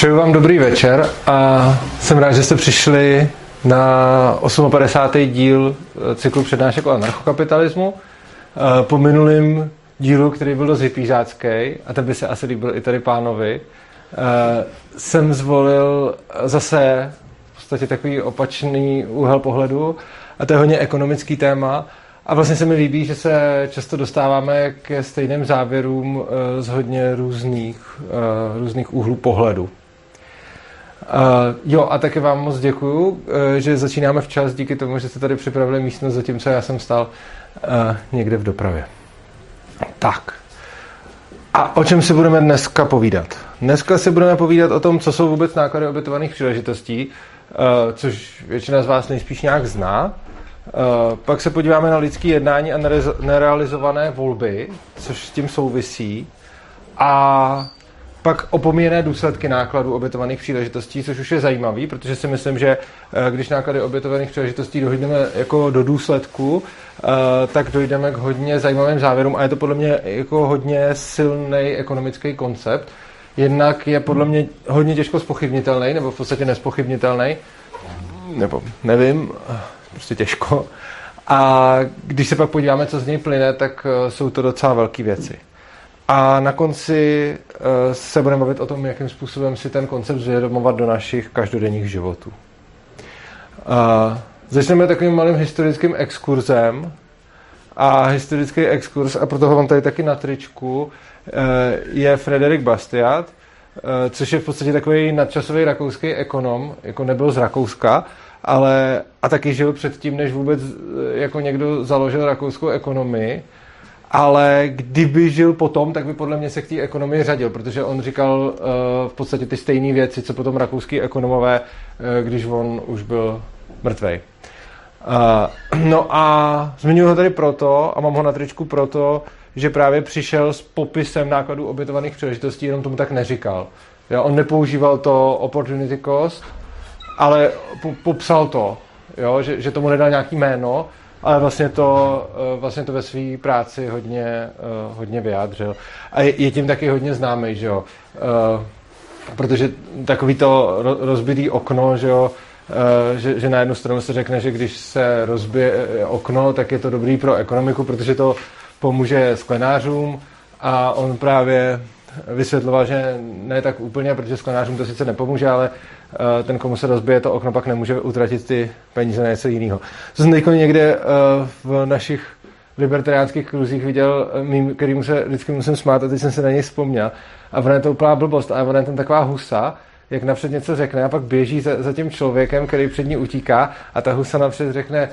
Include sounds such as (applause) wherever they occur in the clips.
Přeju vám dobrý večer a jsem rád, že jste přišli na 58. díl eh, cyklu přednášek o anarchokapitalismu. Eh, po minulém dílu, který byl dost hypířácký, a ten by se asi líbil i tady pánovi, eh, jsem zvolil zase v podstatě takový opačný úhel pohledu a to je hodně ekonomický téma a vlastně se mi líbí, že se často dostáváme ke stejným závěrům z hodně různých, různých úhlů pohledu. Uh, jo, a také vám moc děkuju, uh, že začínáme včas díky tomu, že jste tady připravili místnost, zatímco já jsem stal uh, někde v dopravě. Tak. A o čem si budeme dneska povídat? Dneska si budeme povídat o tom, co jsou vůbec náklady obětovaných příležitostí, uh, což většina z vás nejspíš nějak zná. Uh, pak se podíváme na lidské jednání a nerealizované volby, což s tím souvisí. A pak opomíjené důsledky nákladů obětovaných příležitostí, což už je zajímavý, protože si myslím, že eh, když náklady obětovaných příležitostí dojdeme jako do důsledku, eh, tak dojdeme k hodně zajímavým závěrům a je to podle mě jako hodně silný ekonomický koncept. Jednak je podle mě hodně těžko spochybnitelný, nebo v podstatě nespochybnitelný, nebo nevím, prostě těžko. A když se pak podíváme, co z něj plyne, tak eh, jsou to docela velké věci. A na konci uh, se budeme bavit o tom, jakým způsobem si ten koncept zvědomovat do našich každodenních životů. Uh, začneme takovým malým historickým exkurzem. A historický exkurs, a proto ho mám tady taky na tričku, uh, je Frederik Bastiat, což je v podstatě takový nadčasový rakouský ekonom, jako nebyl z Rakouska, ale a taky žil předtím, než vůbec jako někdo založil rakouskou ekonomii ale kdyby žil potom, tak by podle mě se k té ekonomii řadil, protože on říkal uh, v podstatě ty stejné věci, co potom rakouský ekonomové, uh, když on už byl mrtvej. Uh, no a zmiňuji ho tady proto, a mám ho na tričku proto, že právě přišel s popisem nákladů obětovaných příležitostí, jenom tomu tak neříkal. Jo, on nepoužíval to opportunity cost, ale po, popsal to, jo, že, že tomu nedal nějaký jméno, ale vlastně to, eh, vlastně to ve své práci hodně, eh, hodně vyjádřil. A je, je tím taky hodně známý, že jo. Eh, protože takový to rozbitý okno, že jo, že, že na jednu stranu se řekne, že když se rozbije okno, tak je to dobrý pro ekonomiku, protože to pomůže sklenářům a on právě vysvětloval, že ne tak úplně, protože sklenářům to sice nepomůže, ale Eh, ten, komu se rozbije to okno, pak nemůže utratit ty peníze na něco jiného. Co jsem teď někde eh, v našich libertariánských kruzích viděl eh, mým, kterým se vždycky musím smát a teď jsem se na něj vzpomněl. A ona je to úplná blbost. A ona je tam taková husa, jak napřed něco řekne a pak běží za, za tím člověkem, který před ní utíká a ta husa napřed řekne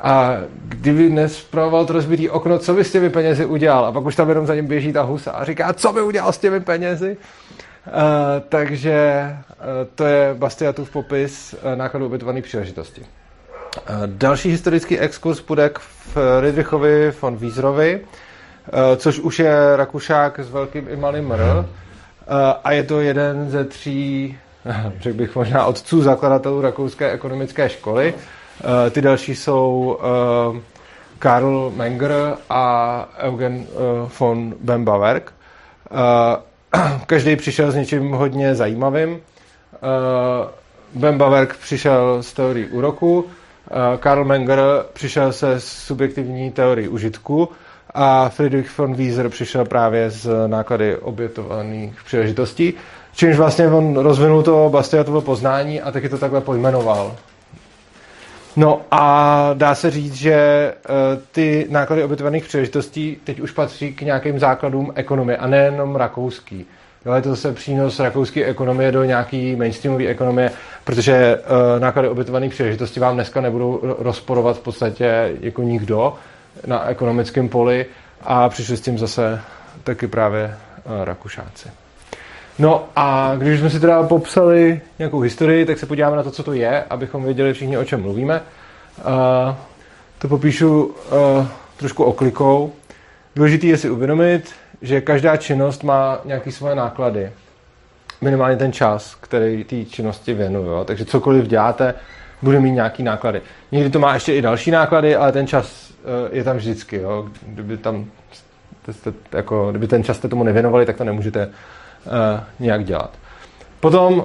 a kdyby nespravoval to rozbitý okno, co by s těmi penězi udělal? A pak už tam jenom za ním běží ta husa a říká, co by udělal s těmi penězi? Uh, takže uh, to je Bastiatův popis uh, nákladů ubytované příležitosti. Uh, další historický exkurs bude k Friedrichovi von Wieserovi, uh, což už je Rakušák s velkým i malým R. Uh, a je to jeden ze tří, (laughs) řekl bych možná otců zakladatelů rakouské ekonomické školy. Uh, ty další jsou uh, Karl Menger a Eugen uh, von Bembawerk. Uh, (clears throat) každý přišel s něčím hodně zajímavým. Uh, ben Bawerk přišel s teorií úroku, uh, Karl Menger přišel se subjektivní teorií užitku a Friedrich von Wieser přišel právě z náklady obětovaných příležitostí, čímž vlastně on rozvinul to Bastiatovo poznání a taky to takhle pojmenoval. No a dá se říct, že eh, ty náklady obětovaných příležitostí teď už patří k nějakým základům ekonomie a nejenom rakouský. Jo, je to zase přínos rakouské ekonomie do nějaký mainstreamové ekonomie, protože uh, náklady obětovaných příležitostí vám dneska nebudou rozporovat v podstatě jako nikdo na ekonomickém poli a přišli s tím zase taky právě uh, Rakušáci. No a když jsme si teda popsali nějakou historii, tak se podíváme na to, co to je, abychom věděli všichni, o čem mluvíme. Uh, to popíšu uh, trošku oklikou. Důležité je si uvědomit, že každá činnost má nějaké svoje náklady. Minimálně ten čas, který té činnosti věnuju. Takže cokoliv děláte, bude mít nějaký náklady. Někdy to má ještě i další náklady, ale ten čas uh, je tam vždycky. Jo? Kdyby, tam, jste, jako, kdyby ten čas jste tomu nevěnovali, tak to nemůžete nějak dělat. Potom,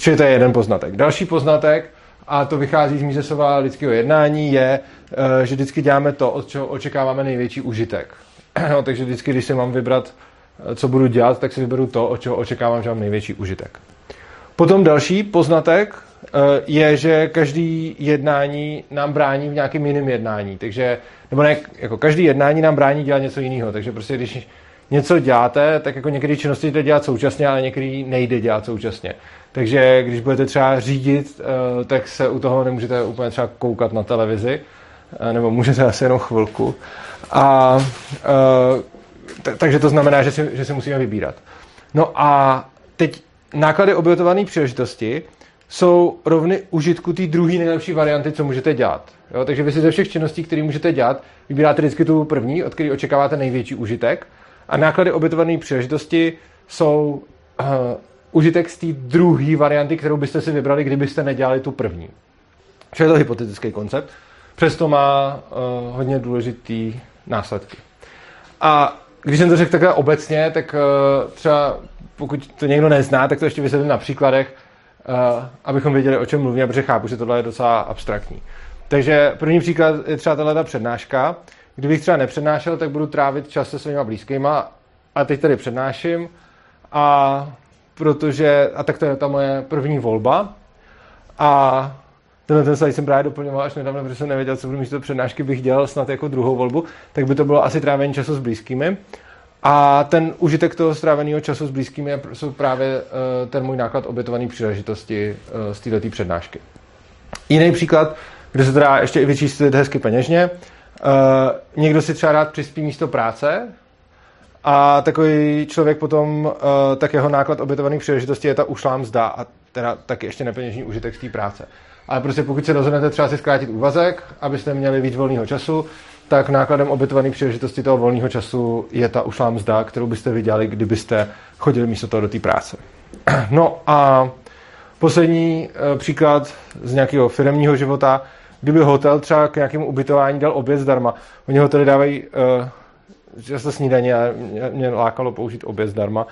čili to je jeden poznatek. Další poznatek, a to vychází z Mízesova lidského jednání, je, že vždycky děláme to, od čeho očekáváme největší užitek. (clears throat) No, takže vždycky, když si mám vybrat, co budu dělat, tak si vyberu to, od čeho očekávám, že mám největší užitek. Potom další poznatek Eh, je, že každý jednání nám brání v nějakém jiném jednání. Takže, nebo ne, jako každý jednání nám brání dělat něco jiného. Takže prostě když něco děláte, tak jako některé činnosti jde dělat současně, ale některé nejde dělat současně. Takže když budete třeba řídit, eh, tak se u toho nemůžete úplně třeba koukat na televizi, eh, nebo můžete asi jenom chvilku. A, t- takže to znamená, že si, že si musíme vybírat. No a teď náklady obětované příležitosti jsou rovny užitku té druhé nejlepší varianty, co můžete dělat. Jo? Takže vy si ze všech činností, které můžete dělat, vybíráte vždycky tu první, od které očekáváte největší užitek. A náklady obětované příležitosti jsou uh, užitek z té druhé varianty, kterou byste si vybrali, kdybyste nedělali tu první. Čo je to hypotetický koncept. Přesto má uh, hodně důležitý následky. A když jsem to řekl takhle obecně, tak uh, třeba pokud to někdo nezná, tak to ještě vysvětlím na příkladech uh, abychom věděli, o čem mluvíme, protože chápu, že tohle je docela abstraktní. Takže první příklad je třeba tahle přednáška. Kdybych třeba nepřednášel, tak budu trávit čas se svýma blízkýma a teď tady přednáším a protože, a tak to je ta moje první volba a tenhle ten slide jsem právě doplňoval až nedávno, protože jsem nevěděl, co budu místo přednášky bych dělal snad jako druhou volbu, tak by to bylo asi trávení času s blízkými. A ten užitek toho stráveného času s blízkými jsou právě uh, ten můj náklad obětované příležitosti uh, z této přednášky. Jiný příklad, kde se teda ještě i vyčíslit hezky peněžně. Uh, někdo si třeba rád přispí místo práce a takový člověk potom, uh, tak jeho náklad obětovaných příležitosti je ta ušlá mzda a teda taky ještě nepeněžní užitek z té práce. Ale prostě pokud se rozhodnete třeba si zkrátit úvazek, abyste měli víc volného času, tak nákladem obětované příležitosti toho volného času je ta ušlá mzda, kterou byste vydělali, kdybyste chodili místo toho do té práce. (clears throat) No a poslední eh, příklad z nějakého firmního života, kdyby hotel třeba k nějakému ubytování dal oběd zdarma. Oni hotely dávají uh, často snídaně a mě, mě lákalo použít oběd zdarma. Uh,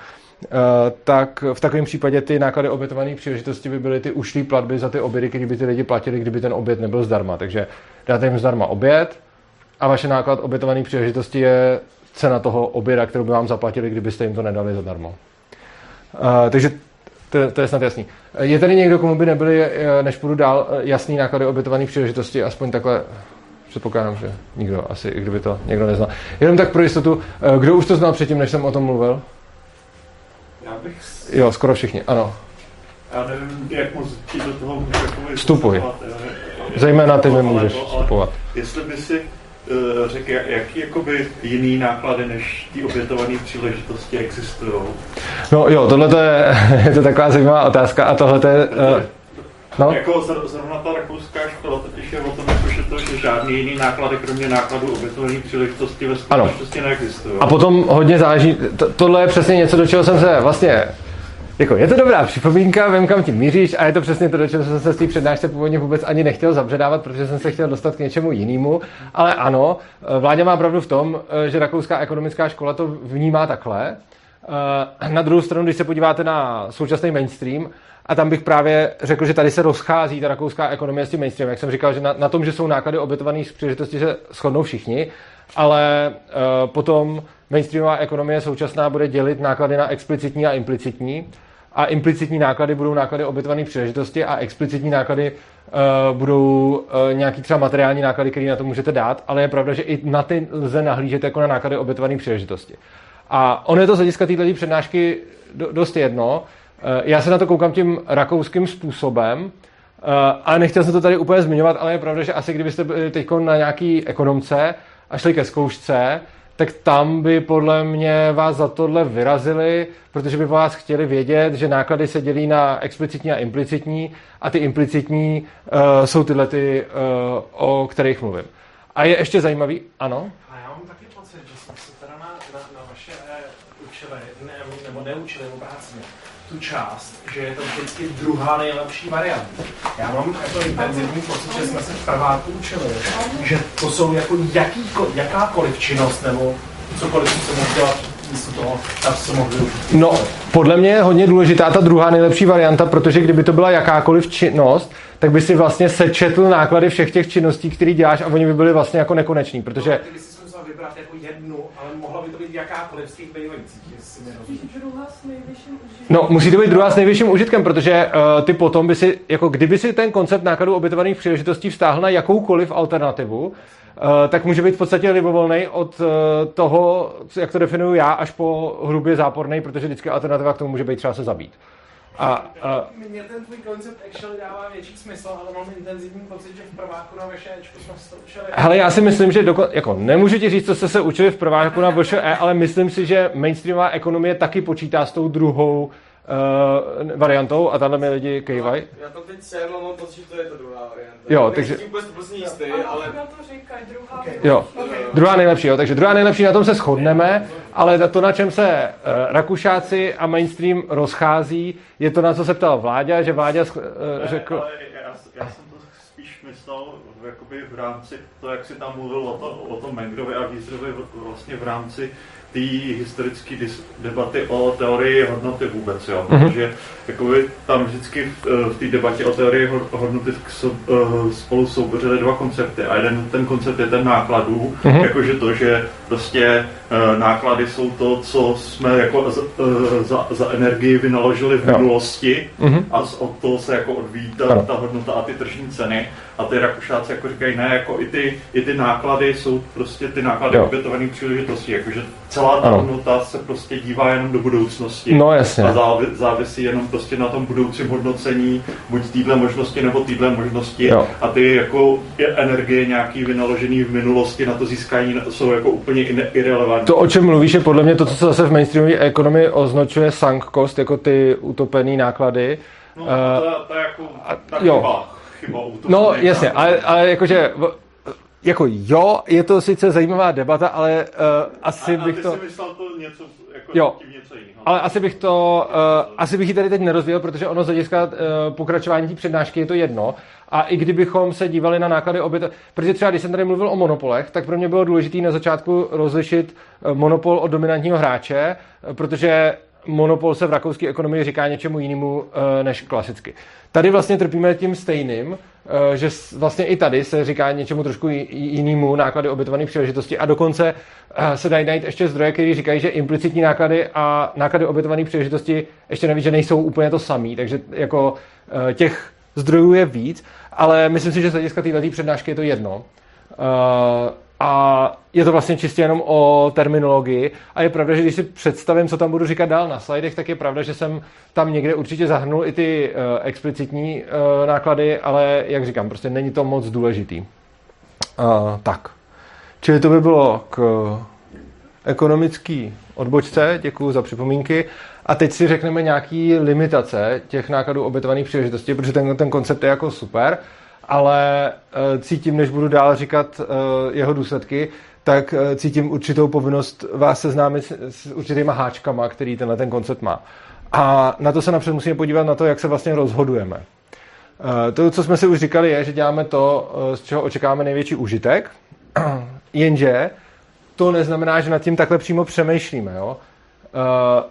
tak v takovém případě ty náklady obětované příležitosti by byly ty ušlý platby za ty obědy, které by ty lidi platili, kdyby ten oběd nebyl zdarma. Takže dáte jim zdarma oběd, a vaše náklad obětované příležitosti je cena toho oběda, kterou by vám zaplatili, kdybyste jim to nedali zadarmo. Uh, takže to, to je snad jasný. Je tady někdo, komu by nebyly, eh, než půjdu dál, eh, jasný náklady obětované příležitosti, aspoň takhle předpokládám, že nikdo asi, i kdyby to někdo neznal. Jenom tak pro jistotu, kdo už to znal předtím, než jsem o tom mluvil? Já bych... Jo, skoro všichni, ano. Já nevím, jak moc ti do toho můžu Vstupuj. Zejména ty mi můžeš vstupovat. Jestli by si Eh, řekl, jaký jakoby jiný náklady než ty obětované příležitosti existují? No jo, tohle je, (laughs) je to taková zajímavá otázka a tohle je... Uh, no? Jako zrovna ta rakouská škola totiž je o tom, jako, že, to, že žádný jiný náklady, kromě nákladů obětované příležitosti ve skutečnosti neexistují. A potom hodně záleží, to, tohle je přesně něco, do čeho jsem se vlastně jako, je to dobrá připomínka, vím, kam tím míříš a je to přesně to, do čeho jsem se z té přednášce původně vůbec ani nechtěl zabředávat, protože jsem se chtěl dostat k něčemu jinému. Ale ano, vládě má pravdu v tom, že Rakouská ekonomická škola to vnímá takhle. Na druhou stranu, když se podíváte na současný mainstream, a tam bych právě řekl, že tady se rozchází ta rakouská ekonomie s tím mainstreamem. Jak jsem říkal, že na, na tom, že jsou náklady obětovaných z příležitosti, se shodnou všichni, ale uh, potom mainstreamová ekonomie současná bude dělit náklady na explicitní a implicitní a implicitní náklady budou náklady obětované příležitosti a explicitní náklady uh, budou uh, nějaký třeba materiální náklady, které na to můžete dát, ale je pravda, že i na ty lze nahlížet jako na náklady obětované příležitosti. A ono je to z hlediska této přednášky do, dost jedno. Uh, já se na to koukám tím rakouským způsobem, uh, ale nechtěl jsem to tady úplně zmiňovat, ale je pravda, že asi kdybyste byli teď na nějaký ekonomce a šli ke zkoušce, tak tam by podle mě vás za tohle vyrazili, protože by vás chtěli vědět, že náklady se dělí na explicitní a implicitní a ty implicitní uh, jsou tyhle, ty, uh, o kterých mluvím. A je ještě zajímavý, ano? A já mám taky pocit, že jsme se teda na, na, na vaše učili, ne, nebo neučili tu část, že je to vždycky druhá nejlepší varianta. Já mám jako intenzivní pocit, že jsme se v prváku učili, že to jsou jako jaký, jakákoliv činnost nebo cokoliv, co se může dělat toho, mohli No, podle mě je hodně důležitá ta druhá nejlepší varianta, protože kdyby to byla jakákoliv činnost, tak by si vlastně sečetl náklady všech těch činností, které děláš a oni by byly vlastně jako nekoneční, protože... No, vybrat jako jednu, ale mohla by to být jakákoliv z těch bývajících, jestli. No, musí to být druhá s nejvyšším užitkem, protože uh, ty potom by si, jako kdyby si ten koncept nákladů obětovaných příležitostí vztáhl na jakoukoliv alternativu, uh, tak může být v podstatě libovolný od uh, toho, co- jak to definuju já, až po hrubě záporný, protože vždycky alternativa k tomu může být třeba se zabít. A, a Mně ten tvůj koncept actually dává větší smysl, ale mám intenzivní pocit, že v prváku na VŠEčku jsme se to učili. hele, já si myslím, že doko- jako nemůžu ti říct, co jste se učili v prváku na VŠE, ale myslím si, že mainstreamová ekonomie taky počítá s tou druhou uh, variantou a tahle mi lidi kejvají. Já to teď sedl, mám pocit, že to je ta druhá varianta. Jo, Nejsem takže- tím vůbec prostě jistý, Ale ale... oba to říkají, druhá. Okay. Jo, Okay. druhá nejlepší, jo. takže druhá nejlepší, na tom se shodneme, ale to, na čem se uh, Rakušáci a mainstream rozchází, je to, na co se ptal Vláďa, že Vláďa uh, řekl... Ale já, já jsem to spíš myslel jakoby v rámci to, jak si tam mluvil o, to, o tom Mengrovi a Gieserovi vlastně v rámci té historické debaty o teorii hodnoty vůbec, jo. Mhm. Protože jakoby tam vždycky v, eh, v té debatě o teorii ho- hodnoty eh, spolu soupeřily dva koncepty a jeden ten koncept je ten nákladů, Mhm. jakože to, že prostě eh, náklady jsou to, co jsme jako za, za, za energii vynaložili v minulosti Mhm. a z- od toho se jako odvíjí ta, ta hodnota a ty tržní ceny. A ty Rakušáci jako říkají, ne, jako i ty, i ty náklady jsou prostě ty náklady obětované příležitosti, jakože celá ta Ano. hodnota se prostě dívá jenom do budoucnosti. No jasně. A závi, závisí jenom prostě na tom budoucím hodnocení, buď týhle možnosti nebo týhle možnosti. Jo. A ty jako je energie nějaký vynaložený v minulosti na to získání jsou jako úplně irrelevantní. To, o čem mluvíš, je podle mě to, co se zase v mainstreamové ekonomii označuje sunk cost, jako ty utopený náklady. No, Eh, to, je- to je jako ta jo. chyba. chyba No jasně, ale, ale jakože, jako jo, je to sice zajímavá debata, ale uh, asi a, a bych to... myslel to něco, jako Jo. tím něco jiného. Ale asi bych to, uh, asi bych ji tady teď nerozvíjel, protože ono z hlediska uh, pokračování té přednášky je to jedno. A i kdybychom se dívali na náklady obět, protože třeba když jsem tady mluvil o monopolech, tak pro mě bylo důležité na začátku rozlišit monopol od dominantního hráče, protože monopol se v rakouské ekonomii říká něčemu jinému než klasicky. Tady vlastně trpíme tím stejným, že s- vlastně i tady se říká něčemu trošku ji- jinému náklady obětované příležitosti a dokonce eh, se dají najít ještě zdroje, které říkají, že implicitní náklady a náklady obětované příležitosti ještě navíc, že nejsou úplně to samý, takže jako eh, těch zdrojů je víc, ale myslím si, že z hlediska této přednášky je to jedno. Uh, a je to vlastně čistě jenom o terminologii. A je pravda, že když si představím, co tam budu říkat dál na slidech, tak je pravda, že jsem tam někde určitě zahrnul i ty uh, explicitní uh, náklady, ale jak říkám, prostě není to moc důležitý. Uh, tak. Čili to by bylo k ekonomický odbočce, děkuji za připomínky. A teď si řekneme nějaký limitace těch nákladů obětovaných příležitostí, protože ten, ten koncept je jako super, ale e, cítím, než budu dál říkat e, jeho důsledky, tak e, cítím určitou povinnost vás seznámit s, určitýma háčkama, který tenhle ten koncept má. A na to se napřed musíme podívat na to, jak se vlastně rozhodujeme. To, co jsme si už říkali, je, že děláme to, z čeho očekáváme největší užitek, (clears throat) jenže to neznamená, že nad tím takhle přímo přemýšlíme. Jo?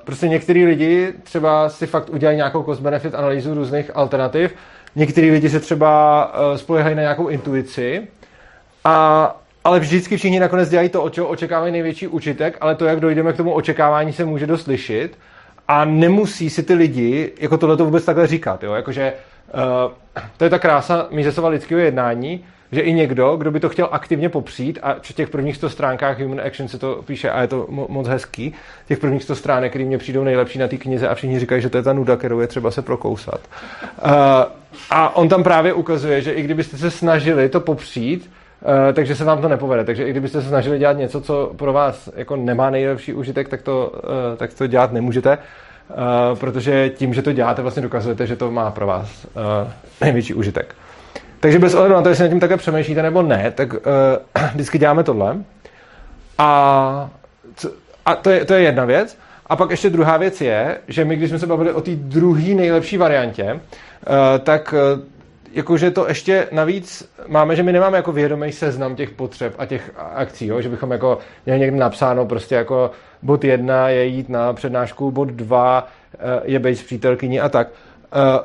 Prostě některý lidi třeba si fakt udělají nějakou cost-benefit analýzu různých alternativ, některý lidi se třeba uh, spolehají na nějakou intuici, a, ale vždycky všichni nakonec dělají to, od čeho očekávají největší užitek, ale to, jak dojdeme k tomu očekávání, se může dost lišit a nemusí si ty lidi jako tohle to vůbec takhle říkat. Jo? Jakože, uh, to je ta krása Misesova lidského jednání, že i někdo, kdo by to chtěl aktivně popřít, a v těch prvních 100 stránkách Human Action se to píše a je to mo- moc hezký, těch prvních 100 stránek, které mě přijdou nejlepší na té knize a všichni říkají, že to je ta nuda, kterou je třeba se prokousat. Uh, a on tam právě ukazuje, že i kdybyste se snažili to popřít, Uh, takže se vám to nepovede. Takže i kdybyste se snažili dělat něco, co pro vás jako nemá nejlepší užitek, tak to, uh, tak to dělat nemůžete, uh, protože tím, že to děláte, vlastně dokazujete, že to má pro vás největší užitek. Takže bez ohledu na to, jestli nad tím takhle přemýšlíte nebo ne, tak uh, (clears throat) vždycky děláme tohle. A, co, a to, je, to je jedna věc. A pak ještě druhá věc je, že my, když jsme se bavili o té druhé nejlepší variantě, uh, tak uh, jakože to ještě navíc máme, že my nemáme jako vědomý seznam těch potřeb a těch akcí, jo? že bychom jako měli někde napsáno prostě jako bod jedna je jít na přednášku, bod dva je být s přítelkyní a tak. Eh,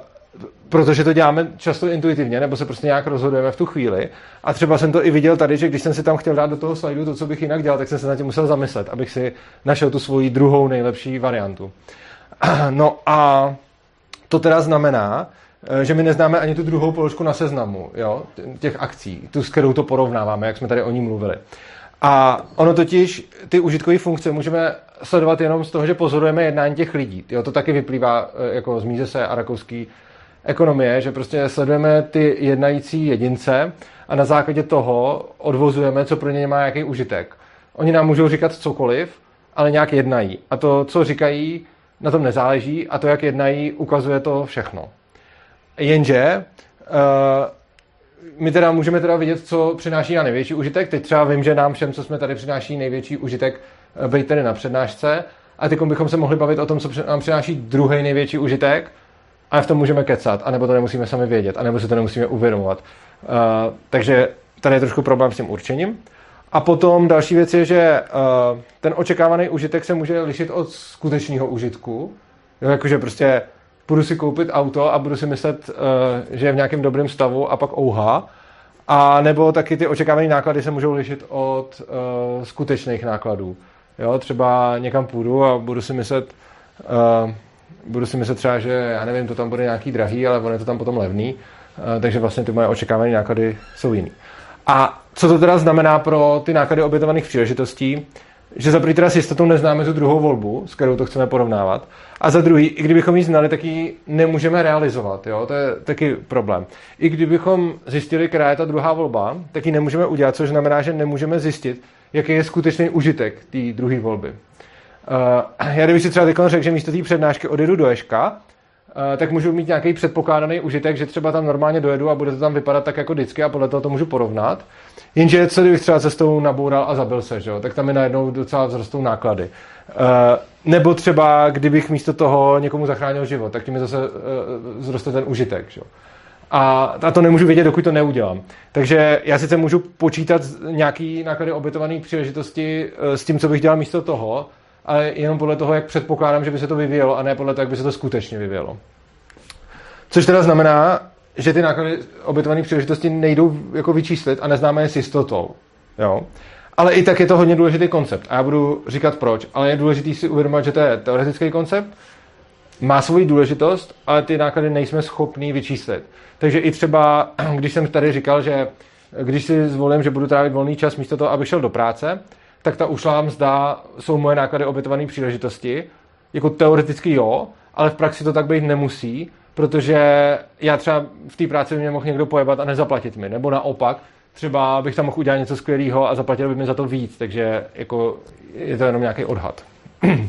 protože to děláme často intuitivně, nebo se prostě nějak rozhodujeme v tu chvíli. A třeba jsem to i viděl tady, že když jsem si tam chtěl dát do toho slajdu to, co bych jinak dělal, tak jsem se na tím musel zamyslet, abych si našel tu svoji druhou nejlepší variantu. (clears throat) No a to teda znamená, eh, že my neznáme ani tu druhou položku na seznamu jo, těch akcí, tu, s kterou to porovnáváme, jak jsme tady o ní mluvili. A ono totiž, ty užitkové funkce můžeme sledovat jenom z toho, že pozorujeme jednání těch lidí. Jo, to taky vyplývá eh, jako z Mízese a rakouský ekonomie, že prostě sledujeme ty jednající jedince a na základě toho odvozujeme, co pro ně má jaký užitek. Oni nám můžou říkat cokoliv, ale nějak jednají. A to, co říkají, na tom nezáleží a to, jak jednají, ukazuje to všechno. Jenže uh, my teda můžeme teda vidět, co přináší na největší užitek. Teď třeba vím, že nám všem, co jsme tady, přináší největší užitek eh, být tady na přednášce. A teď bychom se mohli bavit o tom, co nám přináší druhý největší užitek. A v tom můžeme kecat, anebo to nemusíme sami vědět, anebo si to nemusíme uvědomovat. Uh, takže tady je trošku problém s tím určením. A potom další věc je, že uh, ten očekávaný užitek se může lišit od skutečného užitku. Jo, jakože prostě budu si koupit auto a budu si myslet, uh, že je v nějakém dobrém stavu a pak ouha. A nebo taky ty očekávané náklady se můžou lišit od uh, skutečných nákladů. Jo, třeba někam půjdu a budu si myslet, uh, budu si myslet třeba, že já nevím, to tam bude nějaký drahý, ale on je to tam potom levný, uh, takže vlastně ty moje očekávané náklady jsou jiný. A co to teda znamená pro ty náklady obětovaných příležitostí? Že za prvý teda s jistotou neznáme tu druhou volbu, s kterou to chceme porovnávat. A za druhý, i kdybychom ji znali, tak ji nemůžeme realizovat. Jo? To je taky problém. I kdybychom zjistili, která je ta druhá volba, tak ji nemůžeme udělat, což znamená, že nemůžeme zjistit, jaký je skutečný užitek té druhé volby. Uh, já kdybych si třeba teď řekl, že místo té přednášky odjedu do Eška, Eh, tak můžu mít nějaký předpokládaný užitek, že třeba tam normálně dojedu a bude to tam vypadat tak jako vždycky a podle toho to můžu porovnat. Jenže co kdybych třeba cestou naboural a zabil se, že jo? tak tam mi najednou docela vzrostou náklady. Uh, nebo třeba, kdybych místo toho někomu zachránil život, tak tím mi zase uh, vzroste ten užitek. Že jo? A, a to nemůžu vědět, dokud to neudělám. Takže já sice můžu počítat nějaký náklady obětované příležitosti s tím, co bych dělal místo toho, ale jenom podle toho, jak předpokládám, že by se to vyvíjelo, a ne podle toho, jak by se to skutečně vyvíjelo. Což teda znamená, že ty náklady obětované příležitosti nejdou jako vyčíslit a neznáme je s jistotou. Jo? Ale i tak je to hodně důležitý koncept. A já budu říkat proč. Ale je důležité si uvědomit, že to je teoretický koncept, má svoji důležitost, ale ty náklady nejsme schopní vyčíslit. Takže i třeba, (clears throat) když jsem tady říkal, že když si zvolím, že budu trávit volný čas místo toho, abych šel do práce, tak ta ušlá mzda jsou moje náklady obětované příležitosti. Jako teoreticky jo, ale v praxi to tak být nemusí, protože já třeba v té práci by mě mohl někdo pojebat a nezaplatit mi, nebo naopak, třeba bych tam mohl udělat něco skvělého a zaplatil by mi za to víc, takže jako je to jenom nějaký odhad. (clears throat)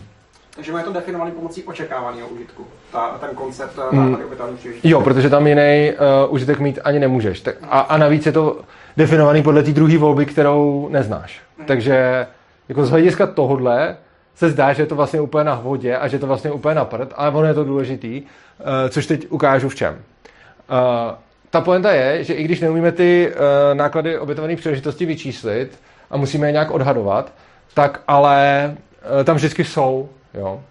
Takže je to definovaný pomocí očekávaného užitku, ta, ten koncept mm. náklady obětovaných příležitostí. Jo, protože tam jiný uh, užitek mít ani nemůžeš. Tak, a, a navíc je to definovaný podle té druhé volby, kterou neznáš. Takže jako z hlediska tohodle se zdá, že je to vlastně úplně na vodě a že je to vlastně úplně na prd, ale ono je to důležitý, uh, což teď ukážu v čem. Uh, ta poenta je, že i když neumíme ty uh, náklady obětované příležitosti vyčíslit a musíme je nějak odhadovat, tak ale tam vždycky jsou. Jo?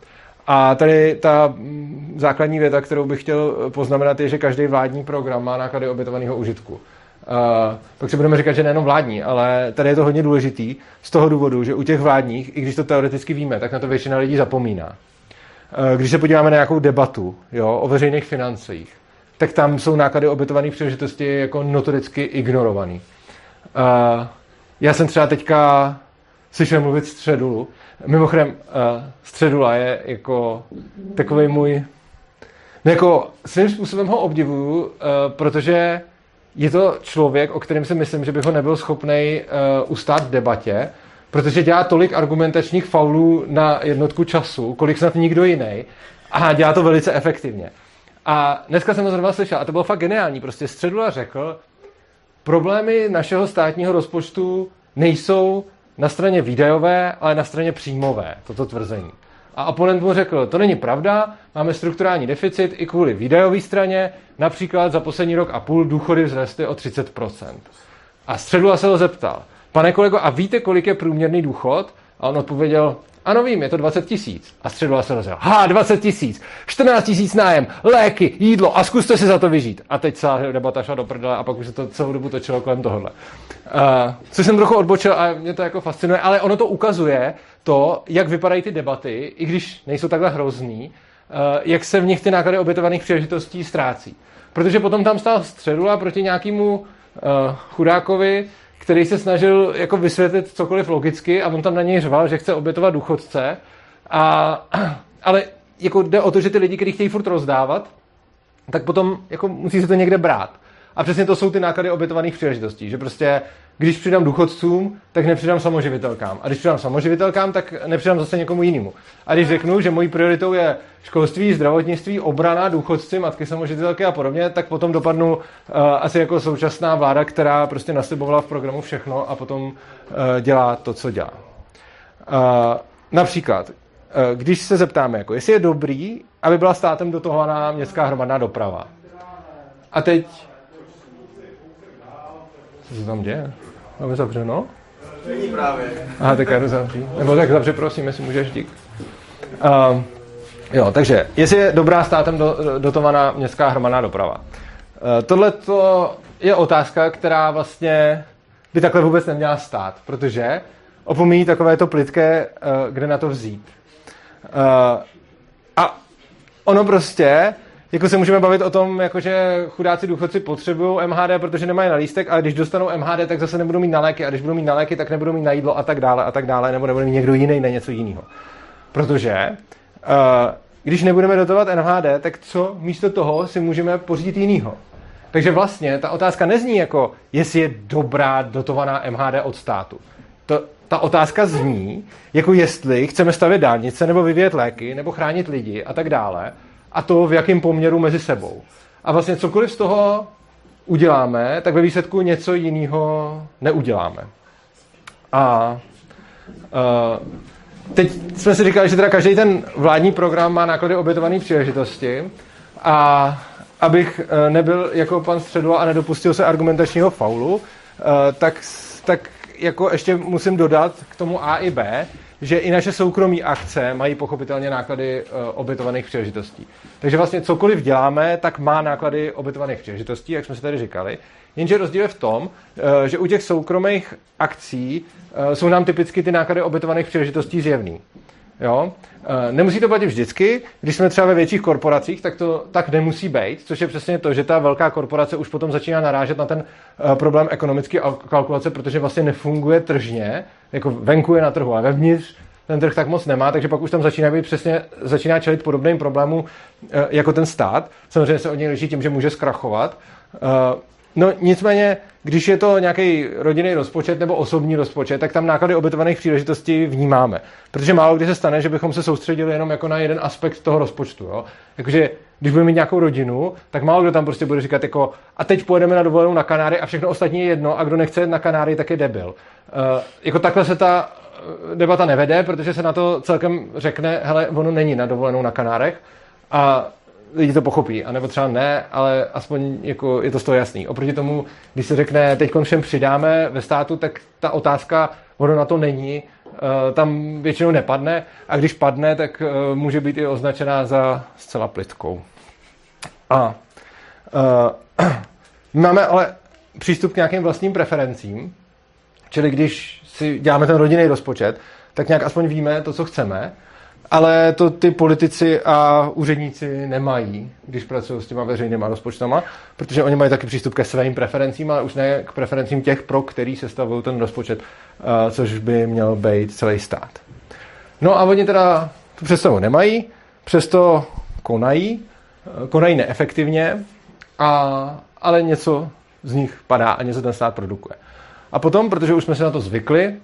A tady ta mm, základní věta, kterou bych chtěl poznamenat, je, že každý vládní program má náklady obětovaného užitku. Uh, pak si budeme říkat, že nejenom vládní, ale tady je to hodně důležitý z toho důvodu, že u těch vládních, i když to teoreticky víme, tak na to většina lidí zapomíná. Uh, když se podíváme na nějakou debatu jo, o veřejných financích, tak tam jsou náklady obětovaných příležitosti jako notoricky ignorovaný. Uh, já jsem třeba teďka slyšel mluvit středulu. Mimochodem, uh, středula je jako takový můj... No jako svým způsobem ho obdivuju, uh, protože je to člověk, o kterém si myslím, že bych ho nebyl schopný uh, ustát v debatě, protože dělá tolik argumentačních faulů na jednotku času, kolik snad nikdo jiný, a dělá to velice efektivně. A dneska jsem to zrovna slyšel, a to bylo fakt geniální. Prostě Středula řekl, problémy našeho státního rozpočtu nejsou na straně výdajové, ale na straně příjmové, toto tvrzení. A oponent mu řekl, to není pravda, máme strukturální deficit i kvůli výdajové straně, například za poslední rok a půl důchody vzrostly o 30%. A Středula se ho zeptal, pane kolego, a víte, kolik je průměrný důchod? A on odpověděl, ano vím, je to 20 tisíc. A Středula se rozjel, ha, 20 tisíc, 14 tisíc nájem, léky, jídlo a zkuste si za to vyžít. A teď celá debata šla do prdele a pak už se to celou dobu točilo kolem tohohle. Uh, co jsem trochu odbočil a mě to jako fascinuje, ale ono to ukazuje to, jak vypadají ty debaty, i když nejsou takhle hrozný, uh, jak se v nich ty náklady obětovaných příležitostí ztrácí. Protože potom tam stál Středula proti nějakému uh, chudákovi, který se snažil jako vysvětlit cokoliv logicky a on tam na něj řval, že chce obětovat důchodce. A, (clears throat) ale jako jde o to, že ty lidi, kteří chtějí furt rozdávat, tak potom jako musí se to někde brát. A přesně to jsou ty náklady obětovaných příležitostí, že prostě když přidám důchodcům, tak nepřidám samoživitelkám. A když přidám samoživitelkám, tak nepřidám zase někomu jinému. A když řeknu, že mojí prioritou je školství, zdravotnictví, obrana, důchodci, matky samoživitelky a podobně, tak potom dopadnu uh, asi jako současná vláda, která prostě naslibovala v programu všechno a potom uh, dělá to, co dělá. Uh, například, uh, když se zeptáme, jako, jestli je dobrý, aby byla státem dotovaná městská hromadná doprava. A teď co se tam děje? Máme zavřeno? Není právě. Aha, tak já jdu zavřít. Nebo tak zavře, prosím, jestli můžeš dík. Uh, jo, takže, jestli je dobrá státem do, dotovaná městská hromadná doprava. Uh, Tohle je otázka, která vlastně by takhle vůbec neměla stát, protože opomíjí takové to plitké, uh, kde na to vzít. Uh, a ono prostě jako se můžeme bavit o tom, jako že chudáci důchodci potřebují MHD, protože nemají na lístek, ale když dostanou MHD, tak zase nebudou mít na léky, a když budou mít na léky, tak nebudou mít na jídlo a tak dále a tak dále, nebo nebudou mít někdo jiný na něco jiného. Protože uh, když nebudeme dotovat MHD, tak co místo toho si můžeme pořídit jinýho? Takže vlastně ta otázka nezní jako, jestli je dobrá dotovaná MHD od státu. To, ta otázka zní, jako jestli chceme stavět dálnice, nebo vyvíjet léky, nebo chránit lidi a tak dále, a to v jakém poměru mezi sebou. A vlastně cokoliv z toho uděláme, tak ve výsledku něco jiného neuděláme. A uh, teď jsme si říkali, že teda každý ten vládní program má náklady obětované příležitosti a abych nebyl jako pan Středula a nedopustil se argumentačního faulu, tak, tak jako ještě musím dodat k tomu A i B, že i naše soukromí akce mají pochopitelně náklady obětovaných příležitostí. Takže vlastně cokoliv děláme, tak má náklady obětovaných příležitostí, jak jsme si tady říkali. Jenže rozdíl je v tom, že u těch soukromých akcí jsou nám typicky ty náklady obětovaných příležitostí zjevný. Jo? Nemusí to platit vždycky. Když jsme třeba ve větších korporacích, tak to tak nemusí být, což je přesně to, že ta velká korporace už potom začíná narážet na ten problém ekonomické kalkulace, protože vlastně nefunguje tržně, jako venku je na trhu, ale vevnitř ten trh tak moc nemá, takže pak už tam začíná být přesně, začíná čelit podobným problémům jako ten stát. Samozřejmě se od něj liší tím, že může zkrachovat. No nicméně, když je to nějaký rodinný rozpočet nebo osobní rozpočet, tak tam náklady obětovaných příležitostí vnímáme. Protože málo kdy se stane, že bychom se soustředili jenom jako na jeden aspekt toho rozpočtu. Jo? Jakože když budeme mít nějakou rodinu, tak málo kdo tam prostě bude říkat jako a teď pojedeme na dovolenou na Kanáry a všechno ostatní je jedno a kdo nechce na Kanáry, tak je debil. Uh, jako takhle se ta debata nevede, protože se na to celkem řekne, hele, ono není na dovolenou na Kanárech a lidi to pochopí, anebo třeba ne, ale aspoň jako je to z toho jasný. Oproti tomu, když se řekne, teď všem přidáme ve státu, tak ta otázka, ono na to není, tam většinou nepadne a když padne, tak může být i označená za zcela plitkou. A uh, (clears throat) máme ale přístup k nějakým vlastním preferencím, čili když si děláme ten rodinný rozpočet, tak nějak aspoň víme to, co chceme, ale to ty politici a úředníci nemají, když pracují s těma veřejnýma rozpočtama, protože oni mají taky přístup ke svým preferencím, ale už ne k preferencím těch, pro který se stavují ten rozpočet, což by měl být celý stát. No a oni teda tu představu nemají, přesto konají, konají neefektivně, a, ale něco z nich padá a něco ten stát produkuje. A potom, protože už jsme se na to zvykli,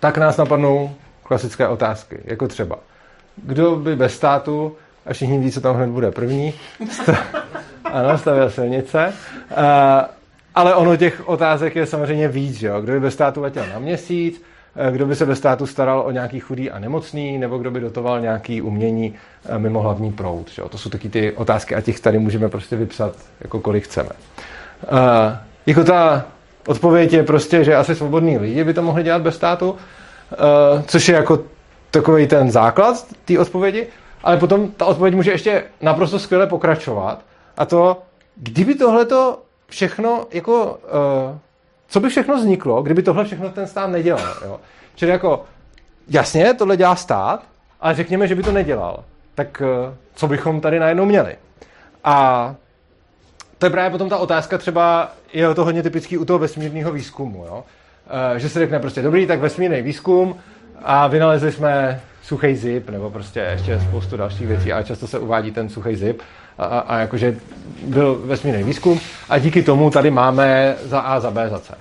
tak nás napadnou klasické otázky, jako třeba, kdo by bez státu, a všichni ví, co tam hned bude první, (laughs) ano, stavěl silnice, uh, ale ono těch otázek je samozřejmě víc, jo? kdo by bez státu letěl na měsíc, kdo by se ve státu staral o nějaký chudý a nemocný, nebo kdo by dotoval nějaký umění mimo hlavní proud. Že? To jsou taky ty otázky a těch tady můžeme prostě vypsat, jako kolik chceme. Uh, jako ta odpověď je prostě, že asi svobodní lidi by to mohli dělat bez státu, což je jako takový ten základ té odpovědi, ale potom ta odpověď může ještě naprosto skvěle pokračovat a to, kdyby tohleto všechno jako, uh, co by všechno vzniklo, kdyby tohle všechno ten stát nedělal, jo? Čili jako, jasně, tohle dělá stát, ale řekněme, že by to nedělal. Tak uh, co bychom tady najednou měli? A to je právě potom ta otázka třeba, je to hodně typický u toho vesmírného výzkumu, jo? Uh, že se řekne prostě, dobrý, tak vesmírný výzkum a vynalezli jsme suchý zip, nebo prostě ještě spoustu dalších věcí, ale často se uvádí ten suchý zip a, a, a jakože byl vesmírný výzkum a díky tomu tady máme za A, za B, za C.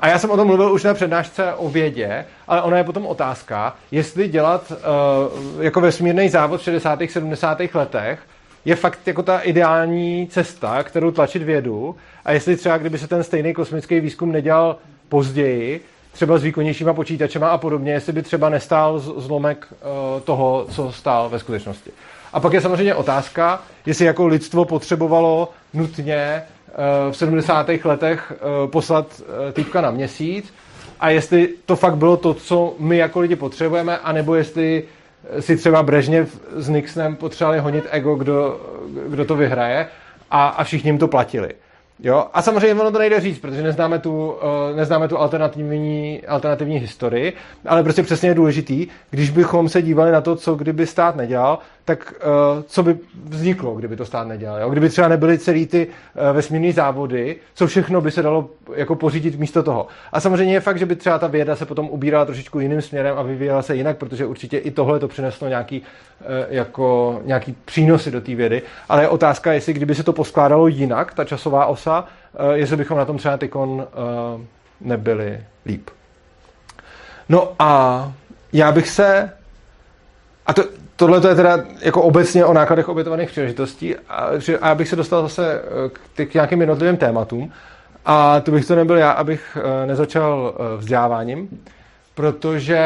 A já jsem o tom mluvil už na přednášce o vědě, ale ona je potom otázka, jestli dělat uh, jako vesmírný závod v 60. 70. letech je fakt jako ta ideální cesta, kterou tlačit vědu a jestli třeba, kdyby se ten stejný kosmický výzkum nedělal později, třeba s výkonnějšíma počítačema a podobně, jestli by třeba nestál zlomek uh, toho, co stál ve skutečnosti. A pak je samozřejmě otázka, jestli jako lidstvo potřebovalo nutně uh, v 70. letech uh, poslat týpka na měsíc a jestli to fakt bylo to, co my jako lidi potřebujeme, anebo jestli si třeba Brežněv s Nixonem potřebovali honit ego, kdo, kdo to vyhraje a, a všichni jim to platili. Jo? A samozřejmě ono to nejde říct, protože neznáme tu, uh, neznáme tu alternativní, alternativní historii, ale prostě přesně je důležitý, když bychom se dívali na to, co kdyby stát nedělal, tak uh, co by vzniklo, kdyby to stát nedělal. Jo? Kdyby třeba nebyly celý ty uh, vesmírné závody, co všechno by se dalo jako pořídit místo toho. A samozřejmě je fakt, že by třeba ta věda se potom ubírala trošičku jiným směrem a vyvíjela se jinak, protože určitě i tohle to přineslo nějaký, uh, jako, nějaký přínosy do té vědy. Ale je otázka, jestli kdyby se to poskládalo jinak, ta časová osa, uh, jestli bychom na tom třeba tykon uh, nebyli líp. No a já bych se a to, tohle to je teda jako obecně o nákladech obětovaných příležitostí a, já bych se dostal zase eh, k, k nějakým jednotlivým tématům a to bych to nebyl já, abych uh, nezačal uh, vzděláváním, protože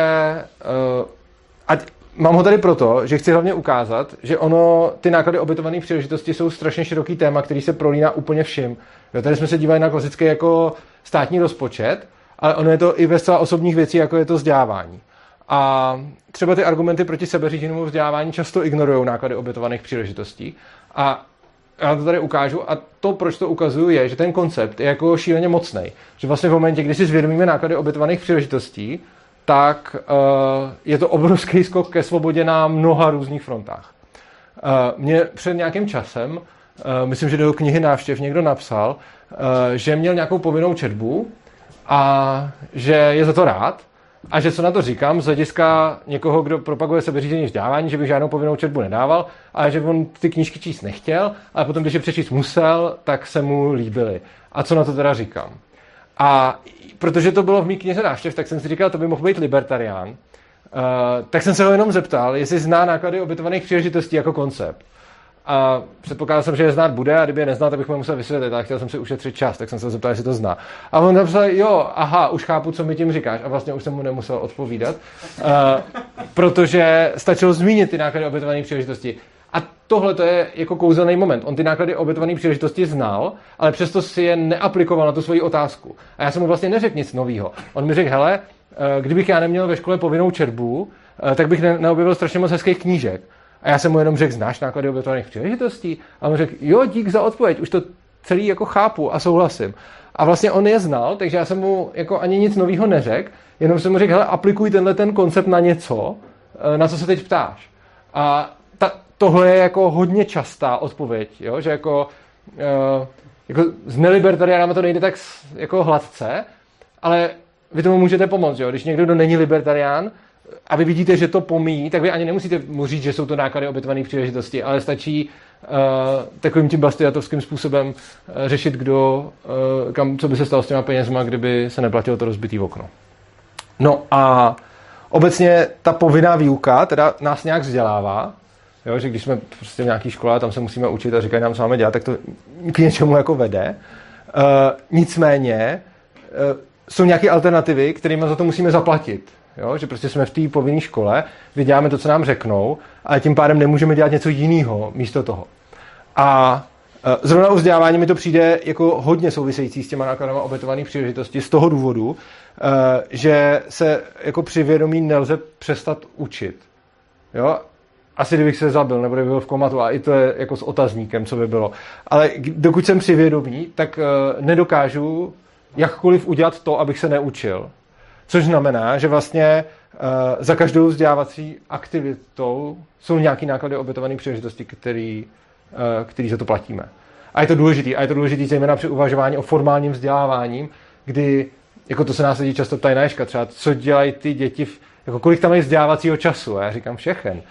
ať, mám ho tady proto, že chci hlavně ukázat, že ono, ty náklady obětovaných příležitostí jsou strašně široký téma, který se prolíná úplně všim. Jo, tady jsme se dívali na klasický jako státní rozpočet, ale ono je to i ve zcela osobních věcí, jako je to vzdělávání. A třeba ty argumenty proti sebeřízenému vzdělávání často ignorují náklady obětovaných příležitostí. A já to tady ukážu a to, proč to ukazuju, je, že ten koncept je jako šíleně mocný. Že vlastně v momentě, kdy si zvědomíme náklady obětovaných příležitostí, tak uh, je to obrovský skok ke svobodě na mnoha různých frontách. Uh, mě před nějakým časem, uh, myslím, že do knihy návštěv někdo napsal, uh, že měl nějakou povinnou četbu a že je za to rád, a že co na to říkám z hlediska někoho, kdo propaguje sebeřízení vzdělávání, že bych žádnou povinnou četbu nedával, ale že on ty knížky číst nechtěl, ale potom, když je přečíst musel, tak se mu líbily. A co na to teda říkám? A protože to bylo v mý knize návštěv, tak jsem si říkal, to by mohl být libertarián. Uh, tak jsem se ho jenom zeptal, jestli zná náklady obytovaných příležitostí jako koncept. A předpokládal jsem, že je znát bude a kdyby je neznal, tak bych mu musel vysvětlit, ale chtěl jsem si ušetřit čas, tak jsem se zeptal, jestli to zná. A on napsal, jo, aha, už chápu, co mi tím říkáš. A vlastně už jsem mu nemusel odpovídat, uh, protože stačilo zmínit ty náklady obětované příležitosti. A tohle to je jako kouzelný moment. On ty náklady obětované příležitosti znal, ale přesto si je neaplikoval na tu svoji otázku. A já jsem mu vlastně neřekl nic nového. On mi řekl, hele, eh, kdybych já neměl ve škole povinnou četbu, eh, tak bych neobjevil strašně moc hezkých knížek. A já jsem mu jenom řekl, znáš náklady obětovaných příležitostí? A on řekl, jo, dík za odpověď, už to celý jako chápu a souhlasím. A vlastně on je znal, takže já jsem mu jako ani nic nového neřekl, jenom jsem mu řekl, hele, aplikuj tenhle ten koncept na něco, eh, na co se teď ptáš. A ta, tohle je jako hodně častá odpověď, jo? že jako, uh, jako s nelibertariánama to nejde tak jako hladce, ale vy tomu můžete pomoct, jo? když někdo, kdo není libertarián, a vy vidíte, že to pomíjí, tak vy ani nemusíte mu říct, že jsou to náklady obětované příležitosti, ale stačí uh, takovým tím bastiatovským způsobem uh, řešit, kdo, uh, kam, co by se stalo s těma penězma, kdyby se neplatilo to rozbitý okno. No a obecně ta povinná výuka teda nás nějak vzdělává, jo, že když jsme prostě v nějaké škole a tam se musíme učit a říkají nám, co máme dělat, tak to k něčemu jako vede. Uh, nicméně uh, jsou nějaké alternativy, kterými za to musíme zaplatit. Jo? Že prostě jsme v té povinné škole, kde děláme to, co nám řeknou, ale tím pádem nemůžeme dělat něco jiného místo toho. A e, Zrovna u vzdělávání mi to přijde jako hodně související s těma nákladama obětovaných příležitostí z toho důvodu, e, že se jako při vědomí nelze přestat učit. Jo? Asi kdybych se zabil, nebo kdyby byl v komatu, a i to je jako s otazníkem, co by bylo. Ale dokud jsem při vědomí, tak e, nedokážu jakkoliv udělat to, abych se neučil. Což znamená, že vlastně uh, za každou vzdělávací aktivitou jsou nějaké náklady obětované příležitosti, který, uh, který za to platíme. A je to důležité. A je to důležité zejména při uvažování o formálním vzdělávání, kdy, jako to se nás lidi často ptají na ješka, třeba co dělají ty děti, v, jako kolik tam mají vzdělávacího času. A já říkám všechen.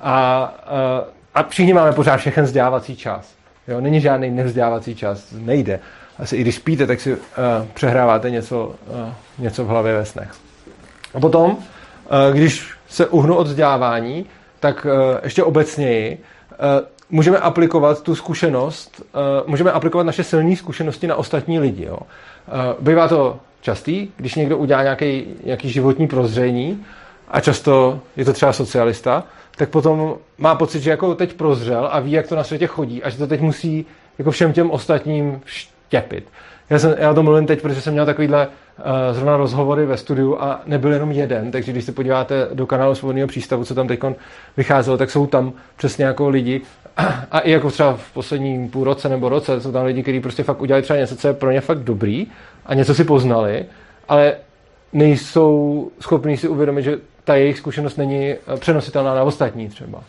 A, uh, a všichni máme pořád všechen vzdělávací čas. Jo, není žádný nevzdělávací čas, nejde asi i když spíte, tak si uh, přehráváte něco, uh, něco v hlavě ve snech. A potom, uh, když se uhnu od vzdělávání, tak uh, ještě obecněji uh, můžeme aplikovat tu zkušenost, uh, můžeme aplikovat naše silné zkušenosti na ostatní lidi. Jo. Uh, bývá to častý, když někdo udělá nějaký, nějaký životní prozření a často je to třeba socialista, tak potom má pocit, že jako teď prozřel a ví, jak to na světě chodí a že to teď musí jako všem těm ostatním štěpit. Já, jsem, já o tom mluvím teď, protože jsem měl takovýhle uh, zrovna rozhovory ve studiu a nebyl jenom jeden, takže když se podíváte do kanálu Svobodného přístavu, co tam teď vycházelo, tak jsou tam přesně jako lidi (clears throat) a i jako třeba v posledním půl roce nebo roce jsou tam lidi, kteří prostě fakt udělali třeba něco, co je pro ně fakt dobrý a něco si poznali, ale nejsou schopní si uvědomit, že ta jejich zkušenost není přenositelná na ostatní třeba.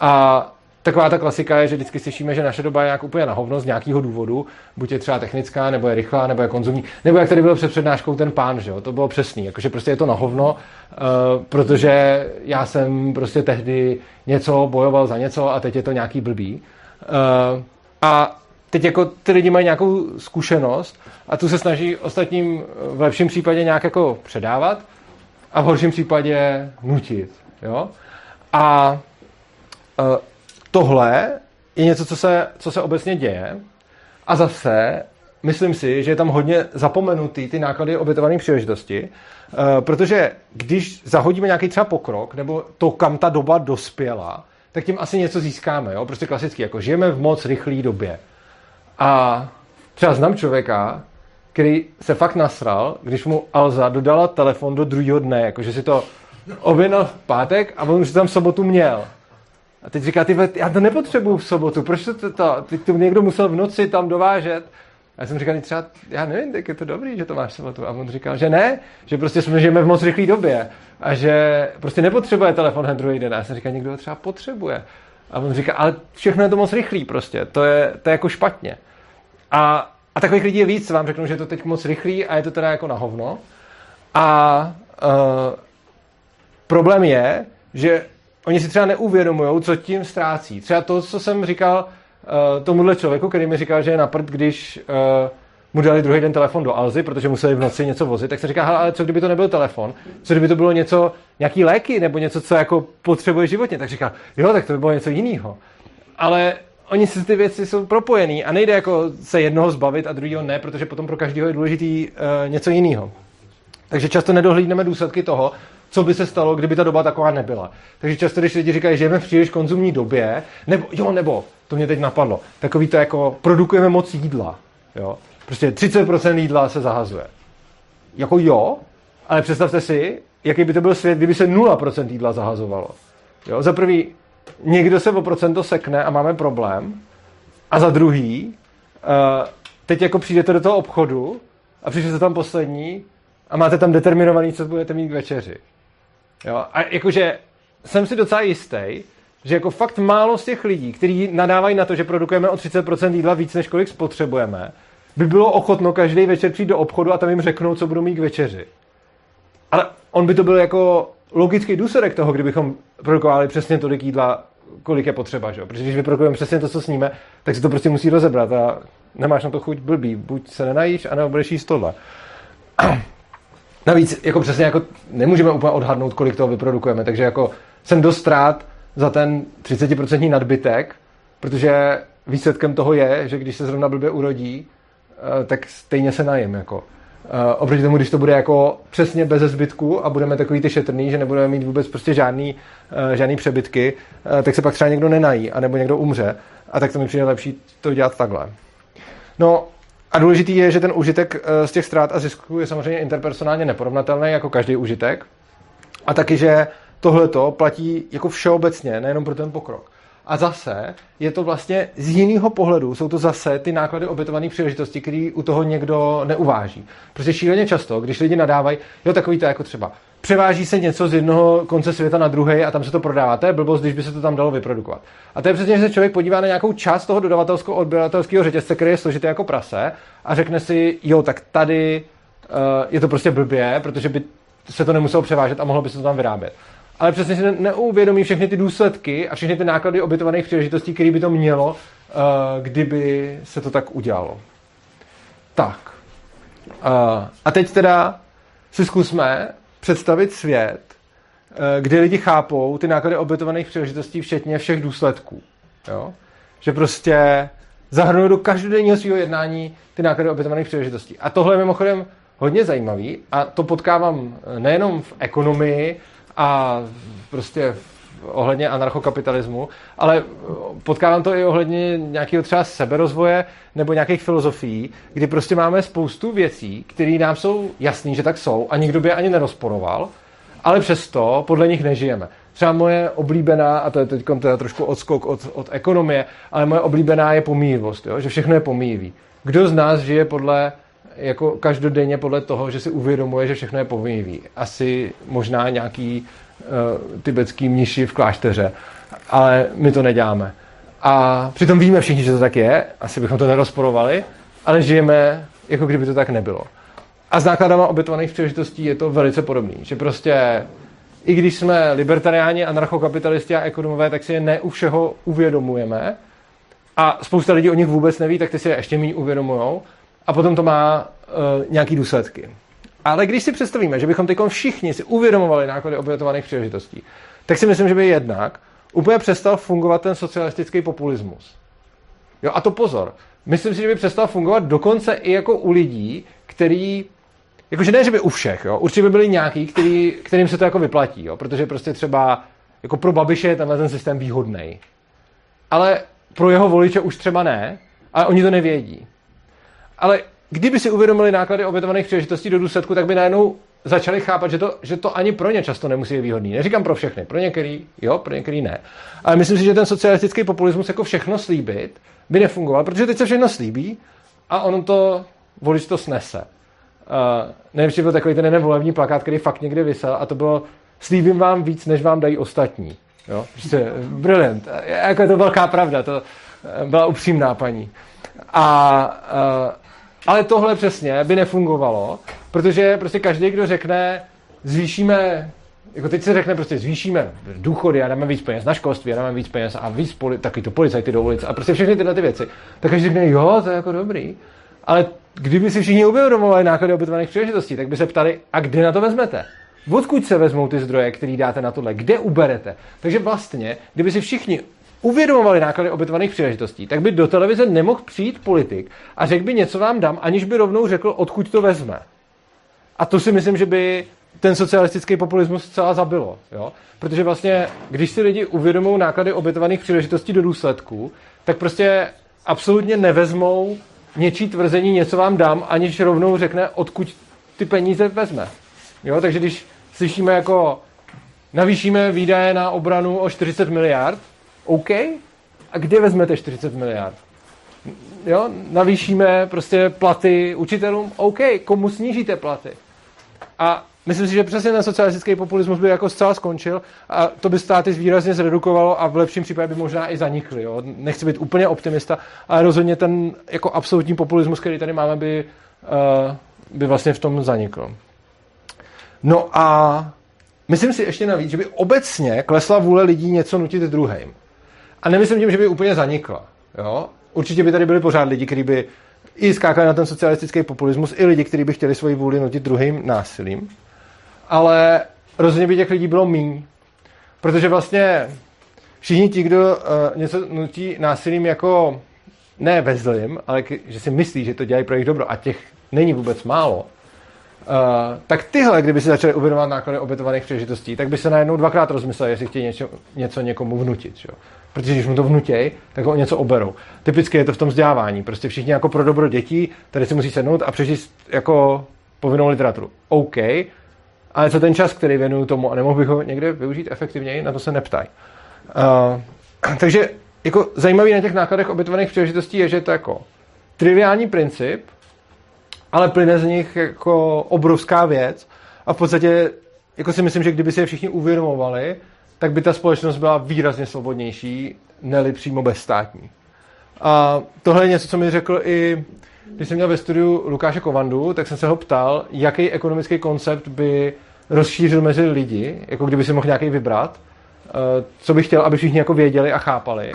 A Taková ta klasika je, že vždycky slyšíme, že naše doba je jak úplně na hovno z nějakého důvodu, buď je třeba technická, nebo je rychlá, nebo je konzumní, nebo jak tady byl před přednáškou ten pán, že jo? to bylo přesný, jakože prostě je to na hovno, uh, protože já jsem prostě tehdy něco bojoval za něco a teď je to nějaký blbý. Uh, a teď jako ty lidi mají nějakou zkušenost a tu se snaží ostatním v lepším případě nějak jako předávat a v horším případě nutit. Jo? A uh, tohle je něco, co se, co se obecně děje. A zase, myslím si, že je tam hodně zapomenutý ty náklady obětované příležitosti, uh, protože když zahodíme nějaký třeba pokrok, nebo to, kam ta doba dospěla, tak tím asi něco získáme. Jo? Prostě klasicky, jako žijeme v moc rychlé době. A třeba znám člověka, který se fakt nasral, když mu Alza dodala telefon do druhého dne, jakože si to objednal v pátek a on už tam sobotu měl. A teď říká, ty, já to nepotřebuju v sobotu, proč to, to, to teď to někdo musel v noci tam dovážet. A já jsem říkal, třeba, já nevím, tak je to dobrý, že to máš v sobotu. A on říkal, že ne, že prostě jsme žijeme v moc rychlé době a že prostě nepotřebuje telefon hned druhý den. A já jsem říkal, někdo ho třeba potřebuje. A on říká, ale všechno je to moc rychlý prostě, to je, to je jako špatně. A, a takových lidí je víc, vám řeknu, že je to teď moc rychlý a je to teda jako na hovno. A uh, problém je, že oni si třeba neuvědomují, co tím ztrácí. Třeba to, co jsem říkal uh, tomuhle člověku, který mi říkal, že je na prd, když uh, mu dali druhý den telefon do Alzy, protože museli v noci něco vozit, tak se říká, ale co kdyby to nebyl telefon? Co kdyby to bylo něco, nějaký léky nebo něco, co jako potřebuje životně? Tak říká, jo, tak to by bylo něco jiného. Ale oni si ty věci jsou propojený a nejde jako se jednoho zbavit a druhého ne, protože potom pro každého je důležitý uh, něco jiného. Takže často nedohlídneme důsledky toho, co by se stalo, kdyby ta doba taková nebyla. Takže často, když lidi říkají, že žijeme v příliš konzumní době, nebo jo, nebo, to mě teď napadlo, takový to jako produkujeme moc jídla. Jo? Prostě 30% jídla se zahazuje. Jako jo, ale představte si, jaký by to byl svět, kdyby se 0% jídla zahazovalo. Jo? Za prvý, někdo se o procento sekne a máme problém. A za druhý, uh, teď jako přijdete do toho obchodu a přišli se tam poslední a máte tam determinovaný, co budete mít k večeři. Jo? A jakože jsem si docela jistý, že jako fakt málo z těch lidí, kteří nadávají na to, že produkujeme o 30% jídla víc, než kolik spotřebujeme, by bylo ochotno každý večer přijít do obchodu a tam jim řeknou, co budou mít k večeři. Ale on by to byl jako logický důsledek toho, kdybychom produkovali přesně tolik jídla, kolik je potřeba, že? Protože když vyprodukujeme přesně to, co sníme, tak se to prostě musí rozebrat a nemáš na to chuť blbý. Buď se nenajíš, anebo budeš jíst tohle. Navíc jako přesně jako nemůžeme úplně odhadnout, kolik toho vyprodukujeme, takže jako jsem dost rád za ten 30% nadbytek, protože výsledkem toho je, že když se zrovna blbě urodí, eh, tak stejně se najím. Jako. oproti tomu, když to bude jako přesně bez zbytku a budeme takový ty šetrný, že nebudeme mít vůbec prostě žádný, uh, žádný přebytky, tak se pak třeba někdo nenají, anebo někdo umře. A tak to mi přijde lepší to dělat takhle. No a důležitý je, že ten užitek uh, z těch ztrát a zisků je samozřejmě interpersonálně neporovnatelný jako každý užitek. A taky, že tohleto platí jako všeobecně, nejenom pro ten pokrok. A zase je to vlastně z jiného pohledu, jsou to zase ty náklady obětované příležitosti, které u toho někdo neuváží. Protože šíleně často, když lidi nadávají, jo, takový to jako třeba, převáží se něco z jednoho konce světa na druhý a tam se to prodává. To je blbost, když by se to tam dalo vyprodukovat. A to je přesně, že se člověk podívá na nějakou část toho dodavatelského odběratelského řetězce, který je složitý jako prase, a řekne si, jo, tak tady uh, je to prostě blbě, protože by se to nemuselo převážet a mohlo by se to tam vyrábět ale přesně si neuvědomí všechny ty důsledky a všechny ty náklady obytovaných příležitostí, které by to mělo, eh, kdyby se to tak udělalo. Tak. Eh, a teď teda si zkusme představit svět, eh, kde lidi chápou ty náklady obytovaných příležitostí, včetně všech důsledků. Jo? Že prostě zahrnují do každodenního svého jednání ty náklady obytovaných příležitostí. A tohle je mimochodem hodně zajímavý a to potkávám nejenom v ekonomii, a prostě ohledně anarchokapitalismu, ale potkávám to i ohledně nějakého třeba seberozvoje nebo nějakých filozofií, kdy prostě máme spoustu věcí, které nám jsou jasný, že tak jsou a nikdo by je ani nerozporoval, ale přesto podle nich nežijeme. Třeba moje oblíbená, a to je teď teda trošku odskok od, od ekonomie, ale moje oblíbená je pomíjivost, jo? že všechno je pomíjivý. Kdo z nás žije podle jako každodenně podle toho, že si uvědomuje, že všechno je povinný. Asi možná nějaký uh, tibetský mniši v klášteře, ale my to neděláme. A přitom víme všichni, že to tak je, asi bychom to nerozporovali, ale žijeme, jako kdyby to tak nebylo. A s nákladama obětovaných příležitostí je to velice podobný, že prostě i když jsme libertariáni, anarchokapitalisti a ekonomové, tak si je ne u všeho uvědomujeme a spousta lidí o nich vůbec neví, tak ty si je ještě méně uvědomujou a potom to má uh, nějaký důsledky. Ale když si představíme, že bychom teď všichni si uvědomovali náklady obětovaných příležitostí, tak si myslím, že by jednak úplně přestal fungovat ten socialistický populismus. Jo, a to pozor. Myslím si, že by přestal fungovat dokonce i jako u lidí, který Jakože ne, že by u všech, jo. Určitě by byli nějaký, který, kterým se to jako vyplatí, jo. Protože prostě třeba jako pro Babiše je tenhle ten systém výhodný. Ale pro jeho voliče už třeba ne, ale oni to nevědí. Ale kdyby si uvědomili náklady obětovaných příležitostí do důsledku, tak by najednou začali chápat, že to, že to ani pro ně často nemusí být výhodný. Neříkám pro všechny, pro některý jo, pro některý ne. Ale myslím si, že ten socialistický populismus jako všechno slíbit by nefungoval, protože teď se všechno slíbí a on to, volič to snese. Uh, nevím, byl takový ten jeden volební plakát, který fakt někde vysel a to bylo slíbím vám víc, než vám dají ostatní. Jo? Prostě brilliant. Jako je to velká pravda, to byla upřímná paní. A, uh, ale tohle přesně by nefungovalo, protože prostě každý, kdo řekne, zvýšíme jako teď se řekne prostě zvýšíme důchody a dáme víc peněz na školství a dáme víc peněz a víc poli, taky to policajty do ulic a prostě všechny tyhle ty věci. Tak každý řekne, jo, to je jako dobrý. Ale kdyby si všichni uvědomovali náklady obytovaných příležitostí, tak by se ptali, a kde na to vezmete? Odkud se vezmou ty zdroje, které dáte na tohle? Kde uberete? Takže vlastně, kdyby si všichni uvědomovali náklady obětovaných příležitostí, tak by do televize nemohl přijít politik a řekl by něco vám dám, aniž by rovnou řekl, odkud to vezme. A to si myslím, že by ten socialistický populismus zcela zabilo. Jo? Protože vlastně, když si lidi uvědomou náklady obětovaných příležitostí do důsledků, tak prostě absolutně nevezmou něčí tvrzení, něco vám dám, aniž rovnou řekne, odkud ty peníze vezme. Jo? Takže když slyšíme jako navýšíme výdaje na obranu o 40 miliard, OK, a kde vezmete 40 miliard? Jo, navýšíme prostě platy učitelům, OK, komu snížíte platy? A myslím si, že přesně ten socialistický populismus by jako zcela skončil a to by státy výrazně zredukovalo a v lepším případě by možná i zanikly. Jo. Nechci být úplně optimista, ale rozhodně ten jako absolutní populismus, který tady máme, by, uh, by vlastně v tom zanikl. No a myslím si ještě navíc, že by obecně klesla vůle lidí něco nutit druhým. A nemyslím tím, že by úplně zanikla. Jo? Určitě by tady byli pořád lidi, kteří by i skákali na ten socialistický populismus, i lidi, kteří by chtěli svoji vůli nutit druhým násilím. Ale rozhodně by těch lidí bylo míň. Protože vlastně všichni ti, kdo uh, něco nutí násilím jako ne ve zlým, ale k, že si myslí, že to dělají pro jejich dobro, a těch není vůbec málo, tak tyhle, kdyby si začali uvědomovat náklady obětovaných příležitostí, tak by se najednou dvakrát rozmysleli, jestli chtějí něco, něco někomu vnutit. Že? Protože když mu to vnutěj, tak ho něco oberou. Typicky je to v tom vzdělávání. Prostě všichni jako pro dobro dětí, tady si musí sednout a přečíst jako povinnou literaturu. OK, ale co ten čas, který věnuju tomu a nemohl bych ho někde využít efektivněji, na to se neptaj. Uh, (clears throat) takže jako zajímavý na těch nákladech obětovaných příležitostí je, že to jako triviální princip, ale plyne z nich jako obrovská věc a v podstatě jako si myslím, že kdyby si je všichni uvědomovali, tak by ta společnost byla výrazně svobodnější, neli přímo bezstátní. A tohle je něco, co mi řekl i, když jsem měl ve studiu Lukáše Kovandu, tak jsem se ho ptal, jaký ekonomický koncept by rozšířil mezi lidi, jako kdyby si mohl nějaký vybrat, eh, co bych chtěl, aby všichni jako věděli a chápali.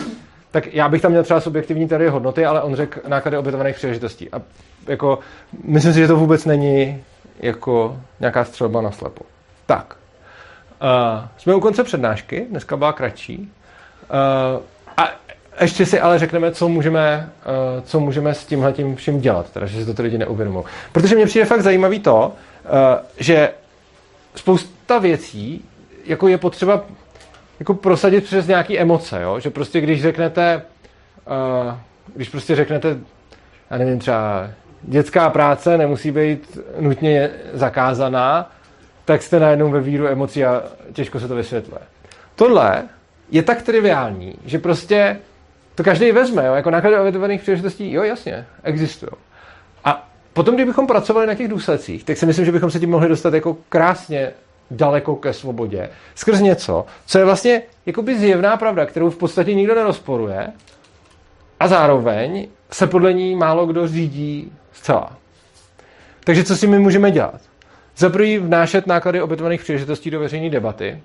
Tak já bych tam měl třeba subjektivní teorie hodnoty, ale on řekl náklady obětovaných příležitostí. A jako, myslím si, že to vůbec není jako nějaká střelba na slepo. Tak. Uh, jsme u konce přednášky, dneska byla kratší. Uh, a ještě si ale řekneme, co můžeme, uh, co můžeme s tímhle tím vším dělat, teda, že si to ty lidi neuvědomují. Protože mě přijde fakt zajímavý to, uh, že spousta věcí jako je potřeba jako prosadit přes nějaké emoce, jo? že prostě když řeknete, uh, když prostě řeknete, já nevím, třeba dětská práce nemusí být nutně zakázaná, tak jste najednou ve víru emocí a těžko se to vysvětluje. Tohle je tak triviální, že prostě to každý vezme, jo? jako náklady obětovaných příležitostí, jo jasně, existují. A potom, kdybychom pracovali na těch důsledcích, tak si myslím, že bychom se tím mohli dostat jako krásně daleko ke svobodě. Skrz něco, co je vlastně jakoby zjevná pravda, kterou v podstatě nikdo nerozporuje a zároveň se podle ní málo kdo řídí zcela. Takže co si my můžeme dělat? Za prvý vnášet náklady obětovaných příležitostí do veřejné debaty.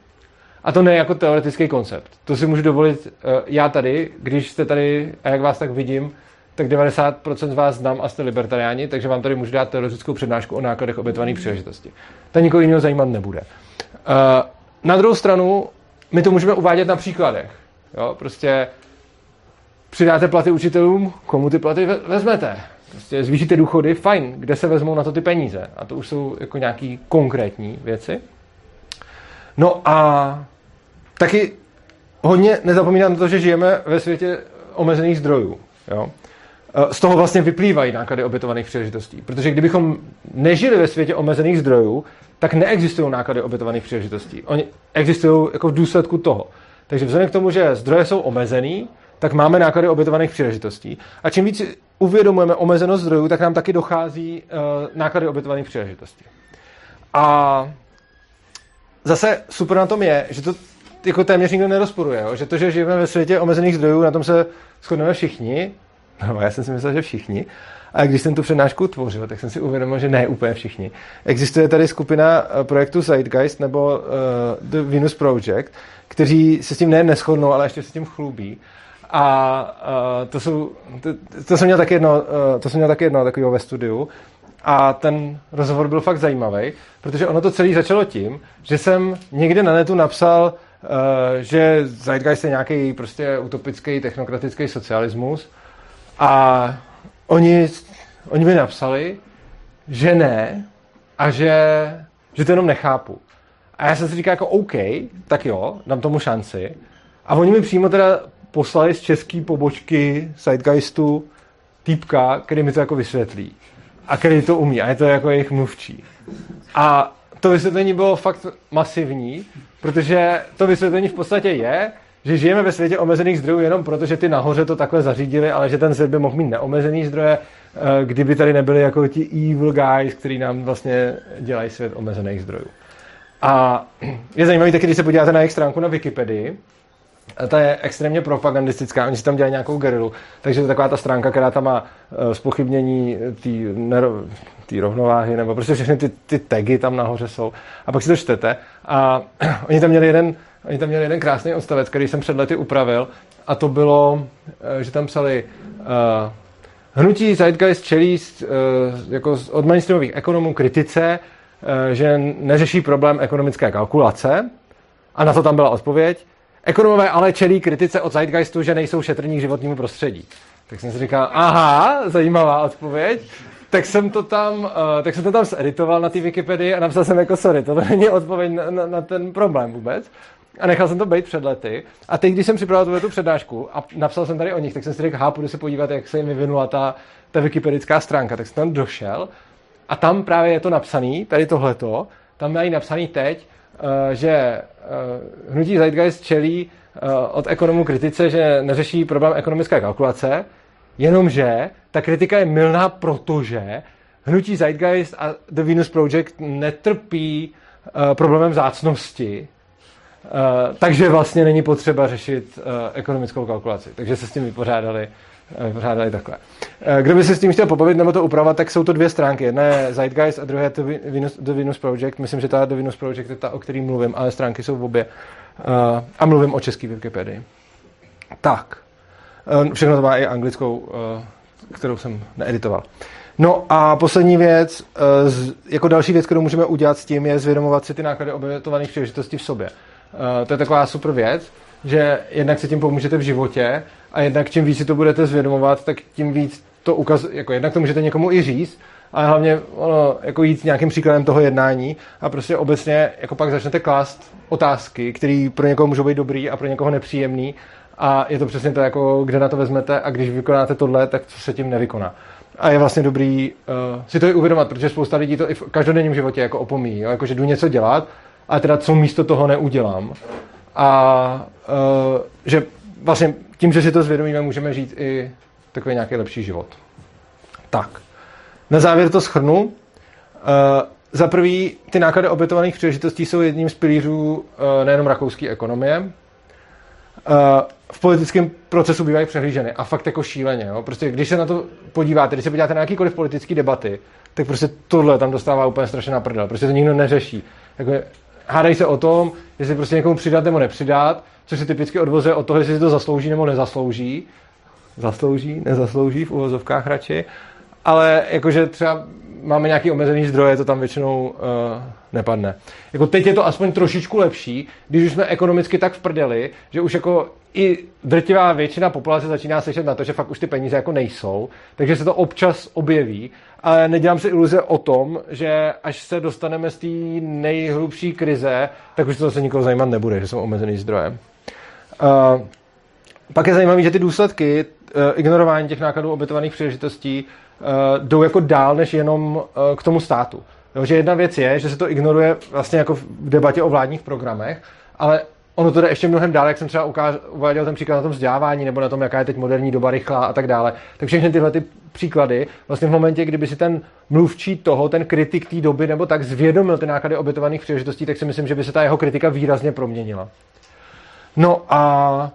A to ne jako teoretický koncept. To si můžu dovolit uh, já tady, když jste tady a jak vás tak vidím, tak 90% z vás znám a jste libertariáni, takže vám tady můžu dát teoretickou přednášku o nákladech obětovaných příležitosti. To nikoho jiného zajímat nebude. Uh, na druhou stranu, my to můžeme uvádět na příkladech. Jo? Prostě přidáte platy učitelům, komu ty platy vezmete? Prostě zvýšíte důchody, fajn, kde se vezmou na to ty peníze? A to už jsou jako nějaký konkrétní věci. No a taky hodně nezapomínám na to, že žijeme ve světě omezených zdrojů. Jo? E, z toho vlastně vyplývají náklady obětovaných příležitostí. Protože kdybychom nežili ve světě omezených zdrojů, tak neexistují náklady obětovaných příležitostí. Oni existují jako v důsledku toho. Takže vzhledem k tomu, že zdroje jsou omezený, tak máme náklady obětovaných příležitostí. A čím víc uvědomujeme omezenost zdrojů, tak nám taky dochází uh, náklady obětovaných příležitostí. A zase super na tom je, že to jako téměř nikdo nerozporuje, jo? že to, že žijeme ve světě omezených zdrojů, na tom se shodneme všichni, (laughs) no já jsem si myslel, že všichni, a když jsem tu přednášku tvořil, tak jsem si uvědomil, že ne úplně všichni. Existuje tady skupina eh, projektu Zeitgeist nebo uh, The Venus Project, kteří se s tím nejen neschodnou, ale ještě se tím chlubí. A uh, to, jsou, to, to, jsem měl taky jedno, uh, to jsem měl taky jedno takového ve studiu. A ten rozhovor byl fakt zajímavý, protože ono to celé začalo tím, že jsem někde na netu napsal, uh, že Zeitgeist je nějaký prostě utopický technokratický socialismus a oni, oni mi napsali, že ne a že, že to jenom nechápu. A já jsem si říkal jako OK, tak jo, dám tomu šanci. A oni mi přímo teda poslali z české pobočky Sidegeistu týpka, který mi to jako vysvětlí. A který to umí. A je to jako jejich mluvčí. A to vysvětlení bylo fakt masivní, protože to vysvětlení v podstatě je, že žijeme ve světě omezených zdrojů jenom proto, že ty nahoře to takhle zařídili, ale že ten svět by mohl mít neomezený zdroje, eh, kdyby tady nebyli jako ti evil guys, který nám vlastně dělají svět omezených zdrojů. A je zajímavé taky, když se podíváte na jejich stránku na Wikipedii, ta je extrémně propagandistická, oni si tam dělají nějakou gerilu, takže to je taková ta stránka, která tam má spochybnění té rovnováhy, nebo prostě všechny ty, ty tagy tam nahoře jsou. A pak si to čtete a (clears throat) oni tam měli jeden, oni tam měli jeden krásný odstavec, který jsem před lety upravil. A to bylo, eh, že tam psali uh, hnutí Zeitgeist čelí uh, jako od mainstreamových ekonomů kritice, uh, že neřeší problém ekonomické kalkulace. A na to tam byla odpověď, Ekonomové ale čelí kritice od Zeitgeistu, že nejsou šetrní k životnímu prostředí. Tak jsem si říkal, aha, zajímavá odpověď. tak jsem to tam, uh, tak jsem to tam zeditoval na té Wikipedii a napsal jsem jako sorry, to není odpověď na, na, na ten problém vůbec. A nechal jsem to být před lety. A teď, když jsem připravil tu přednášku a napsal jsem tady o nich, tak jsem si řekl, půjdu se podívat, jak se jim vyvinula ta, ta wikipedická stránka. Tak jsem tam došel a tam právě je to napsaný, tady tohleto, tam mají napsaný teď, uh, že hnutí Zeitgeist čelí uh, od ekonomů kritice, že neřeší problém ekonomické kalkulace, jenomže ta kritika je milná, protože hnutí Zeitgeist a The Venus Project netrpí uh, problémem zácnosti, takže vlastně není potřeba řešit ekonomickou kalkulaci. Takže se s tím vypořádali, uh, vypořádali takhle. Uh, kdo by se s tím chtěl pobavit nebo to upravovat, tak jsou to dvě stránky. Jedna je Zeitgeist a druhá je The Venus, Project. Myslím, že ta The Venus Project je ta, o který mluvím, ale stránky jsou v obě. Uh, a mluvím o české Wikipedii. Tak. Všechno to má i anglickou, kterou jsem needitoval. No a poslední věc, jako další věc, kterou můžeme udělat s tím, je zvědomovat si ty náklady obětovaných příležitostí v sobě. To je taková super věc, že jednak se tím pomůžete v životě a jednak čím víc si to budete zvědomovat, tak tím víc to ukaz, jako jednak to můžete někomu i říct, ale hlavně ono, jako jít nějakým příkladem toho jednání a prostě obecně jako pak začnete klást otázky, které pro někoho můžou být dobrý a pro někoho nepříjemný a je to přesně to, jako kde na to vezmete a když vykonáte tohle, tak co se tím nevykoná. A je vlastně dobrý uh, si to i uvědomit, protože spousta lidí to i v každodenním životě jako opomíjí, jako že jdu něco dělat, ale teda co místo toho neudělám. A uh, že vlastně tím, že si to zvědomíme, můžeme žít i takový nějaký lepší život. Tak. Na závěr to schrnu. Uh, za prvý, ty náklady obětovaných příležitostí jsou jedním z pilířů uh, nejenom rakouské ekonomie. Uh, v politickém procesu bývají přehlíženy a fakt jako šíleně. Jo? Prostě když se na to podíváte, když se podíváte na jakýkoliv politické debaty, tak prostě tohle tam dostává úplně strašně na prdel. Prostě to nikdo neřeší. Jako, hádají se o tom, jestli prostě někomu přidat nebo nepřidat, což se typicky odvozuje od toho, jestli si to zaslouží nebo nezaslouží. Zaslouží, nezaslouží v uvozovkách radši. Ale jakože třeba máme nějaký omezený zdroje, to tam většinou uh, nepadne. Jako teď je to aspoň trošičku lepší, když už jsme ekonomicky tak v prdeli, že už jako i drtivá většina populace začíná slyšet na to, že fakt už ty peníze jako nejsou, takže se to občas objeví, ale nedělám si iluze o tom, že až se dostaneme z té nejhlubší krize, tak už to zase nikoho zajímat nebude, že jsou omezený zdrojem. Uh, pak je zajímavé, že ty důsledky uh, ignorování těch nákladů obětovaných příležitostí uh, jdou jako dál než jenom uh, k tomu státu. Jo, že jedna věc je, že se to ignoruje vlastně jako v debatě o vládních programech, ale ono to jde ještě mnohem dál, jak jsem třeba uváděl ten příklad na tom vzdělávání nebo na tom, jaká je teď moderní doba rychlá a tak dále. Tak všechny tyhle ty příklady, vlastně v momentě, kdyby si ten mluvčí toho, ten kritik té doby nebo tak zvědomil ty náklady obětovaných příležitostí, tak si myslím, že by se ta jeho kritika výrazně proměnila. No a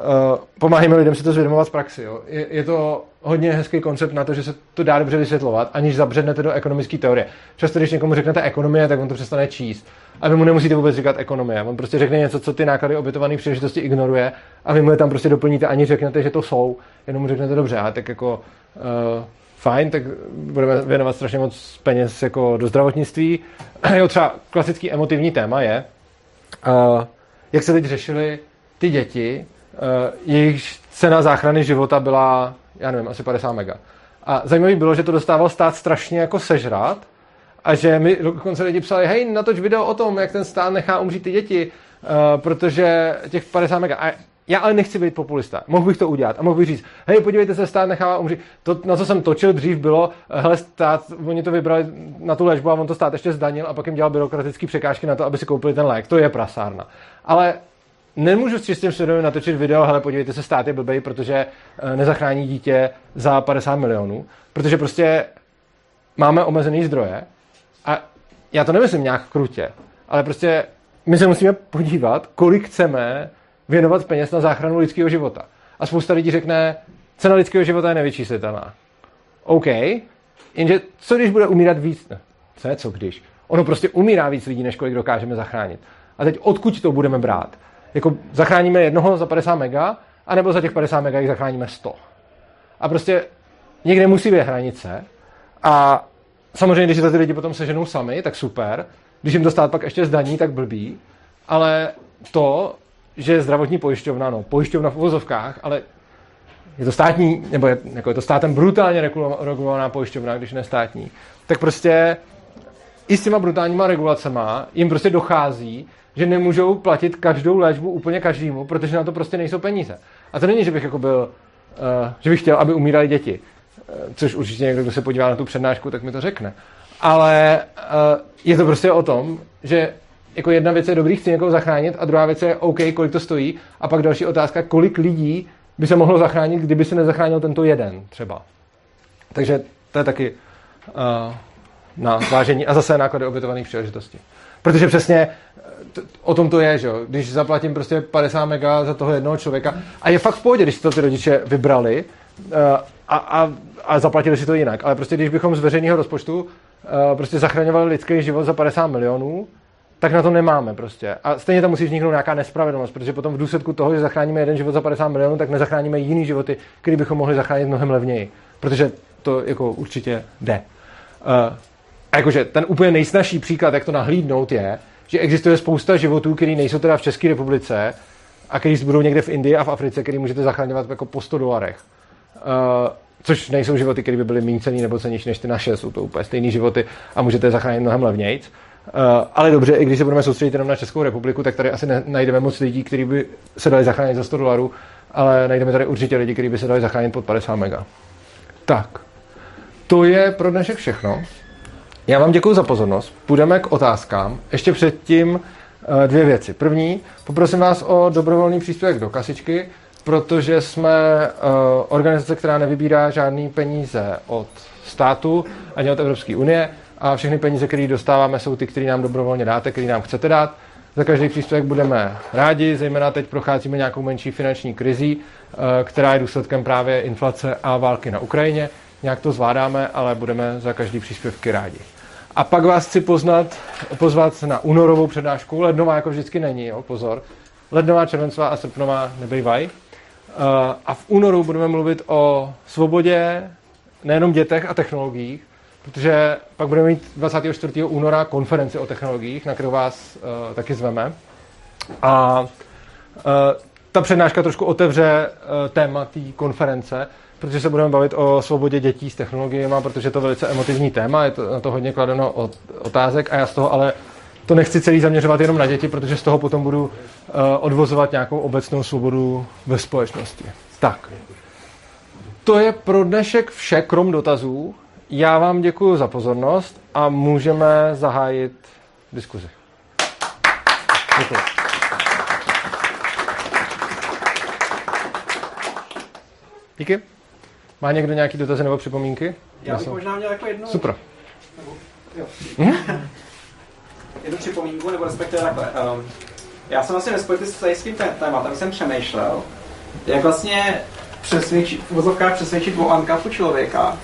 uh, pomáháme lidem si to zvědomovat z praxi. Jo. Je, je to hodně hezký koncept na to, že se to dá dobře vysvětlovat, aniž zabřednete do ekonomické teorie. Často, když někomu řeknete ekonomie, tak on to přestane číst. A vy mu nemusíte vůbec říkat ekonomie. On prostě řekne něco, co ty náklady obětované příležitosti ignoruje a vy mu je tam prostě doplníte, ani řeknete, že to jsou, jenom mu řeknete dobře, a tak jako uh, fajn, tak budeme věnovat strašně moc peněz jako do zdravotnictví. (clears throat) jo, třeba klasický emotivní téma je, uh, jak se teď řešili ty děti, jejich cena záchrany života byla, já nevím, asi 50 mega. A zajímavé bylo, že to dostával stát strašně jako sežrat a že mi dokonce lidi psali, hej, natoč video o tom, jak ten stát nechá umřít ty děti, uh, protože těch 50 mega. A já ale nechci být populista. Mohl bych to udělat a mohl bych říct, hej, podívejte se, stát nechává umřít. To, na co jsem točil dřív, bylo, hele, stát, oni to vybrali na tu léčbu a on to stát ještě zdanil a pak jim dělal byrokratické překážky na to, aby si koupili ten lék. To je prasárna. Ale nemůžu s čistým svědomím natočit video, hele, podívejte se, stát je blbej, protože eh, nezachrání dítě za 50 milionů, protože prostě máme omezený zdroje a já to nemyslím nějak krutě, ale prostě my se musíme podívat, kolik chceme věnovat peněz na záchranu lidského života. A spousta lidí řekne, cena lidského života je nevyčíslitelná. OK, jenže co když bude umírat víc? Ne, co je co když? Ono prostě umírá víc lidí, než kolik dokážeme zachránit. A teď odkud to budeme brát? Jako zachráníme jednoho za 50 mega, anebo za těch 50 mega jich zachráníme 100. A prostě někde musí být hranice a samozřejmě, když to ty lidi potom seženou sami, tak super. Když jim to stát pak ještě zdaní, tak blbý. Ale to, že zdravotní pojišťovna, no, pojišťovna v uvozovkách, ale je to státní, nebo je, jako je to státem brutálně regulo- regulovaná pojišťovna, když ne státní, tak prostě i s těma brutálníma regulacema jim prostě dochází, že nemůžou platit každou léčbu úplně každému, protože na to prostě nejsou peníze. A to není, že bych jako byl, uh, že bych chtěl, aby umírali děti. Uh, což určitě někdo, kdo se podívá na tu přednášku, tak mi to řekne. Ale uh, je to prostě o tom, že jako jedna věc je dobrý, chci někoho zachránit a druhá věc je OK, kolik to stojí a pak další otázka, kolik lidí by se mohlo zachránit, kdyby se nezachránil tento jeden třeba. Takže to je taky uh, na vážení a zase náklady obětovaných příležitostí. Protože přesně t- o tom to je, že jo? Když zaplatím prostě 50 mega za toho jednoho člověka a je fakt v pohodě, když si to ty rodiče vybrali uh, a, a, a zaplatili si to jinak. Ale prostě když bychom z veřejného rozpočtu uh, prostě zachraňovali lidský život za 50 milionů, tak na to nemáme prostě. A stejně tam musí vzniknout nějaká nespravedlnost, protože potom v důsledku toho, že zachráníme jeden život za 50 milionů, tak nezachráníme jiný životy, který bychom mohli zachránit mnohem levněji. Protože to jako určitě jde. Uh, a jakože ten úplně nejsnažší příklad, jak to nahlídnout, je, že existuje spousta životů, které nejsou teda v České republice a který budou někde v Indii a v Africe, který můžete zachraňovat jako po 100 dolarech. Uh, což nejsou životy, které by byly méně cený nebo cenější než ty naše, jsou to úplně stejné životy a můžete je zachránit mnohem levnějc. Uh, ale dobře, i když se budeme soustředit jenom na Českou republiku, tak tady asi ne- najdeme moc lidí, kteří by se dali zachránit za 100 dolarů, ale najdeme tady určitě lidi, kteří by se dali zachránit pod 50 mega. Tak, to je pro dnešek všechno. Já vám děkuji za pozornost. Půjdeme k otázkám. Ještě předtím eh, dvě věci. První, poprosím vás o dobrovolný příspěvek do kasičky, protože jsme eh, organizace, která nevybírá žádný peníze od státu ani od Evropské unie a všechny peníze, které dostáváme, jsou ty, které nám dobrovolně dáte, které nám chcete dát. Za každý příspěvek budeme rádi, zejména teď procházíme nějakou menší finanční krizi, eh, která je důsledkem právě inflace a války na Ukrajině. Nějak to zvládáme, ale budeme za každý příspěvky rádi. A pak vás chci poznat, pozvat na únorovou přednášku. Lednová jako vždycky není, jo, pozor. Lednová, červencová a srpnová nebejvají. Uh, a v únoru budeme mluvit o svobodě, nejenom dětech a technologiích, protože pak budeme mít 24. února konferenci o technologiích, na kterou vás uh, taky zveme. A uh, ta přednáška trošku otevře uh, téma té konference, protože se budeme bavit o svobodě dětí s technologiemi, protože to velice emotivní téma, je to na to hodně kladeno otázek a já z toho ale to nechci celý zaměřovat jenom na děti, protože z toho potom budu uh, odvozovat nějakou obecnou svobodu ve společnosti. Tak. To je pro dnešek vše, krom dotazů. Já vám děkuji za pozornost a můžeme zahájit diskuzi. Děkuji. Díky. Má někdo nějaký dotazy nebo připomínky? Já bych možná měl jako jednu... Super. Nebo, jo. jednu připomínku, nebo respektive takhle. Um, já jsem vlastně ve spojitosti s tím tématem jsem přemýšlel, jak vlastně přesvědčit, v vozovkách přesvědčit o ankapu člověka,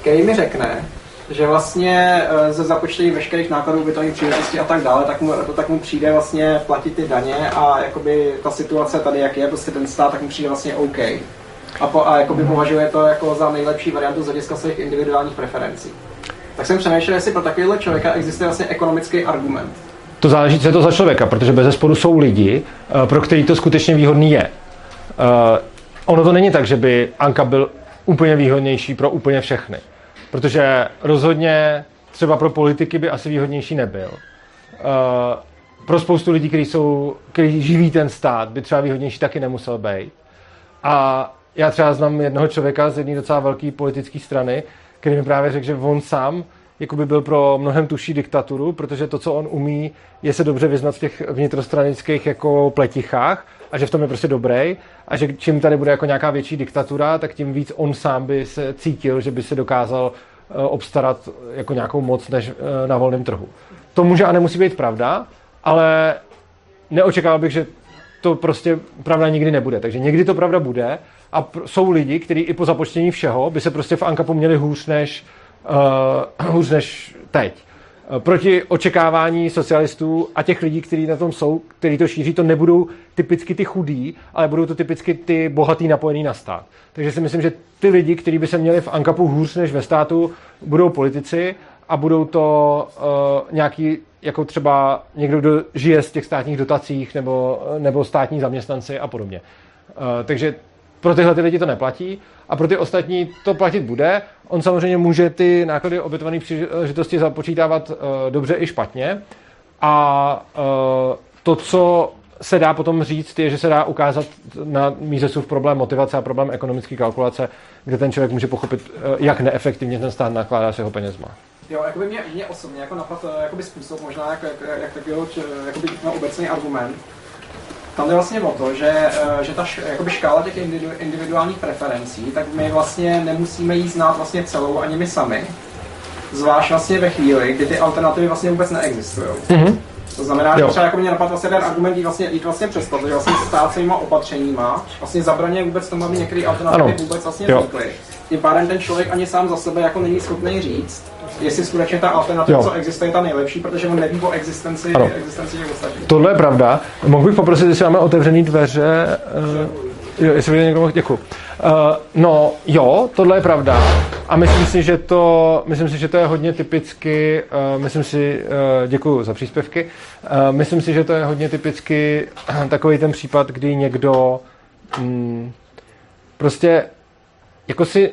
který mi řekne, že vlastně ze započtení veškerých nákladů ubytování příležitosti a tak dále, tak mu, to tak mu přijde vlastně platit ty daně a jakoby ta situace tady, jak je, prostě ten stát, tak mu přijde vlastně OK. A, po, a jakoby považuje to jako za nejlepší variantu z hlediska svých individuálních preferencí. Tak jsem přemýšlel, jestli pro takového člověka existuje vlastně ekonomický argument. To záleží, co je to za člověka, protože bez zesporu jsou lidi, pro který to skutečně výhodný je. Uh, ono to není tak, že by Anka byl úplně výhodnější pro úplně všechny. Protože rozhodně třeba pro politiky by asi výhodnější nebyl. Uh, pro spoustu lidí, kteří, jsou, kteří živí ten stát, by třeba výhodnější taky nemusel být. A já třeba znám jednoho člověka z jedné docela velké politické strany, který mi právě řekl, že on sám jakoby byl pro mnohem tuší diktaturu, protože to, co on umí, je se dobře vyznat v těch vnitrostranických jako pletichách a že v tom je prostě dobrý a že čím tady bude jako nějaká větší diktatura, tak tím víc on sám by se cítil, že by se dokázal obstarat jako nějakou moc než na volném trhu. To může a nemusí být pravda, ale neočekával bych, že to prostě pravda nikdy nebude. Takže někdy to pravda bude a pr- jsou lidi, kteří i po započtění všeho by se prostě v Ankapu měli hůř než, uh, hůř než teď. Proti očekávání socialistů a těch lidí, kteří na tom jsou, kteří to šíří, to nebudou typicky ty chudí, ale budou to typicky ty bohatý napojený na stát. Takže si myslím, že ty lidi, kteří by se měli v Ankapu hůř než ve státu, budou politici a budou to uh, nějaký, jako třeba někdo, kdo žije z těch státních dotacích nebo, nebo státní zaměstnanci a podobně. Uh, takže pro tyhle ty lidi to neplatí a pro ty ostatní to platit bude. On samozřejmě může ty náklady obětované příležitosti započítávat uh, dobře i špatně. A uh, to, co se dá potom říct, je, že se dá ukázat na Mízesův problém motivace a problém ekonomické kalkulace, kde ten člověk může pochopit, uh, jak neefektivně ten stát nakládá s jeho penězma. Jo, jako by mě, mě osobně jako napad, jakoby způsob, možná jak, jak, jak takový jakoby, no, obecný argument, tam jde vlastně o to, že, eh, že ta jakoby škála těch individuálních preferencí, tak my vlastně nemusíme jí znát vlastně celou ani my sami. Zvlášť vlastně ve chvíli, kdy ty alternativy vlastně vůbec neexistují. Mm-hmm. To znamená, že třeba jako mě napadl vlastně ten argument jít vlastně, jít vlastně přes to, že vlastně stát svýma opatřeníma vlastně zabraně vůbec tomu, aby některé alternativy ano. vůbec vlastně vznikly. Tím pádem ten člověk ani sám za sebe jako není schopný říct, jestli skutečně ta alternativa, jo. co existuje, je ta nejlepší, protože on neví o existenci, ano. existenci těch ostatních. Tohle je pravda. Mohl bych poprosit, jestli máme otevřený dveře. Uh, jo, jestli by někdo mohl, děkuji. Uh, no, jo, tohle je pravda. A myslím si, že to, myslím si, že to je hodně typicky, uh, myslím si, uh, děkuji za příspěvky, uh, myslím si, že to je hodně typicky uh, (clears throat) takový ten případ, kdy někdo um, prostě jako si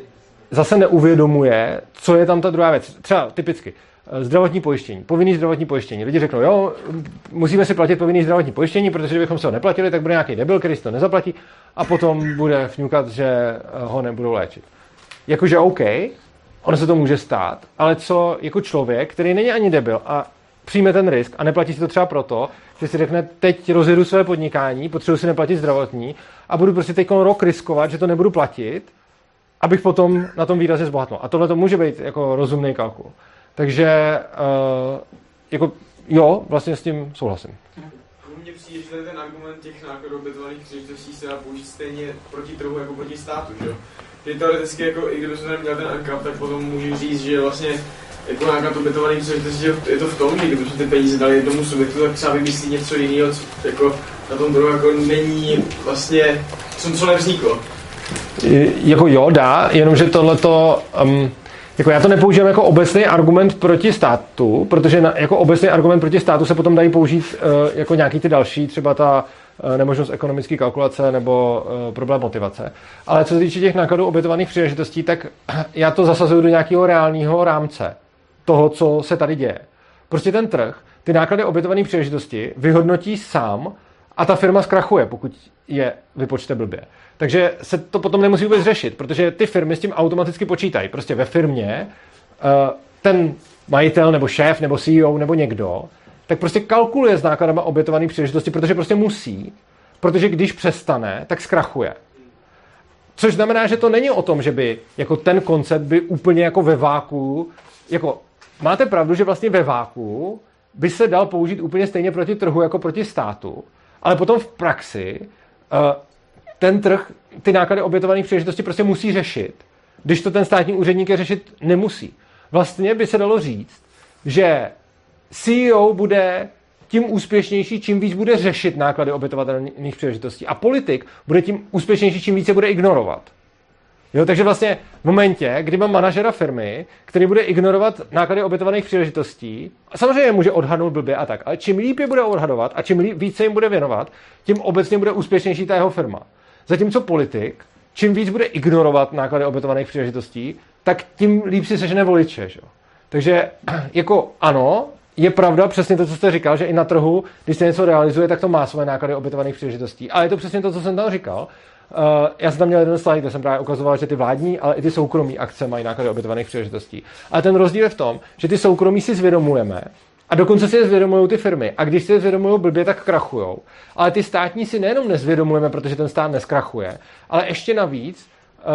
zase neuvědomuje, co je tam ta druhá věc. Třeba typicky eh, zdravotní pojištění, povinný zdravotní pojištění. Lidi řeknou, jo, musíme si platit povinný zdravotní pojištění, protože kdybychom se ho neplatili, tak bude nějaký debil, který si to nezaplatí a potom bude vňukat, že eh, ho nebudou léčit. Jakože OK, ono se to může stát, ale co jako člověk, který není ani debil a přijme ten risk a neplatí si to třeba proto, že si řekne, teď rozjedu své podnikání, potřebuji si neplatit zdravotní a budu prostě teď rok riskovat, že to nebudu platit abych potom na tom výrazně zbohatnul. A tohle to může být jako rozumný kalkul. Takže uh, jako jo, vlastně s tím souhlasím. Mně přijde, že ten argument těch nákladů obětovaných příležitostí se dá použít stejně proti trhu jako proti státu, že jo? Že teoreticky, jako, i kdyby jsme neměl ten ankap, tak potom můžu říct, že vlastně jako náklad obětovaný příležitostí, že je to v tom, že kdybychom ty peníze dali jednomu subjektu, tak třeba vymyslí něco jiného, co jako na tom trhu jako není vlastně, co, co nevzniklo jako jo, dá, jenomže tohleto, um, jako já to nepoužívám jako obecný argument proti státu, protože na, jako obecný argument proti státu se potom dají použít uh, jako nějaký ty další, třeba ta uh, nemožnost ekonomické kalkulace nebo uh, problém motivace. Ale co se týče těch nákladů obětovaných příležitostí, tak (clears throat) já to zasazuju do nějakého reálného rámce toho, co se tady děje. Prostě ten trh ty náklady obětované příležitosti vyhodnotí sám a ta firma zkrachuje, pokud je vypočte blbě. Takže se to potom nemusí vůbec řešit, protože ty firmy s tím automaticky počítají. Prostě ve firmě eh, ten majitel nebo šéf nebo CEO nebo někdo, tak prostě kalkuluje s nákladama obětované příležitosti, protože prostě musí, protože když přestane, tak zkrachuje. Což znamená, že to není o tom, že by jako ten koncept by úplně jako ve váku, jako máte pravdu, že vlastně ve váku by se dal použít úplně stejně proti trhu jako proti státu, ale potom v praxi uh, ten trh ty náklady obětovaných příležitostí prostě musí řešit, když to ten státní úředník je řešit nemusí. Vlastně by se dalo říct, že CEO bude tím úspěšnější, čím víc bude řešit náklady obětovatelných příležitostí. A politik bude tím úspěšnější, čím více bude ignorovat. Jo, takže vlastně v momentě, kdy mám manažera firmy, který bude ignorovat náklady obětovaných příležitostí, a samozřejmě může odhadnout blbě a tak, ale čím líp je bude odhadovat a čím více jim bude věnovat, tím obecně bude úspěšnější ta jeho firma. Zatímco politik, čím víc bude ignorovat náklady obětovaných příležitostí, tak tím líp si sežene voliče. Že? Takže (clears throat) jako ano, je pravda přesně to, co jste říkal, že i na trhu, když se něco realizuje, tak to má své náklady obětovaných příležitostí. Ale je to přesně to, co jsem tam říkal. Uh, já jsem tam měl jeden slide, kde jsem právě ukazoval, že ty vládní, ale i ty soukromí akce mají náklady obětovaných příležitostí. Ale ten rozdíl je v tom, že ty soukromí si zvědomujeme, a dokonce si je zvědomují ty firmy. A když si je zvědomují blbě, tak krachujou. Ale ty státní si nejenom nezvědomujeme, protože ten stát neskrachuje, ale ještě navíc uh,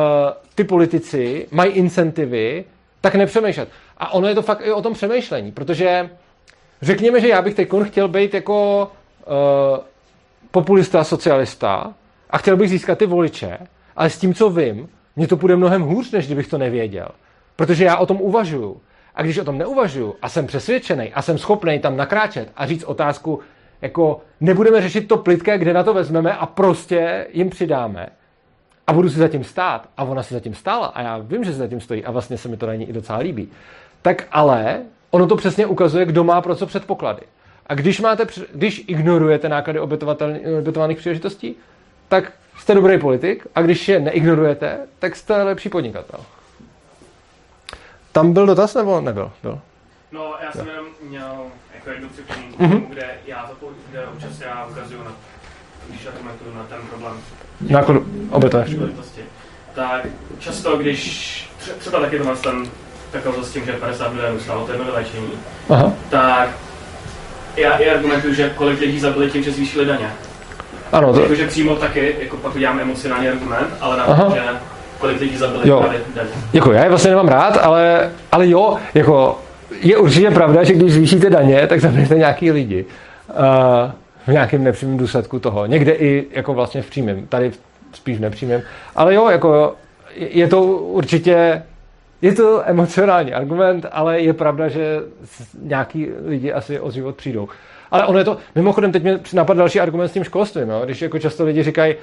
ty politici mají incentivy tak nepřemýšlet. A ono je to fakt i o tom přemýšlení, protože řekněme, že já bych teď chtěl být jako uh, populista, socialista a chtěl bych získat ty voliče, ale s tím, co vím, mně to půjde mnohem hůř, než kdybych to nevěděl. Protože já o tom uvažuju. A když o tom neuvažuju a jsem přesvědčený a jsem schopný tam nakráčet a říct otázku, jako nebudeme řešit to plitké, kde na to vezmeme a prostě jim přidáme. A budu si zatím stát. A ona si zatím stála. A já vím, že se zatím stojí. A vlastně se mi to na ní i docela líbí. Tak ale ono to přesně ukazuje, kdo má pro co předpoklady. A když, máte, když ignorujete náklady obětovaných příležitostí, tak jste dobrý politik a když je neignorujete, tak jste lepší podnikatel. Tam byl dotaz nebo nebyl? Byl. No, já jsem jenom měl jako jednu připomínku, mm-hmm. kde já to kde občas já ukazuju na, když argumentuju na ten problém Náklad obětové. příležitosti. Tak často, když tře- třeba taky to ten takovou s tím, že 50 milionů stálo to jedno vyléčení, Aha. tak já i argumentuju, že kolik lidí zabili tím, že zvýšili daně. Ano, to, Jakože přímo taky, jako pak udělám emocionální argument, ale na to, že kolik lidí zabili Jo. právě daně. jako já je vlastně nemám rád, ale, ale jo, jako je určitě pravda, že když zvýšíte daně, tak zabijete nějaký lidi. Uh, v nějakém nepřímém důsledku toho. Někde i jako vlastně v přímém, tady spíš v nepřímém. Ale jo, jako je to určitě je to emocionální argument, ale je pravda, že nějaký lidi asi o život přijdou. Ale ono je to, mimochodem teď mě napadl další argument s tím školstvím, jo? když jako často lidi říkají,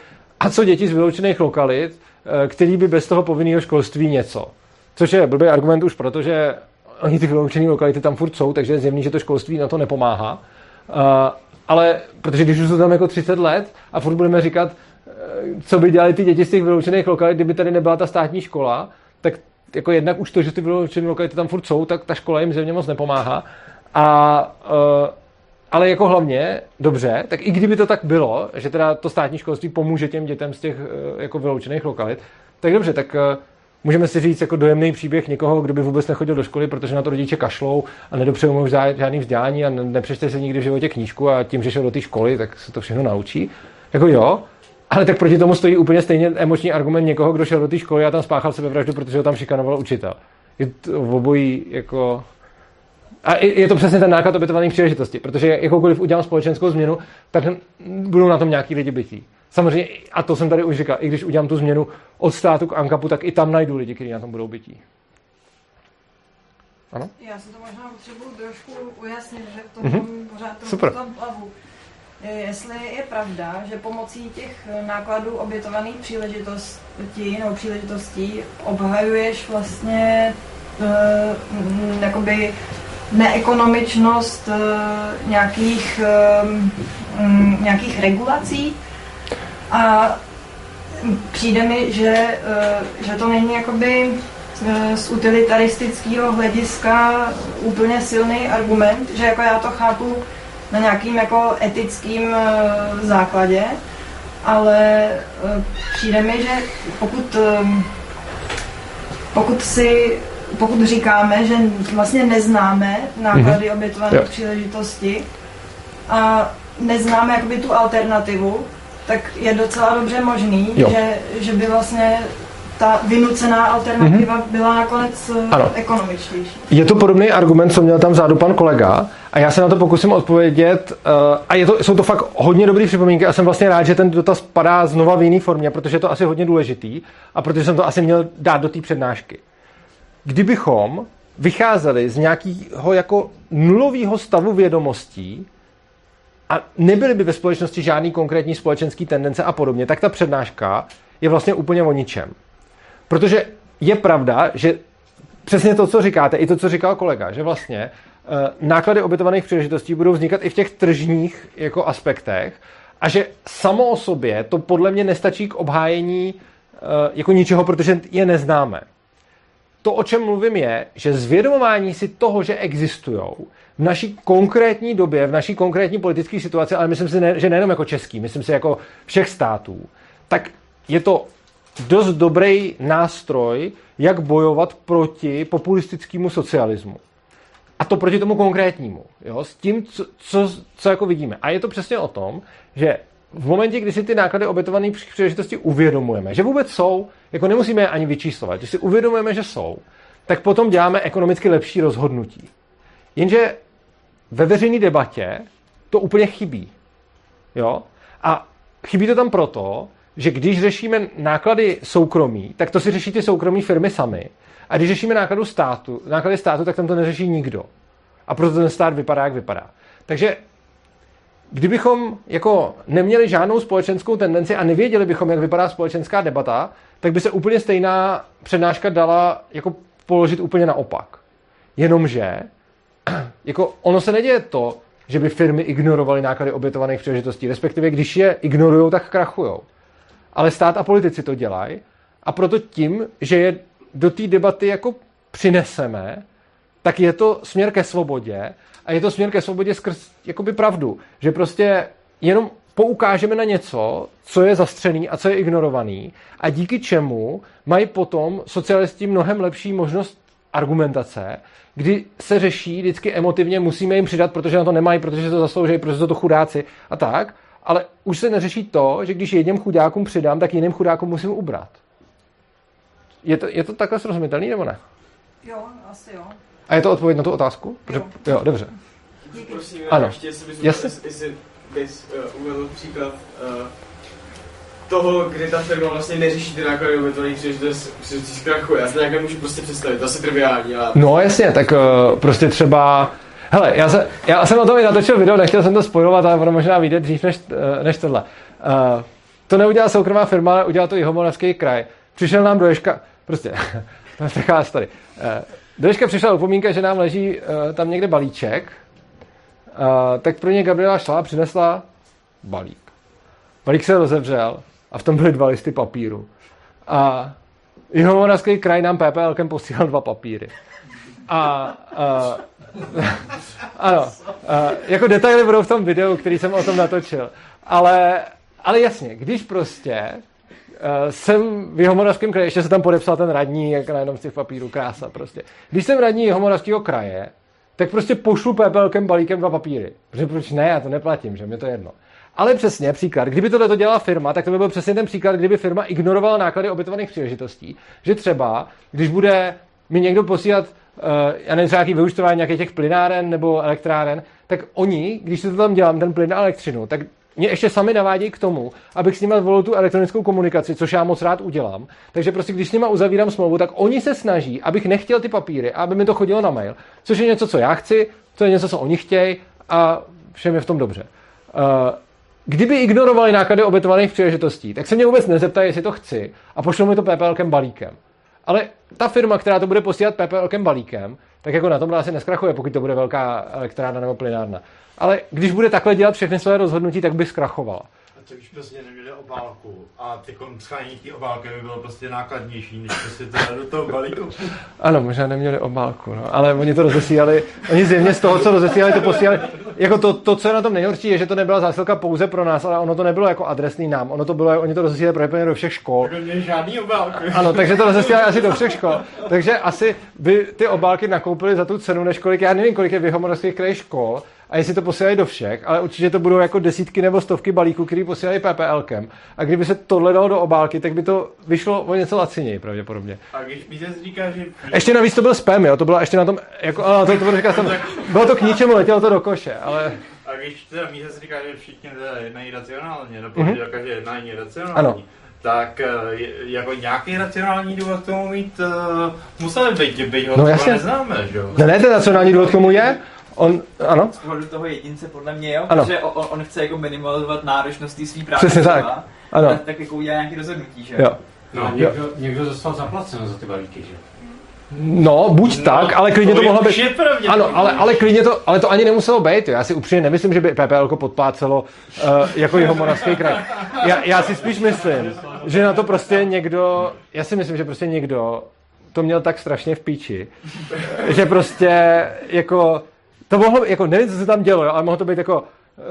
a co děti z vyloučených lokalit, eh, který by bez toho povinného školství něco. Což je blbý argument už proto, že oni ty vyloučené lokality tam furt jsou, takže je zjevný, že to školství na to nepomáhá. Uh, ale protože když už jsou tam jako 30 let a furt budeme říkat, eh, co by dělali ty děti z těch vyloučených lokalit, kdyby tady nebyla ta státní škola, tak jako jednak už to, že ty vyloučené lokality tam furt jsou, tak ta škola jim zjevně moc nepomáhá. A, ale jako hlavně, dobře, tak i kdyby to tak bylo, že teda to státní školství pomůže těm dětem z těch eh, jako vyloučených lokalit, tak dobře, tak eh, můžeme si říct jako dojemný příběh někoho, kdo by vůbec nechodil do školy, protože na to rodiče kašlou a nedopřejou mu žád- žádný vzdělání a ne- nepřečte se nikdy v životě knížku a tím, že šel do té školy, tak se to všechno naučí. Jako jo, ale tak proti tomu stojí úplně stejně emoční argument někoho, kdo šel do té školy a tam spáchal sebevraždu, protože ho tam šikanoval učitel. Je to obojí jako a je to přesně ten náklad obětovaných příležitosti, protože jakoukoliv udělám společenskou změnu, tak budou na tom nějaký lidi bytí. Samozřejmě, a to jsem tady už říkal, i když udělám tu změnu od státu k ANKAPu, tak i tam najdu lidi, kteří na tom budou bytí. Ano? Já si to možná potřebuji trošku ujasnit, že to Mhm. mám pořád trochu Super. hlavu. Je- Jestli je pravda, že pomocí těch nákladů obětovaných příležitostí nebo příležitostí obhajuješ vlastně uh, jakoby neekonomičnost uh, nějakých, uh, um, nějakých regulací. A přijde mi, že, uh, že to není jakoby eh, z utilitaristického hlediska úplně silný argument, že jako já to chápu na nějakým jako etickým eh, základě, ale eh, přijde mi, že pokud, eh, pokud si pokud říkáme, že vlastně neznáme náklady mm-hmm. obětované Jo. příležitosti a neznáme jakoby tu alternativu, tak je docela dobře možný, Jo. že, že by vlastně ta vynucená alternativa mm-hmm. byla nakonec eh, Ano. ekonomičtější. Je to podobný argument, co měl tam vzadu pan kolega a já se na to pokusím odpovědět uh, a je to, jsou to fakt hodně dobré připomínky a jsem vlastně rád, že ten dotaz padá znova v jiné formě, protože je to asi hodně důležitý a protože jsem to asi měl dát do té přednášky. Kdybychom vycházeli z nějakého jako nulového stavu vědomostí a nebyly by ve společnosti žádný konkrétní společenský tendence a podobně, tak ta přednáška je vlastně úplně o ničem. Protože je pravda, že přesně to, co říkáte, i to, co říkal kolega, že vlastně eh, náklady obětovaných příležitostí budou vznikat i v těch tržních jako aspektech a že samo o sobě to podle mě nestačí k obhájení eh, jako ničeho, protože je neznáme. To, o čem mluvím, je, že zvědomování si toho, že existují v naší konkrétní době, v naší konkrétní politické situaci, ale myslím si, ne, že nejenom jako český, myslím si jako všech států, tak je to dost dobrý nástroj, jak bojovat proti populistickému socialismu. A to proti tomu konkrétnímu. Jo? S tím, co, co, co jako vidíme. A je to přesně o tom, že v momentě, kdy si ty náklady obětované příležitosti uvědomujeme, že vůbec jsou, jako nemusíme je ani vyčíslovat, když si uvědomujeme, že jsou, tak potom děláme ekonomicky lepší rozhodnutí. Jenže ve veřejné debatě to úplně chybí. Jo? A chybí to tam proto, že když řešíme náklady soukromí, tak to si řeší ty soukromí firmy sami. A když řešíme státu, náklady státu, tak tam to neřeší nikdo. A proto ten stát vypadá, jak vypadá. Takže kdybychom jako neměli žádnou společenskou tendenci a nevěděli bychom, jak vypadá společenská debata, tak by se úplně stejná přednáška dala jako položit úplně naopak. Jenomže (clears throat) jako ono se neděje to, že by firmy ignorovaly náklady obětovaných příležitostí, respektive když je ignorují, tak krachují. ale stát a politici to dělají a proto tím, že je do té debaty jako přineseme, tak je to směr ke svobodě a je to směr ke svobodě skrz jakoby pravdu, že prostě jenom poukážeme na něco, co je zastřený a co je ignorovaný a díky čemu mají potom socialisti mnohem lepší možnost argumentace, kdy se řeší vždycky emotivně, musíme jim přidat, protože na to nemají, protože to zaslouží, protože jsou to chudáci a tak, ale už se neřeší to, že když jedním chudákům přidám, tak jiným chudákům musím ubrat. Je to, je to takhle srozumitelný nebo ne? Jo, asi jo. A je to odpověď na tu otázku? Protože, Jo. jo, dobře. Díky. Prosím, Ano. ještě jestli bys, jestli, jestli bys uh, uvedl příklad uh, toho, kdy ta firma vlastně neřeší ty náklady ubytovaných příležitost, příležitost zkrachuje. Já si to nějak nemůžu prostě představit, to je asi triviální, ale... No jasně, tak uh, prostě třeba... Hele, já, se, já jsem o tom i natočil video, nechtěl jsem to spojovat, ale ono možná vyjde dřív než, uh, než tohle. Uh, to neudělala soukromá firma, ale udělal to i Homoravský kraj. Přišel nám do Ješka, prostě, (laughs) to je taková story. Uh, do Ješka přišla upomínka, že nám leží uh, tam někde balíček, uh, tak pro ně Gabriela šla a přinesla balík. Balík se rozevřel a v tom byly dva listy papíru. A Jihomoravský kraj nám PPLkem posílal dva papíry. A, a (laughs) ano, a, jako detaily budou v tom videu, který jsem o tom natočil. Ale, ale jasně, když prostě uh, jsem v Jihomoravském kraji, ještě se tam podepsal ten radní, jak na jednom z těch papírů, krása prostě. Když jsem radní Jihomoravského kraje, tak prostě pošlu PPLkem balíkem dva papíry. Protože proč ne, já to neplatím, že mi to je jedno. Ale přesně, příklad, kdyby tohle to dělala firma, tak to by byl přesně ten příklad, kdyby firma ignorovala náklady obětovaných příležitostí. Že třeba, když bude mi někdo posílat, uh, já nevím, nějaký vyučtování nějakých těch plynáren nebo elektráren, tak oni, když si to tam dělám, ten plyn a elektřinu, tak mě ještě sami navádějí k tomu, abych s nimi volil tu elektronickou komunikaci, což já moc rád udělám. Takže prostě, když s nimi uzavírám smlouvu, tak oni se snaží, abych nechtěl ty papíry a aby mi to chodilo na mail, což je něco, co já chci, to je něco, co oni chtějí a všem je v tom dobře. Uh, kdyby ignorovali náklady obětovaných příležitostí, tak se mě vůbec nezeptají, jestli to chci a pošlou mi to PPLkem balíkem. Ale ta firma, která to bude posílat PPLkem balíkem, tak jako na tomhle asi neskrachuje, pokud to bude velká elektrárna nebo plynárna. Ale když bude takhle dělat všechny své rozhodnutí, tak by zkrachovala. A co když prostě neměli obálku a ty schání té obálky by bylo prostě nákladnější, než prostě to do toho balíku. Ano, možná neměli obálku, no, ale oni to rozesílali, oni zjevně z toho, co rozesílali, to posílali. Jako to, to, co je na tom nejhorší, je, že to nebyla zásilka pouze pro nás, ale ono to nebylo jako adresný nám, ono to bylo, oni to rozesílali pro do všech škol. Žádný obálky. Ano, takže to rozesílali asi do všech škol. Takže asi by ty obálky nakoupili za tu cenu, než kolik, já nevím, kolik je v krajích škol, a jestli to posílají do všech, ale určitě to budou jako desítky nebo stovky balíků, který posílají PPLkem. A kdyby se tohle dalo do obálky, tak by to vyšlo o něco laciněji pravděpodobně. A když mi se říká, že... Ještě navíc to byl spam, jo, to bylo ještě na tom, jako, ano, to, to bylo, říkat, jsem, bylo to k ničemu, letělo to do koše, ale A když teda míře se říká, že všichni teda jednají racionálně, nebo Mhm. mm-hmm. že jednání racionální, Ano. tak eh, je, jako nějaký racionální důvod k tomu mít uh, museli být, byť ho No no, jasně. neznáme, že jo? ne, ne, ten nacionální důvod k tomu je, on, ano, Z pohledu toho jedince podle mě jo, Ano. protože on, on chce jako minimalizovat náročnost té svý práce. Přesně tak. třeba, Ano. Tak, tak jako udělá nějaký rozhodnutí, že jo. No, a někdo, někdo dostal zaplaceno za ty balíky, že? No, buď tak, ale klidně to je mohlo být. je pravděpodobně. Ano, ale, ale klidně to, ale to ani nemuselo být. jo. Já si upřímně nemyslím, že by PPL podplácelo uh, jako jeho moravský kraj. Já, já si spíš myslím, že na to prostě někdo, já si myslím, že prostě někdo to měl tak strašně v píči, že prostě jako, to mohlo, jako nevím, co se tam dělo, jo, ale mohlo to být jako,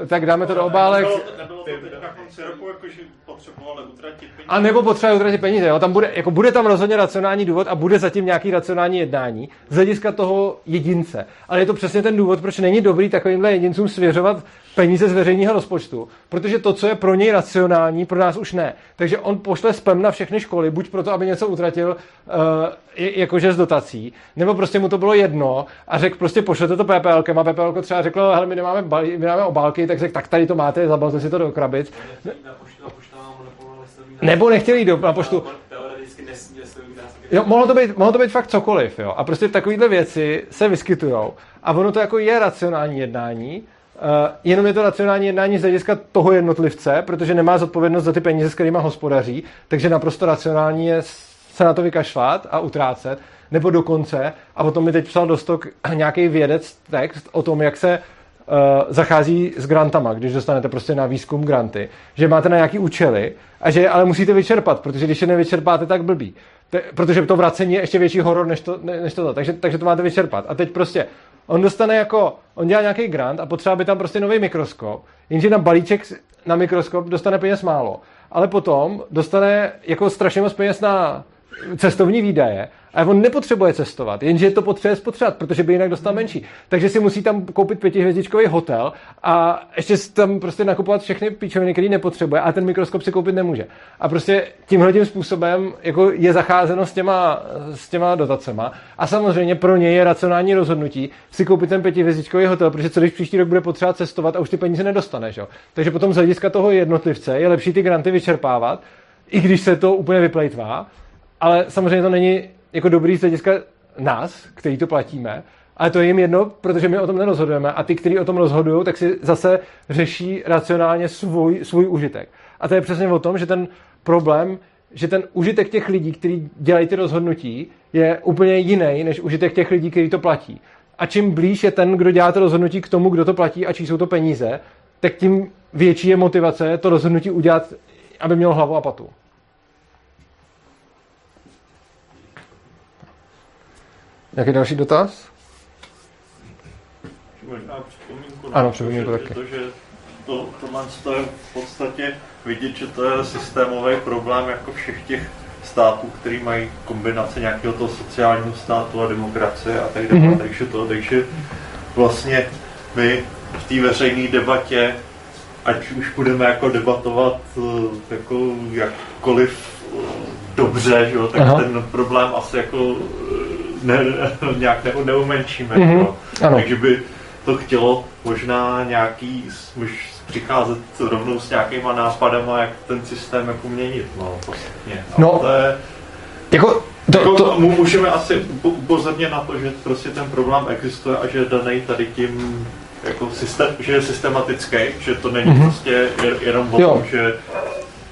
tak dáme to do obálek, Nebylo, nebylo to teď na konci roku, jakože potřebovali utratit peníze. A nebo potřebuje utratit peníze. Jo? Tam bude, jako bude tam rozhodně racionální důvod a bude zatím nějaký racionální jednání z hlediska toho jedince. Ale je to přesně ten důvod, proč není dobrý takovýmhle jedincům svěřovat peníze z veřejného rozpočtu. Protože to, co je pro něj racionální, pro nás už ne. Takže on pošle spam na všechny školy, buď proto, aby něco utratil, uh, jakože z dotací, nebo prostě mu to bylo jedno a řekl prostě pošlete to PPLkem a PPL třeba řekl, hele, my nemáme, balí, my nemáme obálky, tak řekl, tak tady to máte, zabalte si to do krabic. Nebo nechtěli jít do, na poštu. Jo, mohlo to, být, mohlo to být fakt cokoliv, jo. A prostě takovéhle věci se vyskytujou. A ono to jako je racionální jednání, jenom je to racionální jednání z hlediska toho jednotlivce, protože nemá zodpovědnost za ty peníze, s kterými hospodaří, takže naprosto racionální je se na to vykašlat a utrácet, nebo dokonce, a potom mi teď psal do stok nějaký vědec text o tom, jak se zachází s grantama, když dostanete prostě na výzkum granty, že máte na nějaký účely a že ale musíte vyčerpat, protože když je nevyčerpáte, tak blbý. Te, protože to vracení je ještě větší horor než to, ne, než to takže, takže to máte vyčerpat. A teď prostě on dostane jako, on dělá nějaký grant a potřeba by tam prostě nový mikroskop, jenže na balíček na mikroskop dostane peněz málo. Ale potom dostane jako strašně moc peněz na cestovní výdaje a on nepotřebuje cestovat, jenže to potřebuje spotřebovat, protože by jinak dostal menší. Takže si musí tam koupit pětihvězdičkový hotel a ještě tam prostě nakupovat všechny píčoviny, které nepotřebuje a ten mikroskop si koupit nemůže. A prostě tímhle tím způsobem jako je zacházeno s těma, s těma dotacema. A samozřejmě pro něj je racionální rozhodnutí si koupit ten pětihvězdičkový hotel, protože co když příští rok bude potřebovat cestovat a už ty peníze nedostane. Že? Takže potom z hlediska toho jednotlivce je lepší ty granty vyčerpávat, i když se to úplně vyplejtvá, ale samozřejmě to není jako dobrý z hlediska nás, který to platíme, ale to je jim jedno, protože my o tom nerozhodujeme a ty, kteří o tom rozhodují, tak si zase řeší racionálně svůj, svůj užitek. A to je přesně o tom, že ten problém, že ten užitek těch lidí, kteří dělají ty rozhodnutí, je úplně jiný než užitek těch lidí, kteří to platí. A čím blíž je ten, kdo dělá to rozhodnutí k tomu, kdo to platí a čí jsou to peníze, tak tím větší je motivace to rozhodnutí udělat, aby mělo hlavu a patu. Jaký další dotaz? Možná připomínku. Ano, připomínku taky. To, že to, tohle to je v podstatě vidět, že to je systémový problém jako všech těch států, který mají kombinace nějakého toho sociálního státu a demokracie a tak dále. Mm-hmm. Takže to, takže vlastně my v té veřejné debatě, ať už budeme jako debatovat eh, jako jakkoliv eh, dobře, že jo, tak Aha. ten problém asi jako ne, (laughs) nějak ne, neumenšíme. Mm-hmm. Takže by to chtělo možná nějaký, už přicházet rovnou s nějakýma nápadama, jak ten systém jako měnit. No, postupně. no to je, jako, to, jako to... Můžeme asi upozornit na to, že prostě ten problém existuje a že je daný tady tím jako systém, že je systematický, že to není mm-hmm. prostě jenom o tom, že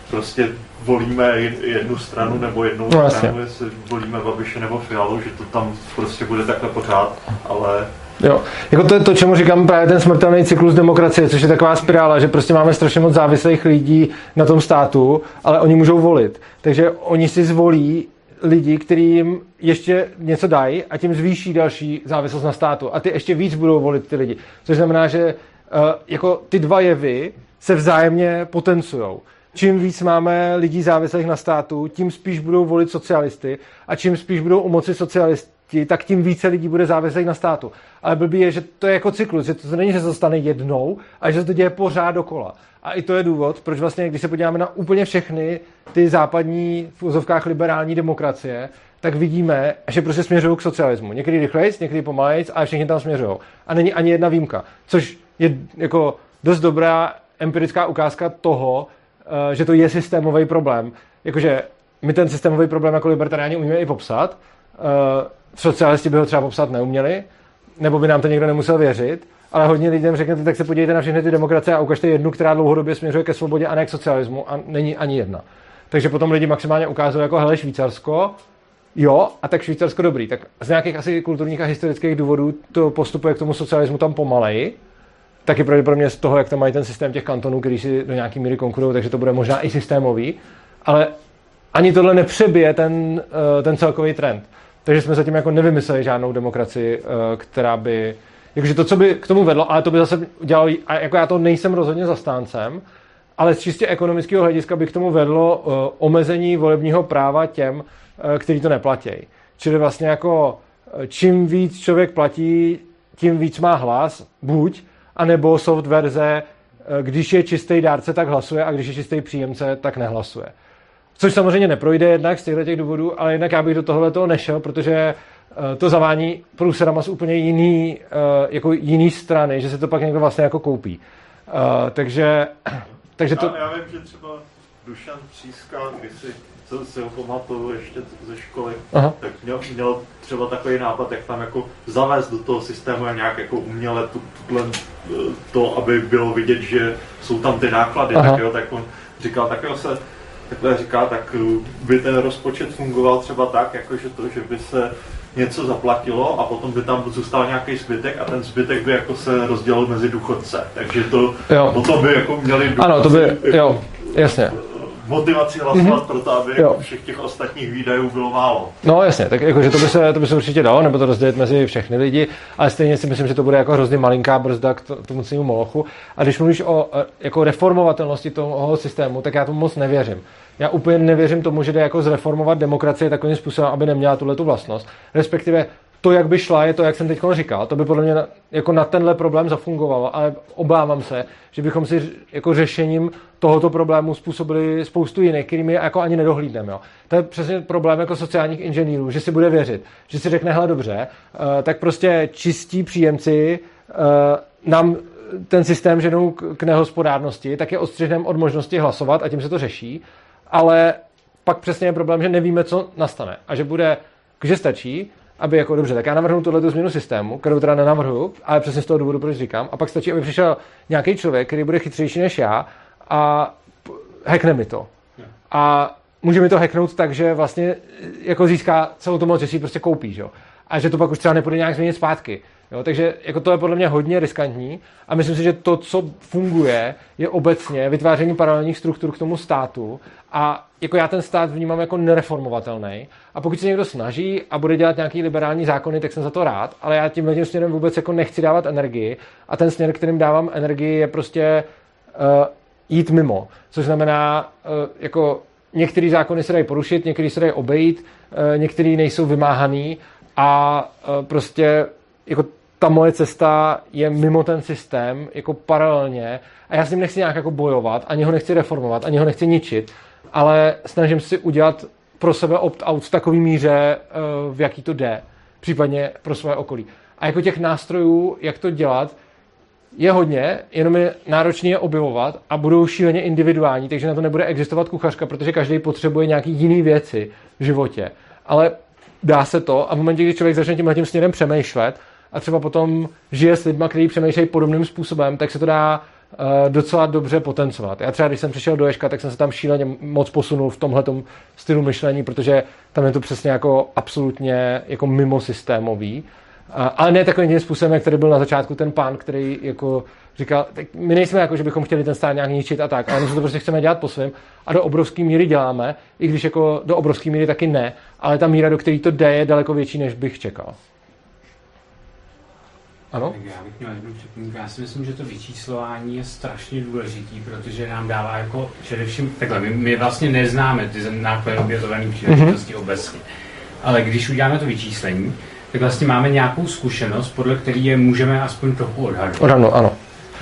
prostě volíme jednu stranu nebo jednu no, stranu, jestli volíme Babiše nebo Fialu, že to tam prostě bude takhle pořád, ale Jo, jako to je to, čemu říkám právě ten smrtelný cyklus demokracie, což je taková spirála, že prostě máme strašně moc závislých lidí na tom státu, ale oni můžou volit. Takže oni si zvolí lidi, kteří jim ještě něco dají a tím zvýší další závislost na státu. A ty ještě víc budou volit ty lidi. Což znamená, že uh, jako ty dva jevy se vzájemně potencují čím víc máme lidí závislých na státu, tím spíš budou volit socialisty a čím spíš budou u moci socialisti, tak tím více lidí bude závislých na státu. Ale blbý je, že to je jako cyklus, že to není, že se stane jednou, ale že se to děje pořád dokola. A i to je důvod, proč vlastně, když se podíváme na úplně všechny ty západní v úzovkách liberální demokracie, tak vidíme, že prostě směřují k socialismu. Někdy rychleji, někdy pomaleji, ale všichni tam směřují. A není ani jedna výjimka. Což je jako dost dobrá empirická ukázka toho, že to je systémový problém. Jakože my ten systémový problém jako libertariáni umíme i popsat, eh, socialisti by ho třeba popsat neuměli, nebo by nám to někdo nemusel věřit, ale hodně lidem řeknete, tak se podívejte na všechny ty demokracie a ukažte jednu, která dlouhodobě směřuje ke svobodě a ne k socialismu a není ani jedna. Takže potom lidi maximálně ukážou jako hele Švýcarsko, jo, a tak Švýcarsko dobrý. Tak z nějakých asi kulturních a historických důvodů to postupuje k tomu socialismu tam pomaleji, taky pravděpodobně z toho, jak tam mají ten systém těch kantonů, který si do nějaký míry konkurují, takže to bude možná i systémový, ale ani tohle nepřebije ten, eh, ten celkový trend. Takže jsme zatím jako nevymysleli žádnou demokracii, eh, která by, jakože to, co by k tomu vedlo, ale to by zase dělalo, a jako já to nejsem rozhodně zastáncem, ale z čistě ekonomického hlediska by k tomu vedlo eh, omezení volebního práva těm, kteří to neplatí. Čili vlastně jako čím víc člověk platí, tím víc má hlas, buď, anebo soft verze, eh, když je čistý dárce, tak hlasuje a když je čistý příjemce, tak nehlasuje. Což samozřejmě neprojde jednak z těchto těch důvodů, ale jinak já bych do tohohle toho nešel, protože eh, to zavání průserama z úplně jiný, eh, jako jiný strany, že se to pak někdo vlastně jako koupí. Takže, (clears throat) takže to... Já, já vím, že třeba Dušan Příska, když si co si ho pamatuju ještě ze školy, Aha. tak měl, měl třeba takový nápad, jak tam jako zavést do toho systému a nějak jako uměle tu, tuhle, to, aby bylo vidět, že jsou tam ty náklady, Aha. tak jo, tak on říkal, tak jo se takhle říká, tak by ten rozpočet fungoval třeba tak, jako že to, že by se něco zaplatilo a potom by tam zůstal nějaký zbytek a ten zbytek by jako se rozdělil mezi důchodce. Takže to Jo. potom by jako měli Ano, to by, jo, jasně. Motivaci hlasovat pro to, aby. Jo. všech těch ostatních výdajů bylo málo. No jasně, tak jakože to by, se, to by se určitě dalo, nebo to rozdělit mezi všechny lidi, ale stejně si myslím, že to bude jako hrozně malinká brzda k to- k tomu celému molochu. A když mluvíš o eh, jako reformovatelnosti toho systému, tak já tomu moc nevěřím. Já úplně nevěřím tomu, že jde jako zreformovat demokracii takovým způsobem, aby neměla tuhle tu vlastnost. Respektive to, jak by šla, je to, jak jsem teď říkal. To by podle mě na, jako na tenhle problém zafungovalo, ale obávám se, že bychom si jako řešením tohoto problému způsobili spoustu jiných, kterými jako ani nedohlídneme. Jo. To je přesně problém jako sociálních inženýrů, že si bude věřit, že si řekne, hele dobře, eh, tak prostě čistí příjemci eh, nám ten systém ženou k k nehospodárnosti, tak je odstřihneme od možnosti hlasovat a tím se to řeší, ale pak přesně je problém, že nevíme, co nastane a že bude, že stačí, aby jako dobře, tak já navrhnu tuhle změnu systému, kterou teda nenavrhu, ale přesně z toho důvodu, proč říkám, a pak stačí, aby přišel nějaký člověk, který bude chytřejší než já a hackne mi to. A může mi to hacknout tak, že vlastně jako získá celou tu moc, že si ji prostě koupí, že jo? A že to pak už třeba nepůjde nějak změnit zpátky. Jo? Takže jako to je podle mě hodně riskantní a myslím si, že to, co funguje, je obecně vytváření paralelních struktur k tomu státu a jako já ten stát vnímám jako nereformovatelný. A pokud se někdo snaží a bude dělat nějaký liberální zákony, tak jsem za to rád, ale já tím tím směrem vůbec jako nechci dávat energii a ten směr, kterým dávám energii, je prostě uh, jít mimo. Což znamená, uh, jako některé zákony se dají porušit, některé se dají obejít, uh, některé nejsou vymáhaný a uh, prostě jako ta moje cesta je mimo ten systém, jako paralelně a já s ním nechci nějak jako bojovat, ani ho nechci reformovat, ani ho nechci ničit, ale snažím si udělat pro sebe opt-out v takový míře, eh, v jaký to jde, případně pro své okolí. A jako těch nástrojů, jak to dělat, je hodně, jenom je náročný je objevovat a budou šíleně individuální, takže na to nebude existovat kuchařka, protože každý potřebuje nějaký jiný věci v životě. Ale dá se to a v momentě, kdy člověk začne tímhle tím směrem přemýšlet a třeba potom žije s lidmi, kteří přemýšlejí podobným způsobem, tak se to dá uh, docela dobře potencovat. Já třeba, když jsem přišel do Ješka, tak jsem se tam šíleně moc posunul v tomhle stylu myšlení, protože tam je to přesně jako absolutně jako mimo systémový. Ale ne takovým tím způsobem, jak tady byl na začátku ten pán, který jako říkal, tak my nejsme jako, že bychom chtěli ten stát nějak ničit a tak, ale my to prostě chceme dělat po svém a do obrovské míry děláme, i když jako do obrovské míry taky ne, ale ta míra, do které to jde, je daleko větší, než bych čekal. Ano? Tak já bych měl jednu připomínku. Já si myslím, že to vyčíslování je strašně důležitý, protože nám dává jako především takhle. My, my vlastně neznáme ty náklady obětované příležitosti mm-hmm. obecně. Ale když uděláme to vyčíslení, tak vlastně máme nějakou zkušenost, podle které je můžeme aspoň trochu. Odhadnout, ano.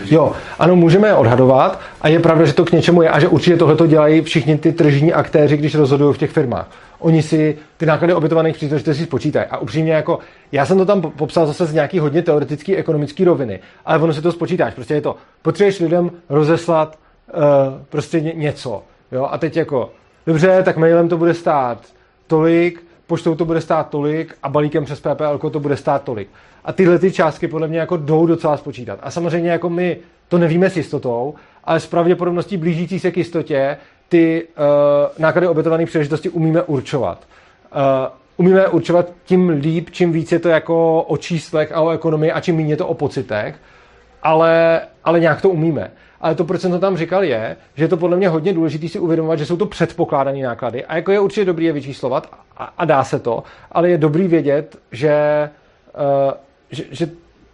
Jo, ano, můžeme je odhadovat a je pravda, že to k něčemu je a že určitě tohle dělají všichni ty tržní aktéři, když rozhodují v těch firmách. Oni si ty náklady obětovaných příležitostí spočítají. A upřímně jako, já jsem to tam popsal zase z nějaký hodně teoretický, ekonomický roviny, ale ono si to spočítáš. Prostě je to, potřebuješ lidem rozeslat uh, prostě ně, něco. Jo? A teď jako, dobře, tak mailem to bude stát tolik, poštou to bude stát tolik a balíkem přes PPL to bude stát tolik. A tyhle ty částky podle mě jako jdou docela spočítat. A samozřejmě jako my to nevíme s jistotou, ale s pravděpodobností blížící se k jistotě ty uh, náklady obětované příležitosti umíme určovat. Uh, umíme určovat tím líp, čím víc je to jako o číslech a o ekonomii a čím méně je to o pocitech, ale, ale nějak to umíme. Ale to, proč jsem to tam říkal, je, že je to podle mě hodně důležité si uvědomovat, že jsou to předpokládané náklady. A jako je určitě dobrý je vyčíslovat a, a dá se to, ale je dobrý vědět, že, uh, že, že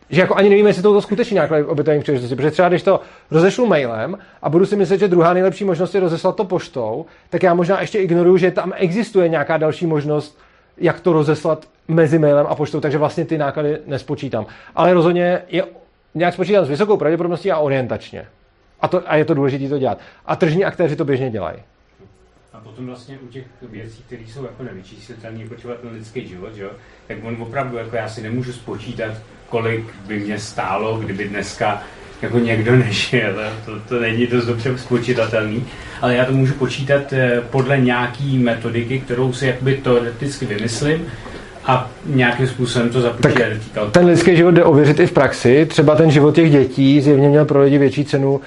že jako ani nevíme, jestli to, náklady obětovaných příležitosti. Protože třeba když to rozešlu mailem a budu si myslet, že druhá nejlepší možnost je rozeslat to poštou, tak já možná ještě ignoruju, že tam existuje nějaká další možnost, jak to rozeslat mezi mailem a poštou, takže vlastně ty náklady nespočítám. Ale rozhodně je nějak spočítám s vysokou pravděpodobností a orientačně. A, to, a je to důležité to dělat. A tržní aktéři to běžně dělají. A potom vlastně u těch věcí, které jsou jako nevyčíslitelné, jako třeba ten lidský život, že? tak on opravdu, jako já si nemůžu spočítat, kolik by mě stálo, kdyby dneska jako někdo (laughs) nežil. To, to není dost dobře spočítatelný, ale já to můžu počítat podle nějaký metodiky, kterou si jakoby teoreticky vymyslím a nějakým způsobem to započítat. Ten lidský život jde ověřit i v praxi. Třeba ten život těch dětí zjevně měl pro lidi větší cenu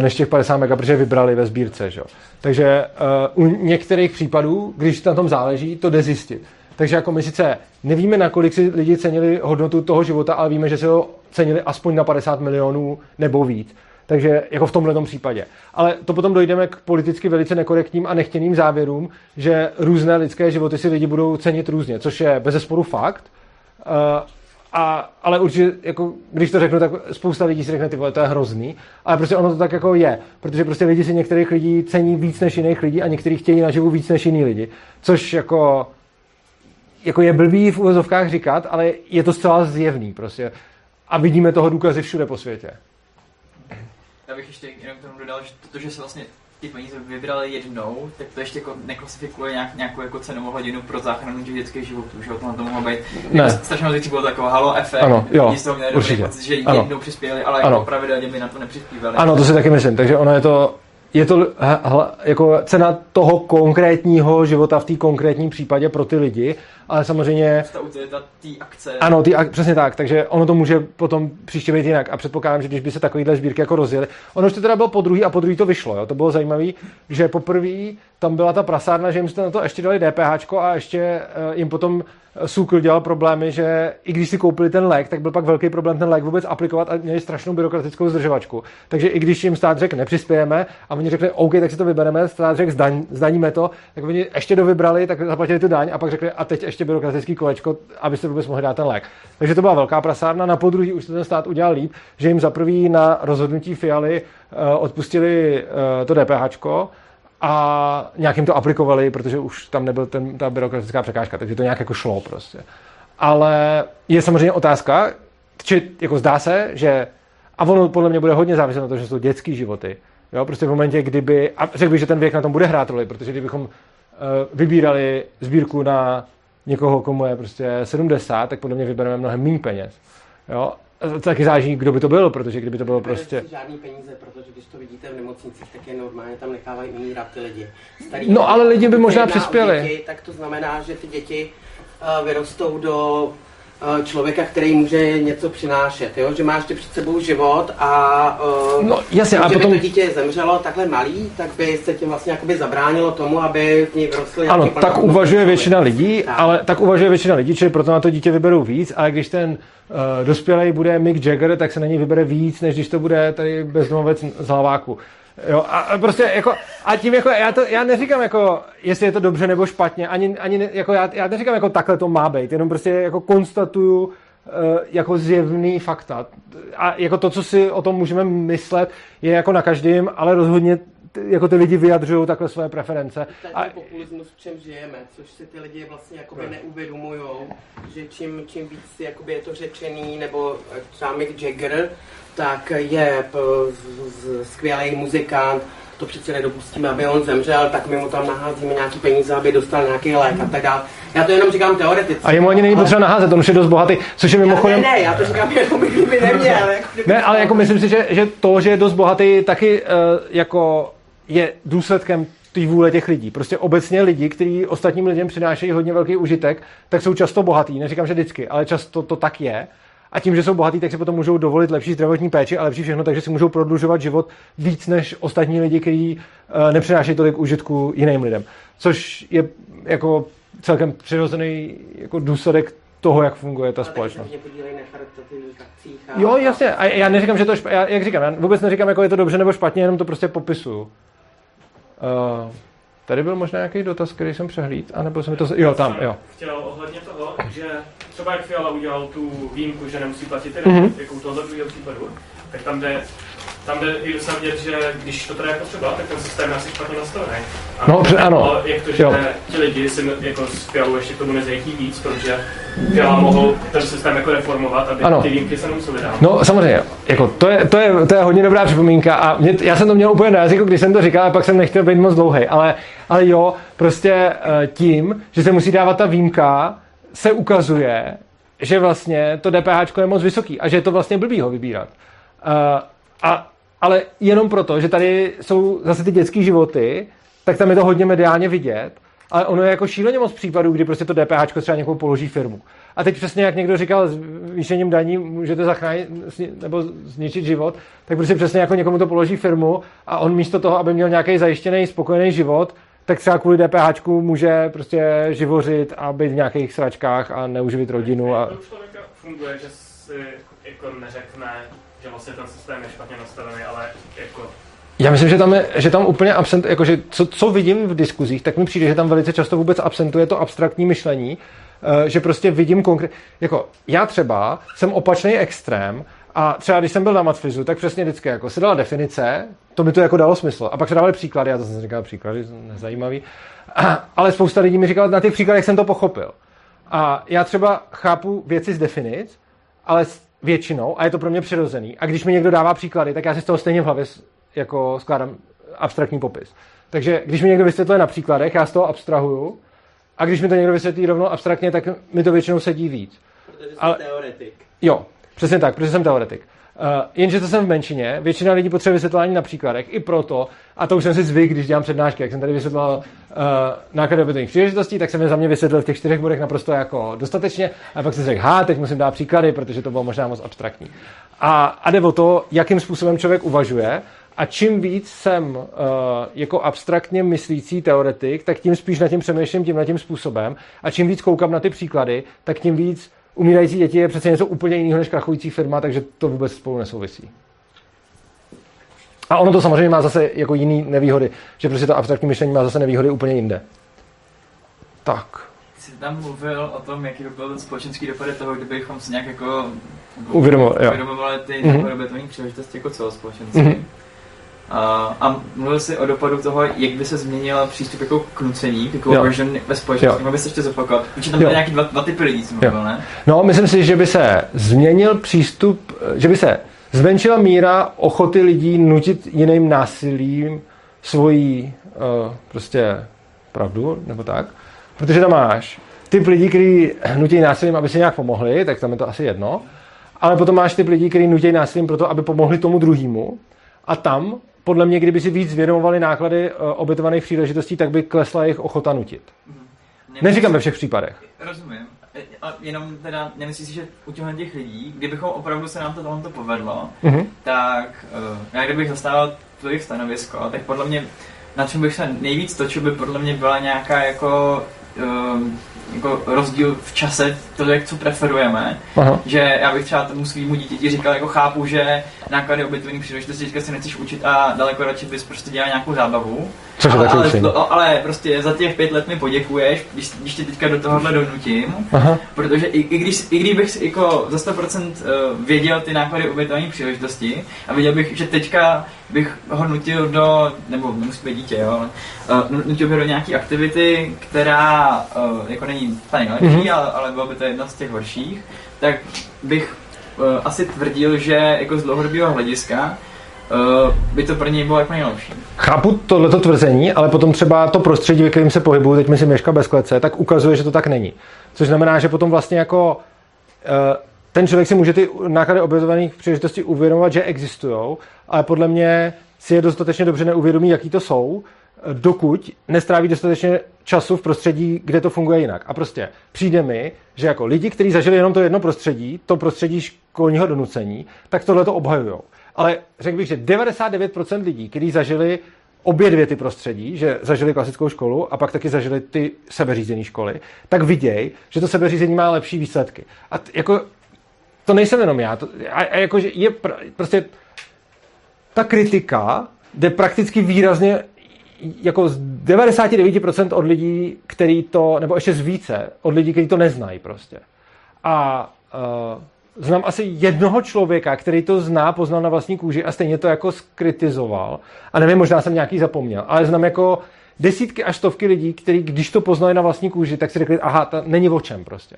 než těch 50 mega, protože vybrali ve sbírce. Že? Takže uh, u některých případů, když na tom záleží, to jde zjistit. Takže jako my sice nevíme, nakolik si lidi cenili hodnotu toho života, ale víme, že si ho cenili aspoň na 50 milionů nebo víc. Takže jako v tomhle případě. Ale to potom dojdeme k politicky velice nekorektním a nechtěným závěrům, že různé lidské životy si lidi budou cenit různě, což je bezesporu fakt. A, ale určitě, jako, když to řeknu, tak spousta lidí si řekne, ty vole, to je hrozný, ale prostě ono to tak jako je, protože prostě lidi si některých lidí cení víc než jiných lidí a některých chtějí naživu víc než jiný lidi, což jako, jako je blbý v uvozovkách říkat, ale je to zcela zjevný prostě. A vidíme toho důkazy všude po světě. Já bych ještě jenom k tomu dodal, že to, že se vlastně ty peníze vybrali jednou, tak to ještě jako neklasifikuje nějak, nějakou jako cenovou hladinu pro záchranu těch dětských životů, že to mohlo být. Ne. Jako strašně moc bylo takového halo efekt, Ano, jo, z toho měli určitě. pocit, že Ano. jednou přispěli, ale Ano. jako pravidelně by na to nepřispívali. Ano, to si taky myslím. Takže ono je to, je to hla, jako cena toho konkrétního života v té konkrétním případě pro ty lidi, ale samozřejmě Ta utilita té akce. Ano, ak- přesně tak, takže ono to může potom příště být jinak a předpokládám, že když by se takovýhle sbírky jako rozjeli, ono už to teda bylo po druhý a po druhý to vyšlo, jo? to bylo zajímavé, že poprvé tam byla ta prasárna, že jim jste na to ještě dali DPH a ještě uh, jim potom Sukl dělal problémy, že i když si koupili ten lék, tak byl pak velký problém ten lék vůbec aplikovat a měli strašnou byrokratickou zdržovačku. Takže i když jim stát řekl, nepřispějeme a oni řekli, OK, tak si to vybereme, stát řekl, zdaň, zdaníme to, tak oni ještě dovybrali, tak zaplatili tu daň a pak řekli, a teď ještě byrokratický kolečko, abyste vůbec mohli dát ten lék. Takže to byla velká prasárna. Na podruhý už to ten stát udělal líp, že jim za prvý na rozhodnutí Fialy uh, odpustili uh, to DPH a nějak jim to aplikovali, protože už tam nebyl ten, ta byrokratická překážka, takže to nějak jako šlo prostě. Ale je samozřejmě otázka, či jako zdá se, že a ono podle mě bude hodně záviset na to, že jsou dětský životy. Jo, prostě v momentě, kdyby, a řekl bych, že ten věk na tom bude hrát roli, protože kdybychom uh, vybírali sbírku na někoho, komu je prostě 70, tak podle mě vybereme mnohem méně peněz. Jo? A to taky záleží, kdo by to byl, protože kdyby to bylo prostě... Žádný peníze, protože když to vidíte v nemocnicích, tak je normálně tam nechávají umírat ty lidi. Starý No, ale lidi by možná přispěli. Děti, tak to znamená, že ty děti uh, vyrostou do člověka, který může něco přinášet, jo? že má ještě před sebou život a uh, No, jasně, a potom- to dítě zemřelo takhle malý, tak by se tím vlastně jakoby zabránilo tomu, aby v ní vyrostly Ano, tak uvažuje většina lidí, Tak. ale tak uvažuje většina lidí, čili proto na to dítě vyberou víc, ale když ten uh, dospělý bude Mick Jagger, tak se na něj vybere víc, než když to bude tady bezdomovec z hlaváku. Jo, a a prostě jako, a tím jako, já, to, já neříkám jako, jestli je to dobře nebo špatně, ani, ani jako já, já neříkám jako takhle to má být, jenom prostě jako konstatuju jako zjevný fakta. A jako to, co si o tom můžeme myslet, je jako na každém, ale rozhodně jako ty lidi vyjadřují takhle své preference. A, populismus, v čem žijeme, což si ty lidi vlastně jakoby neuvědomujou, že čím, čím víc jakoby je to řečený, nebo eh, třeba Mick Jagger, tak je z- skvělý muzikant, to přece nedopustíme, aby on zemřel, tak my mu tam naházíme nějaký peníze, aby dostal nějaký lék a tak dále. Já to jenom říkám teoreticky. a jemu ani není ale- potřeba naházet, on už je dost bohatý, což je mimochodem... ne, ne, já to říkám jenom, kdyby neměl. Jako, kdyby Ne, ale jako myslím si, že, že to, že je dost bohatý, taky uh, jako je důsledkem té vůle těch lidí. Prostě obecně lidi, kteří ostatním lidem přinášejí hodně velký užitek, tak jsou často bohatý. Neříkám, že vždycky, ale často to tak je. A tím, že jsou bohatí, tak si potom můžou dovolit lepší zdravotní péči a lepší všechno, takže si můžou prodlužovat život víc než ostatní lidi, kteří uh, nepřinášejí tolik užitku jiným lidem. Což je jako celkem přirozený jako důsledek toho, jak funguje ta společnost. A, Jo, jasně. A já neříkám, že to je špatně. Jak říkám, já vůbec neříkám, jako je to dobře nebo špatně, jenom to prostě popisuju. Uh, tady byl možná nějaký dotaz, který jsem přehlíd, anebo jsem to... Jo, tam, jo. chtěl ohledně toho, že třeba jak Fiala udělal tu výjimku, že nemusí platit Mhm. mm-hmm. jako u druhého případu, tak tam jde, tam jde i dosa vidět, že když to teda je potřeba, tak ten systém je asi špatně nastavený. A No, pře- ano. ale jak to, že Jo. ti lidi si jako s Fialou ještě k tomu nezajítí víc, protože Fiala mohl ten systém jako reformovat, aby Ano. ty výjimky se nemusely dát. No samozřejmě, jako to, je, to, je, to je hodně dobrá připomínka a mě, já jsem to měl úplně na jazyku, když jsem to říkal, a pak jsem nechtěl být moc dlouhý, ale, ale jo, prostě eh, tím, že se musí dávat ta výjimka, se ukazuje, že vlastně to DPH je moc vysoký a že je to vlastně blbý ho vybírat. Uh, a, ale jenom proto, že tady jsou zase ty dětské životy, tak tam je to hodně mediálně vidět, ale ono je jako šíleně moc případů, kdy prostě to DPH třeba někomu položí firmu. A teď přesně jak někdo říkal, s výšením daní můžete zachránit nebo zničit život, tak prostě přesně jako někomu to položí firmu a on místo toho, aby měl nějaký zajištěný spokojený život, tak třeba kvůli DPH může prostě živořit a být v nějakých sračkách a neuživit rodinu. A... To člověka funguje, že si jako neřekne, že vlastně ten systém je špatně nastavený, ale jako Já myslím, že tam, je, že tam úplně absent, jakože co, co vidím v diskuzích, tak mi přijde, že tam velice často vůbec absentuje to abstraktní myšlení, eh, že prostě vidím konkrétně, jako já třeba jsem opačný extrém a třeba když jsem byl na matfizu, tak přesně vždycky jako se dala definice, to mi to jako dalo smysl. A pak se dávaly příklady, já to jsem říkal příklady, nezajímavý, (clears throat) ale spousta lidí mi říkala, na těch příkladech jsem to pochopil. A já třeba chápu věci z definic, ale většinou, a je to pro mě přirozený. A když mi někdo dává příklady, tak já si z toho stejně v hlavě jako skládám abstraktní popis. Takže když mi někdo vysvětluje na příkladech, já z toho abstrahuju, a když mi to někdo vysvětlí rovnou abstraktně, tak mi to většinou sedí víc. Protože jsi Ale- teoretik. Jo, přesně tak, protože jsem teoretik. Uh, jenže to jsem v menšině, většina lidí potřebuje vysvětlování na příkladech, i proto, a to už jsem si zvyk, když dělám přednášky, jak jsem tady vysvětloval uh, náklady obytných příležitostí, tak jsem je za mě vysvětlil v těch čtyřech bodech naprosto jako dostatečně, a pak jsem řekl, ha, teď musím dát příklady, protože to bylo možná moc abstraktní. A, a jde o to, jakým způsobem člověk uvažuje, a čím víc jsem uh, jako abstraktně myslící teoretik, tak tím spíš nad tím přemýšlím tímhle tím způsobem. A čím víc koukám na ty příklady, tak tím víc umírající děti je přece něco úplně jiného než krachující firma, takže to vůbec spolu nesouvisí. A ono to samozřejmě má zase jako jiný nevýhody, že prostě to abstraktní myšlení má zase nevýhody úplně jinde. Tak. Jsi tam mluvil o tom, jaký by byl ten společenský dopad toho, kdybychom si nějak jako Uvědomovali, uvědomovali ty Mhm. mm-hmm. příležitosti jako celospolečenství. Mhm. Mm-hmm. A, a mluvil jsi o dopadu toho, jak by se změnil přístup jako k nucení, k Jo. coercion ve společnosti. Mohl bys ještě zopakovat? Protože tam byly nějaký dva, dva typy lidí, mluvil, ne? No, myslím si, že by se změnil přístup, že by se zmenšila míra ochoty lidí nutit jiným násilím svoji uh, prostě pravdu, nebo tak. Protože tam máš typ lidí, kteří nutí násilím, aby si nějak pomohli, tak tam je to asi jedno. Ale potom máš typ lidí, kteří nutí násilím proto, aby pomohli tomu druhému. A tam, podle mě, kdyby si víc vědomovali náklady uh, obětovaných příležitostí, tak by klesla jejich ochota nutit. Neříkám ve všech případech. Rozumím. A jenom teda, nemyslíš si, že u těchto těch lidí, kdybychom opravdu se nám to tohle povedlo, Mhm. tak uh, já kdybych zastával tvojich stanovisko, tak podle mě, na čem bych se nejvíc točil, by podle mě byla nějaká jako, um, jako rozdíl v čase, to, jak co preferujeme. Aha. Že já bych třeba tomu svýmu dítěti říkal, jako chápu, že náklady obytovní příležitosti, teďka si nechceš učit a daleko radši bys prostě dělal nějakou zábavu. Což ale, ale, no, ale prostě za těch pět let mi poděkuješ, když, když tě teďka do tohohle donutím. Aha. Protože i, i, když, i kdybych jako za 100% eh, věděl ty náklady obětování příležitosti a věděl bych, že teďka bych ho nutil do, nebo nemusí být dítě, jo, ale uh, nutil bych do nějaké aktivity, která uh, jako není ta nejlepší, Mhm. mm-hmm. ale, ale bylo by to jedna z těch horších, tak bych uh, asi tvrdil, že jako z dlouhodobého hlediska uh, by to pro něj bylo jako nejlepší. Chápu tohleto tvrzení, ale potom třeba to prostředí, ve kterém se pohybuju, teď myslím Měška bez klece, tak ukazuje, že to tak není. Což znamená, že potom vlastně jako eh, ten člověk si může ty náklady obětovaných příležitostí uvědomovat, že existují, ale podle mě si je dostatečně dobře neuvědomí, jaký to jsou, dokud nestráví dostatečně času v prostředí, kde to funguje jinak. A prostě přijde mi, že jako lidi, kteří zažili jenom to jedno prostředí, to prostředí školního donucení, tak tohle to obhajují. Ale řekl bych, že 99% lidí, kteří zažili obě dvě ty prostředí, že zažili klasickou školu a pak taky zažili ty sebeřízené školy, tak vidějí, že to sebeřízení má lepší výsledky. A t- jako, to nejsem jenom já. To, a, a jako, že je pr- prostě ta kritika jde prakticky výrazně jako z 99% od lidí, který to, nebo ještě z více, od lidí, kteří to neznají prostě. A uh, znám asi jednoho člověka, který to zná, poznal na vlastní kůži a stejně to jako skritizoval. A nevím, možná jsem nějaký zapomněl, ale znám jako desítky až stovky lidí, kteří, když to poznali na vlastní kůži, tak si řekli, aha, to není o čem prostě.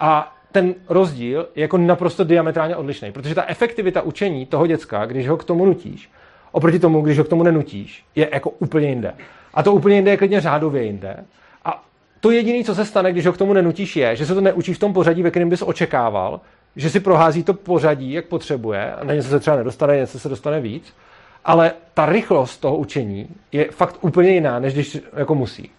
A ten rozdíl je jako naprosto diametrálně odlišný, protože ta efektivita učení toho děcka, když ho k tomu nutíš, oproti tomu, když ho k tomu nenutíš, je jako úplně jinde. A to úplně jinde je klidně řádově jinde. A to jediné, co se stane, když ho k tomu nenutíš, je, že se to neučí v tom pořadí, ve kterém bys očekával, že si prohází to pořadí, jak potřebuje, a na něco se třeba nedostane, něco se dostane víc, ale ta rychlost toho učení je fakt úplně jiná, než když jako musí.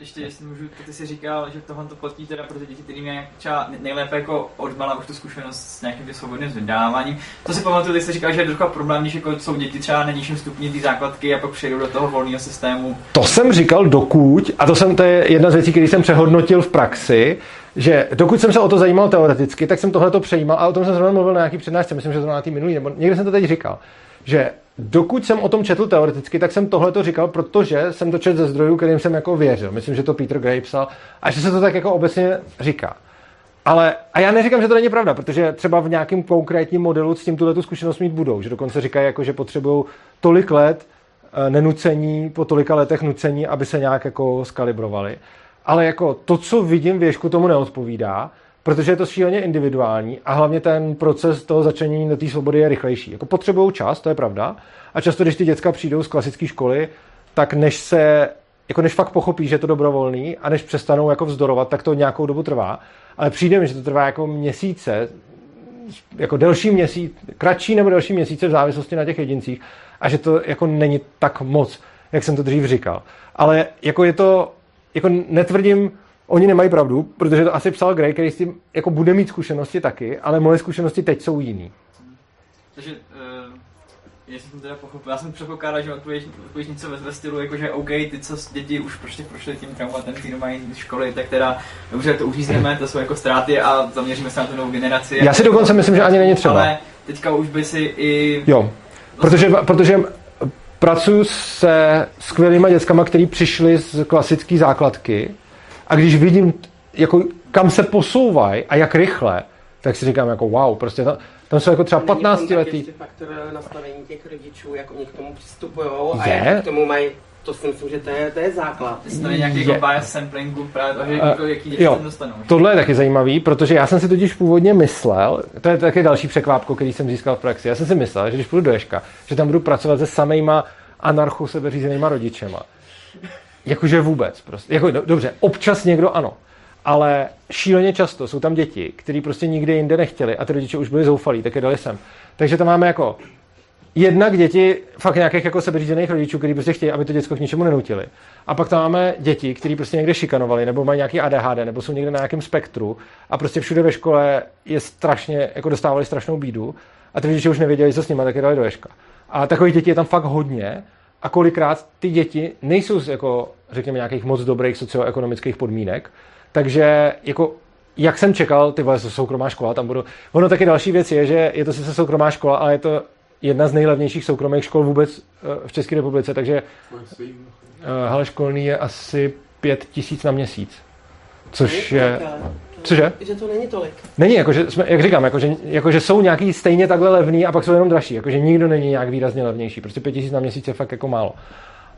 Ještě jestli můžu, ty jsi říkal, že tohle to platí teda pro ty děti, který mají třeba nejlépe jako odmala už tu zkušenost s nějakým svobodným vzděláváním. To si pamatuju, ty jsi říkal, že je trochu problém, když jako jsou děti třeba na nižším stupni ty základky a pak přejdou do toho volného systému. To jsem říkal dokud, a to, jsem, to je jedna z věcí, které jsem přehodnotil v praxi, že dokud jsem se o to zajímal teoreticky, tak jsem tohle to přejímal a o tom jsem zrovna mluvil na nějaký přednášce, myslím, že to na té minulý, nebo někde jsem to teď říkal, že dokud jsem o tom četl teoreticky, tak jsem tohle to říkal, protože jsem to četl ze zdrojů, kterým jsem jako věřil. Myslím, že to Peter Gray psal a že se to tak jako obecně říká. Ale, a já neříkám, že to není pravda, protože třeba v nějakém konkrétním modelu s tím tuhle zkušenost mít budou, že dokonce říkají, jako, že potřebují tolik let eh, nenucení, po tolika letech nucení, aby se nějak jako skalibrovali. Ale jako to, co vidím v věžku, tomu neodpovídá, protože je to šíleně individuální a hlavně ten proces toho začlenění do té svobody je rychlejší. Jako potřebují čas, to je pravda. A často, když ty děcka přijdou z klasické školy, tak než se jako než fakt pochopí, že je to dobrovolný a než přestanou jako vzdorovat, tak to nějakou dobu trvá. Ale přijde mi, že to trvá jako měsíce, jako delší měsíc, kratší nebo delší měsíce v závislosti na těch jedincích a že to jako není tak moc, jak jsem to dřív říkal. Ale jako je to, jako netvrdím, oni nemají pravdu, protože to asi psal Gray, který s tím jako bude mít zkušenosti taky, ale moje zkušenosti teď jsou jiný. Takže uh, jestli jsem teda pochopil, já jsem předpokládal, že odpověď, něco ve, ve stylu, jako že OK, ty co děti už prostě prošly tím traumatem, ty mají školy, tak teda dobře, to uřízneme, to jsou jako ztráty a zaměříme se na tu novou generaci. Já si dokonce myslím, že ani není třeba. Ale teďka už by si i... Jo, protože, protože pracuji se skvělýma dětskama, který přišli z klasické základky a když vidím, jako, kam se posouvají a jak rychle, tak si říkám jako wow, prostě to, tam jsou jako třeba 15 letý. Ještě faktor nastavení těch rodičů, jak oni k tomu přistupují a jak k tomu mají to si myslím, že to je, to je základ. To je nějaký bias samplingu právě to, že jako, jaký děti jo, dostanou. Tohle je taky zajímavý, protože já jsem si totiž původně myslel, to je taky další překvápko, který jsem získal v praxi, já jsem si myslel, že když půjdu do Ješka, že tam budu pracovat se samýma anarcho sebeřízenýma rodičema. Jakože vůbec. Prostě. Jako, dobře, občas někdo ano, ale šíleně často jsou tam děti, které prostě nikdy jinde nechtěli a ty rodiče už byli zoufalí, tak je dali sem. Takže tam máme jako jednak děti fakt nějakých jako sebeřízených rodičů, kteří prostě chtějí, aby to děcko k ničemu nenutili. A pak tam máme děti, kteří prostě někde šikanovali, nebo mají nějaký ADHD, nebo jsou někde na nějakém spektru a prostě všude ve škole je strašně, jako dostávali strašnou bídu a ty rodiče už nevěděli, co s nimi, tak je dali do ješka. A takových dětí je tam fakt hodně a kolikrát ty děti nejsou z jako, řekněme, nějakých moc dobrých socioekonomických podmínek, takže jako jak jsem čekal, ty vole, soukromá škola, tam budu. Ono taky další věc je, že je to sice soukromá škola, ale je to jedna z nejlevnějších soukromých škol vůbec eh, v České republice, takže hele, školní je asi pět tisíc na měsíc. Což je... Cože? Že to není tolik. Není, jakože jsme, jak říkám, jakože, jakože jsou nějaký stejně takhle levný a pak jsou jenom dražší. Jakože nikdo není nějak výrazně levnější. Prostě pět tisíc na měsíc je fakt jako málo.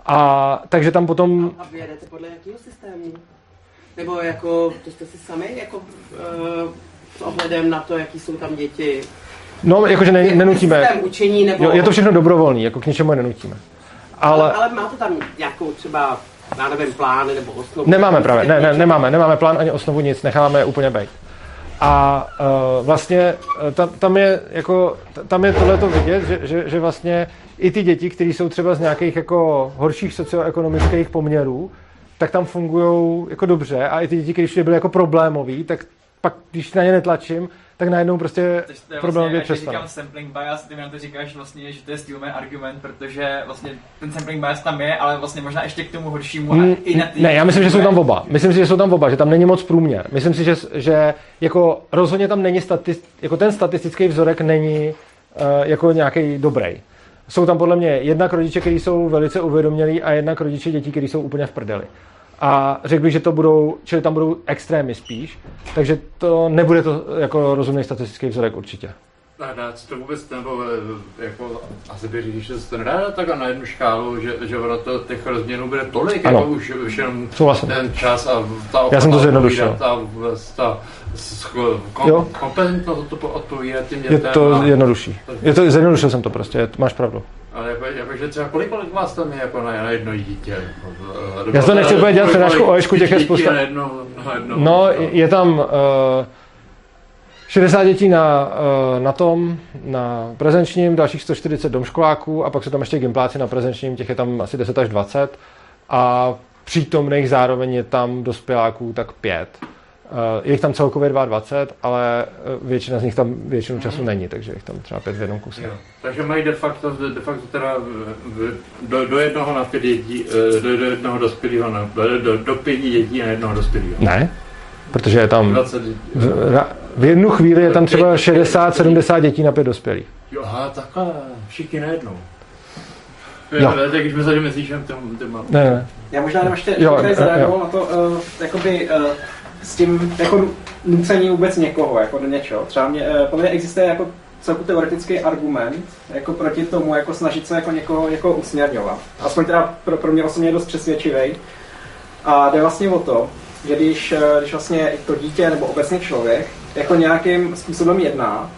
A takže tam potom... A, a vyjedete podle jakého systému? Nebo jako, to jste si sami jako uh, s ohledem na to, jaký jsou tam děti? No, jakože ne, nenutíme. Systém učení nebo... Jo, je to všechno dobrovolný, jako k ničemu nenutíme. Ale, ale, ale máte tam nějakou třeba, já nevím, plán nebo osnovu? Nemáme právě, ne, ne, nemáme, nemáme plán ani osnovu, nic, necháme je úplně být. A uh, vlastně tam, tam, je jako, tam je tohleto vidět, že, že, že vlastně i ty děti, které jsou třeba z nějakých jako horších socioekonomických poměrů, tak tam fungují jako dobře a i ty děti, když byly jako problémový, tak pak, když na ně netlačím, tak najednou prostě problém vlastně, přestane. říkám sampling bias, ty mi na to říkáš vlastně, že to je Steelman argument, protože vlastně ten sampling bias tam je, ale vlastně možná ještě k tomu horšímu mm, i na ty... Ne, já myslím, že jsou tam oba. Myslím si, že jsou tam oba, že tam není moc průměr. Myslím si, že, že jako rozhodně tam není statist, jako ten statistický vzorek není uh, jako nějaký dobrý. Jsou tam podle mě jednak rodiče, kteří jsou velice uvědomělí a jednak rodiče dětí, kteří jsou úplně v prdeli. A řekl bych, že to budou, čili tam budou extrémy spíš, takže to nebude to jako rozumný statistický vzorek určitě. Dá to vůbec nebo jako asi by říct, že se to nedá tak na jednu škálu, že, že ono to těch rozměrů bude tolik, ano. jako už, už jenom Souhlasím. ten čas a ta Já jsem to zjednodušil. Ta, ta, kom, kompetentnost to odpovídat těm dětem. Je to a, jednodušší. Je to, zjednodušil jsem to prostě, máš pravdu. Ale jako, jako, že třeba kolik, kolik vás tam je jako na, na jedno dítě? Já to nechci úplně dělat přednášku o Ježku, těch je spousta. Na jedno, na jedno, no, je tam uh, 60 dětí na, uh, na tom, na prezenčním, dalších 140 domškoláků a pak jsou tam ještě gimpláci na prezenčním, těch je tam asi 10 až 20. A přítomných zároveň je tam dospěláků tak pět. Uh, je jich tam celkově 22, ale většina z nich tam většinu času není, takže jich tam třeba pět v jednom kuse. Jo. Takže mají de facto, de facto teda v, do, do, jednoho na pět dětí, do, do jednoho dospělého, na, do, do, do pěti dětí na jednoho dospělého. Ne, protože je tam, v, v jednu chvíli je tam třeba 60-70 dětí na pět dospělých. Jo, aha, takhle, všichni najednou. Jo. Tak když jsme se myslíš, že Ne, ne. Já možná jenom ještě, jo, ještě zareagoval na to, uh, jakoby, uh, s tím jako nucení vůbec někoho jako do něčeho. Třeba mě, uh, podle mě existuje jako celku teoretický argument jako proti tomu, jako snažit se jako někoho jako usměrňovat. Aspoň teda pro, pro mě osobně je dost přesvědčivý. A jde vlastně o to, že když, když vlastně to dítě nebo obecně člověk jako nějakým způsobem jedná,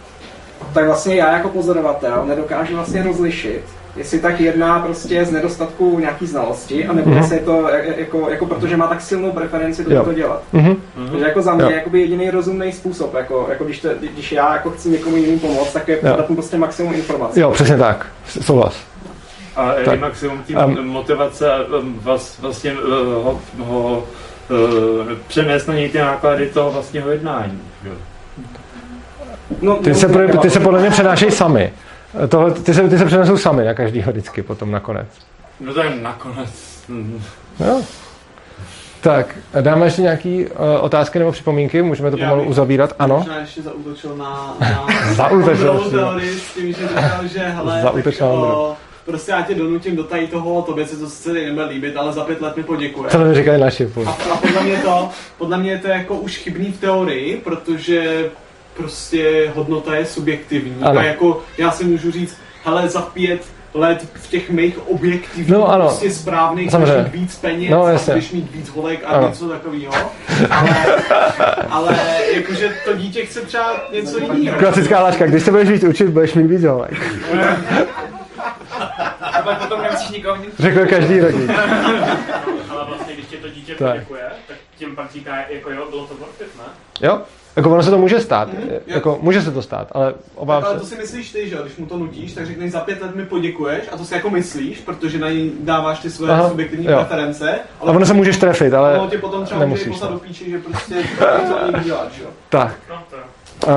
tak vlastně já jako pozorovatel nedokážu vlastně rozlišit, jestli tak jedná prostě z nedostatku nějaký znalosti, anebo mm-hmm. jestli je to jako, jako protože má tak silnou preferenci do to dělat. Mm-hmm. Takže jako za mě je jakoby jediný rozumný způsob, jako, jako když, to, když já jako chci někomu jiným pomoct, tak je dát mu prostě maximum informací. Jo, přesně tak, souhlas. A tak. maximum tím um, motivace vás, vlastně uh, ho, ho uh, přenést na něj ty náklady toho vlastního jednání. Jo. No, ty, no, se, ty se podle mě přenášejí sami. Tohle, ty, se, ty se přenesou sami na každýho vždycky potom nakonec. No tak nakonec. No. Tak, dáme ještě nějaké uh, otázky nebo připomínky? Můžeme to pomalu uzavírat? Ano. Možná ještě zautočil na, na zautočil teorii s tím, že říkal, že hele, tak, o, prostě já tě donutím do tady toho, tobě se to sice nebude líbit, ale za pět let mi poděkuje. To mi říkají naši. A, a podle, mě to, podle mě je to jako už chybný v teorii, protože prostě hodnota je subjektivní. Ano. A jako já si můžu říct, hele, za pět let v těch mých objektivních, no, ano. prostě správných, Samozřejmě. mít víc peněz no, a budeš mít víc holek a ano. něco takového. Ale, ale jakože to dítě chce třeba něco jiného. Klasická láška, když se budeš víc učit, budeš mít víc holek. A pak potom nemusíš nikoho nic. Řekl každý rodič. (laughs) ale vlastně, když tě to dítě poděkuje, tak tím pak říká, jako jo, bylo to worth it, ne? Jo, jako ono se to může stát, mm, jako může se to stát, ale obávám Ale to si myslíš ty, že když mu to nutíš, tak řekneš za pět let mi poděkuješ a to si jako myslíš, protože na ní dáváš ty své Aha, subjektivní jo. preference. Ale a ono se můžeš trefit, ale ono tě potom třeba může poslat do píči, že prostě to neděláš, jo. Tak. No, to. Uh,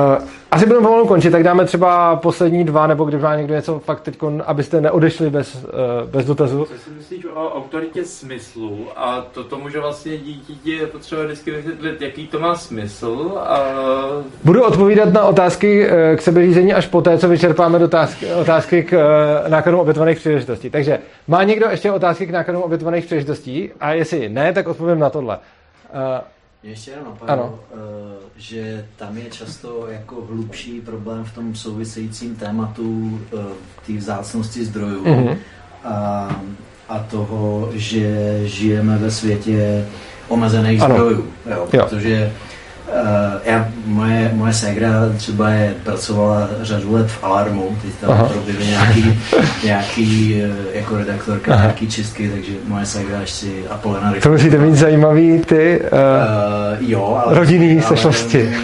asi budeme pomalu končit, tak dáme třeba poslední dva, nebo když má někdo něco fakt teď, abyste neodešli bez, uh, bez dotazu. Co si myslíš o autoritě smyslu a to tomu, že vlastně dítě je potřeba vždycky vysvětlit, jaký to má smysl a... Budu odpovídat na otázky eh, k sebeřízení až poté, co vyčerpáme otázky, otázky k nákladům obětovaných příležitostí. Takže má někdo ještě otázky k nákladům obětovaných příležitostí? A jestli ne, tak odpovím na tohle. Uh, mě ještě jenom napadlo, uh, že tam je často jako hlubší problém v tom souvisejícím tématu uh, té vzácnosti zdrojů mm-hmm. a, a toho, že žijeme ve světě omezených ano. zdrojů. Jo, jo. Protože já, moje, moje ségra třeba je, pracovala řadu let v Alarmu, teď tam proběhly nějaký, nějaký uh, jako redaktorka, Aha. nějaký čistky, takže moje ségra ještě Apolena To musíte mít zajímavý ty uh, uh, jo, ale, rodinný sešlosti.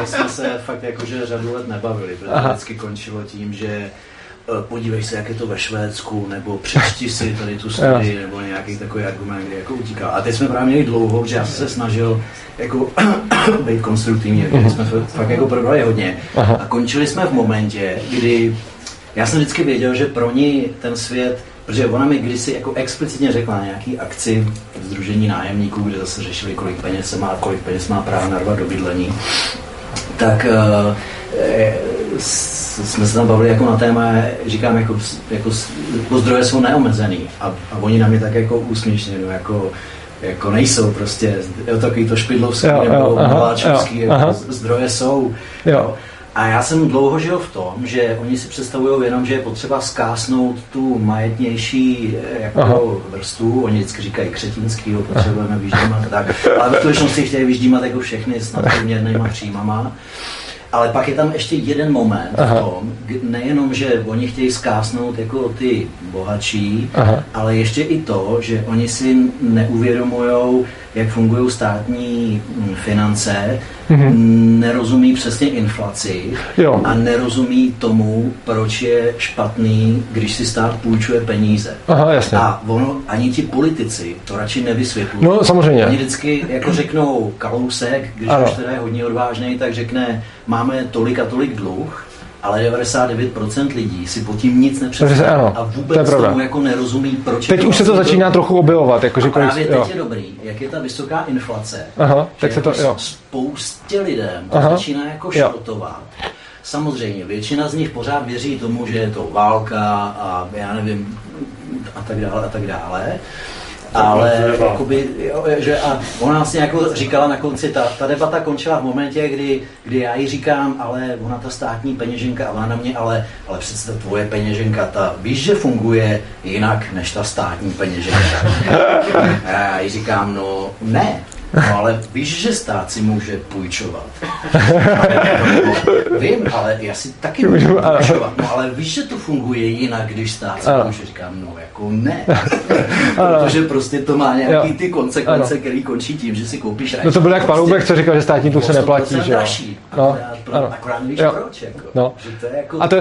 My jsme se fakt jakože řadu let nebavili, protože vždycky končilo tím, že Eh, podívej se, jak je to ve Švédsku, nebo přečti si tady tu studii, nebo nějaký takový argument, kde jako utíká. A teď jsme právě měli dlouho, že já jsem se snažil jako (coughs) být konstruktivní, uh-huh. jsme fakt jako probrali hodně. Uh-huh. A končili jsme v momentě, kdy já jsem vždycky věděl, že pro ní ten svět Protože ona mi kdysi jako explicitně řekla na nějaký akci v Združení nájemníků, kde zase řešili, kolik peněz se má, kolik peněz má právo narvat do bydlení, tak uh, jsme se tam bavili jako na téma, říkám, jako, jako, jako zdroje jsou neomezený a, a oni na mě tak jako úsměšně, no, jako, jako nejsou prostě, jo, takový to špidlovský jo, nebo maláčovský, jako zdroje jsou. Jo. Jo. A já jsem dlouho žil v tom, že oni si představují jenom, že je potřeba zkásnout tu majetnější jako Aha. vrstvu, oni vždycky říkají křetinský, potřebujeme vyždímat, tak, ale v skutečnosti chtějí vyždímat jako všechny s nadprůměrnýma příjmama. Ale pak je tam ještě jeden moment Aha. v tom, nejenom, že oni chtějí zkásnout jako ty bohatší, Aha. ale ještě i to, že oni si neuvědomují, jak fungují státní mm, finance mm-hmm. nerozumí přesně inflaci jo. a nerozumí tomu, proč je špatný, když si stát půjčuje peníze. Aha, jasně. A ono, ani ti politici to radši nevysvětlují. No, samozřejmě. Oni vždycky jako řeknou Kalousek, když ano. už teda je hodně odvážný, tak řekne, máme tolik a tolik dluh, ale 99% lidí si pod tím nic nepředstaví a vůbec tomu jako nerozumí, proč Teď už se to začíná trochu objevovat. Jako, že právě kolik, teď jo. je dobrý, jak je ta vysoká inflace, Aha, tak se jako to, jo. spoustě lidem to Aha. začíná jako šrotovat. Samozřejmě, většina z nich pořád věří tomu, že je to válka a já nevím, a tak dále, a tak dále ale jakoby, jo, že a ona vlastně jako říkala na konci, ta, ta debata končila v momentě, kdy, kdy já jí říkám, ale ona ta státní peněženka, a ona na mě, ale, ale přece tvoje peněženka, ta víš, že funguje jinak než ta státní peněženka. (laughs) A já jí říkám, no ne, No ale víš, že stát si může půjčovat. (laughs) Vím, ale já si taky můžu půjčovat. No ale víš, že to funguje jinak, když stát si může. Říkám, no jako ne. (laughs) Protože prostě to má nějaký ty konsekvence, které končí tím, že si koupíš rajčata. No to byl jak Paloubek, co říkal, že státní dluh se neplatí, že jo. No, akorát, akorát nevíš proč, jako. No. Že to je jako... A to,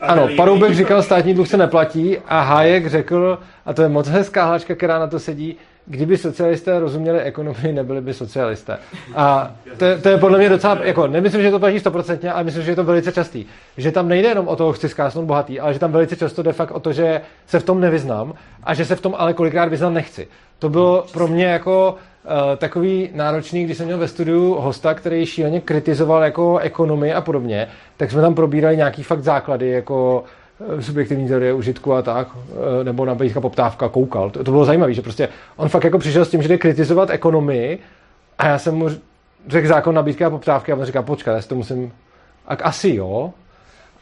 ano, Paroubek říkal, státní dluh se neplatí a Hájek řekl, a to je moc hezká hláčka, která na to sedí, kdyby socialisté rozuměli ekonomii, nebyli by socialisté. A to, to je podle mě docela, jako nemyslím, že to platí stoprocentně, ale myslím, že je to velice častý. Že tam nejde jenom o to, chci zkásnout bohatý, ale že tam velice často jde fakt o to, že se v tom nevyznám a že se v tom ale kolikrát vyznat nechci. To bylo pro mě jako uh, takový náročný, když jsem měl ve studiu hosta, který šíleně kritizoval jako ekonomii a podobně, tak jsme tam probírali nějaký fakt základy, jako subjektivní teorie užitku a tak, eh, nebo nabídka poptávka, koukal. To, to bylo zajímavé, že prostě on fakt jako přišel s tím, že jde kritizovat ekonomii a já jsem mu řekl zákon nabídky a poptávky a on říká, počkat, já si to musím, a asi jo.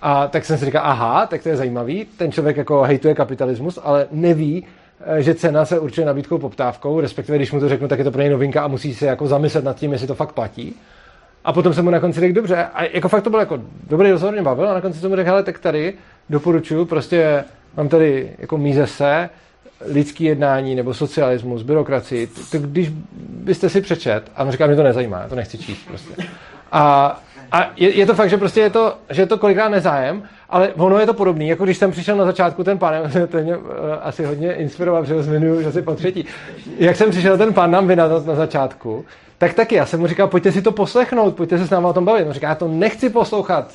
A tak jsem si říkal, aha, tak to je zajímavý, ten člověk jako hejtuje kapitalismus, ale neví, eh, že cena se určuje nabídkou poptávkou, respektive když mu to řeknu, tak je to pro něj novinka a musí se jako zamyslet nad tím, jestli to fakt platí. A potom jsem mu na konci řekl, dobře, a jako fakt to byl jako dobrý rozhovor, mě bavil, a na konci jsem mu řekl, hele, tak tady doporučuju, prostě mám tady jako míze se, lidský jednání nebo socialismus, byrokracii, to když byste si přečet, a on říká, mě to nezajímá, já to nechci číst prostě. A, a je, je, to fakt, že prostě je to, že je to kolikrát nezájem, ale ono je to podobný, jako když jsem přišel na začátku ten pán, (laughs) to mě uh, asi hodně inspiroval, že ho zmiňuji, že si po třetí. Jak jsem přišel ten pán nám vynat na začátku, tak taky já jsem mu říkal, pojďte si to poslechnout, pojďte se s námi o tom bavit. On říká, já to nechci poslouchat.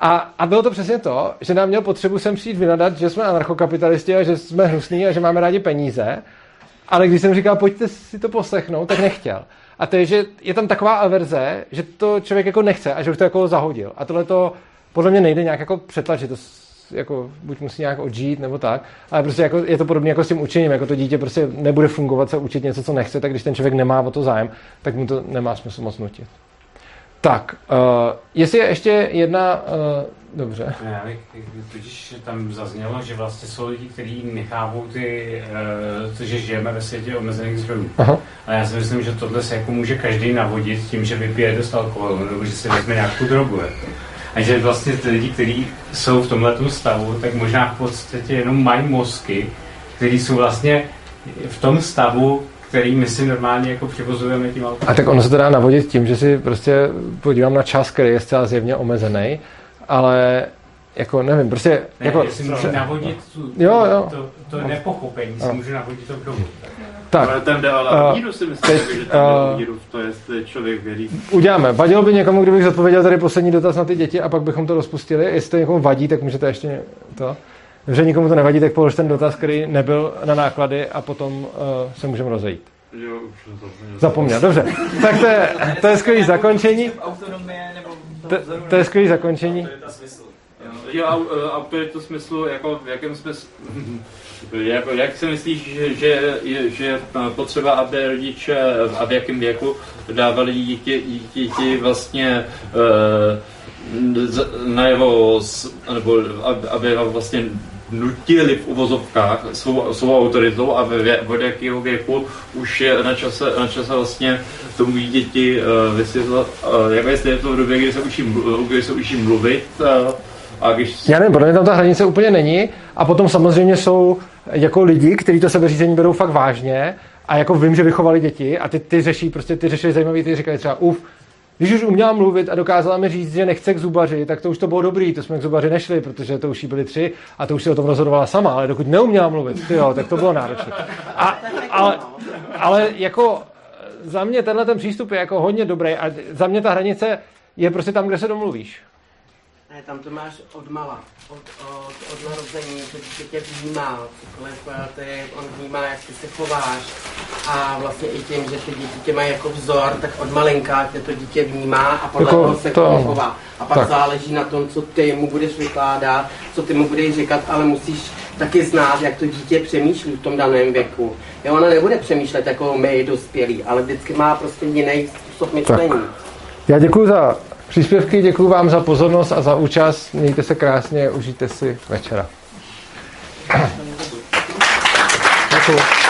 A, a bylo to přesně to, že nám měl potřebu sem přijít vynadat, že jsme anarchokapitalisti a že jsme hnusní a že máme rádi peníze. Ale když jsem říkal, pojďte si to poslechnout, tak nechtěl. A to je, že je tam taková averze, že to člověk jako nechce a že už to jako zahodil. A tohle to podle mě nejde nějak jako přetlačit. To jako buď musí nějak odžít nebo tak, ale prostě jako je to podobné jako s tím učením, jako to dítě prostě nebude fungovat se učit něco, co nechce, tak když ten člověk nemá o to zájem, tak mu to nemá smysl moc nutit. Tak, uh, jestli je ještě jedna, uh, dobře. Já bych, totiž tam zaznělo, že vlastně jsou lidi, kteří nechápou ty, uh, to, že žijeme ve světě omezených zdrojů. Aha. A já si myslím, že tohle se jako může každý navodit tím, že vypije dost alkoholu, nebo že si vezme nějakou drogu. A že vlastně ty lidi, kteří jsou v tomhle stavu, tak možná v podstatě jenom mají mozky, které jsou vlastně v tom stavu, který my si normálně jako přivozujeme tím autem. A tak ono se to dá navodit tím, že si prostě podívám na čas, který je zcela zjevně omezený, ale jako nevím, prostě... Ne, jako, jestli můžu navodit tu, jo, jo. To, to nepochopení, si můžu navodit to tak. Ale tam jde ale uh, víru si myslím, teď, že tam jde uh, víru v to, jestli člověk věří. Uděláme. Vadilo by někomu, kdybych zodpověděl tady poslední dotaz na ty děti a pak bychom to rozpustili. Jestli to někomu vadí, tak můžete ještě to. Že nikomu to nevadí, tak polož ten dotaz, který nebyl na náklady a potom uh, se můžeme rozejít. Jo, už zapomněl. Zapomněl, dobře. Tak to je, to je skvělý zakončení. To, to je skvělý zakončení. Jo, autoritu smyslu, jako v jakém smyslu, jako, jak si myslíš, že, že, je, že je potřeba, aby rodiče a v jakém věku dávali dítě, dítě vlastně uh, najevo, nebo aby vlastně nutili v uvozovkách svou, svou autoritou a ve, od jakého věku už je na čase, na čase vlastně tomu děti uh, vysvětlit, uh, jako jestli je to v době, kdy se učí, kdy se učí mluvit, uh, a když... Já nevím, podle mě tam ta hranice úplně není. A potom samozřejmě jsou jako lidi, kteří to sebeřízení berou fakt vážně a jako vím, že vychovali děti a ty, ty řeší, prostě ty řešili zajímavý, ty říkají třeba, uf, Když už uměla mluvit a dokázala mi říct, že nechce k zubaři, tak to už to bylo dobrý, to jsme k zubaři nešli, protože to už jí byly tři a to už si o tom rozhodovala sama, ale dokud neuměla mluvit, jo, tak to bylo náročné. A, ale, ale jako za mě tenhle ten přístup je jako hodně dobrý a za mě ta hranice je prostě tam, kde se domluvíš. Ne, tam to máš od mala, od, od, od narození, to dítě tě vnímá, cokoliv ty, on vnímá, jak ty se chováš a vlastně i tím, že ty děti tě mají jako vzor, tak od malinka tě to dítě vnímá a podle jako toho se to... chová. A pak tak. záleží na tom, co ty mu budeš vykládat, co ty mu budeš říkat, ale musíš taky znát, jak to dítě přemýšlí v tom daném věku. Jo, ona nebude přemýšlet jako my dospělí, ale vždycky má prostě jiný způsob myšlení. Tak. Já děkuji za příspěvky, děkuji vám za pozornost a za účast. Mějte se krásně, užijte si večera. (clears throat) Děkuji.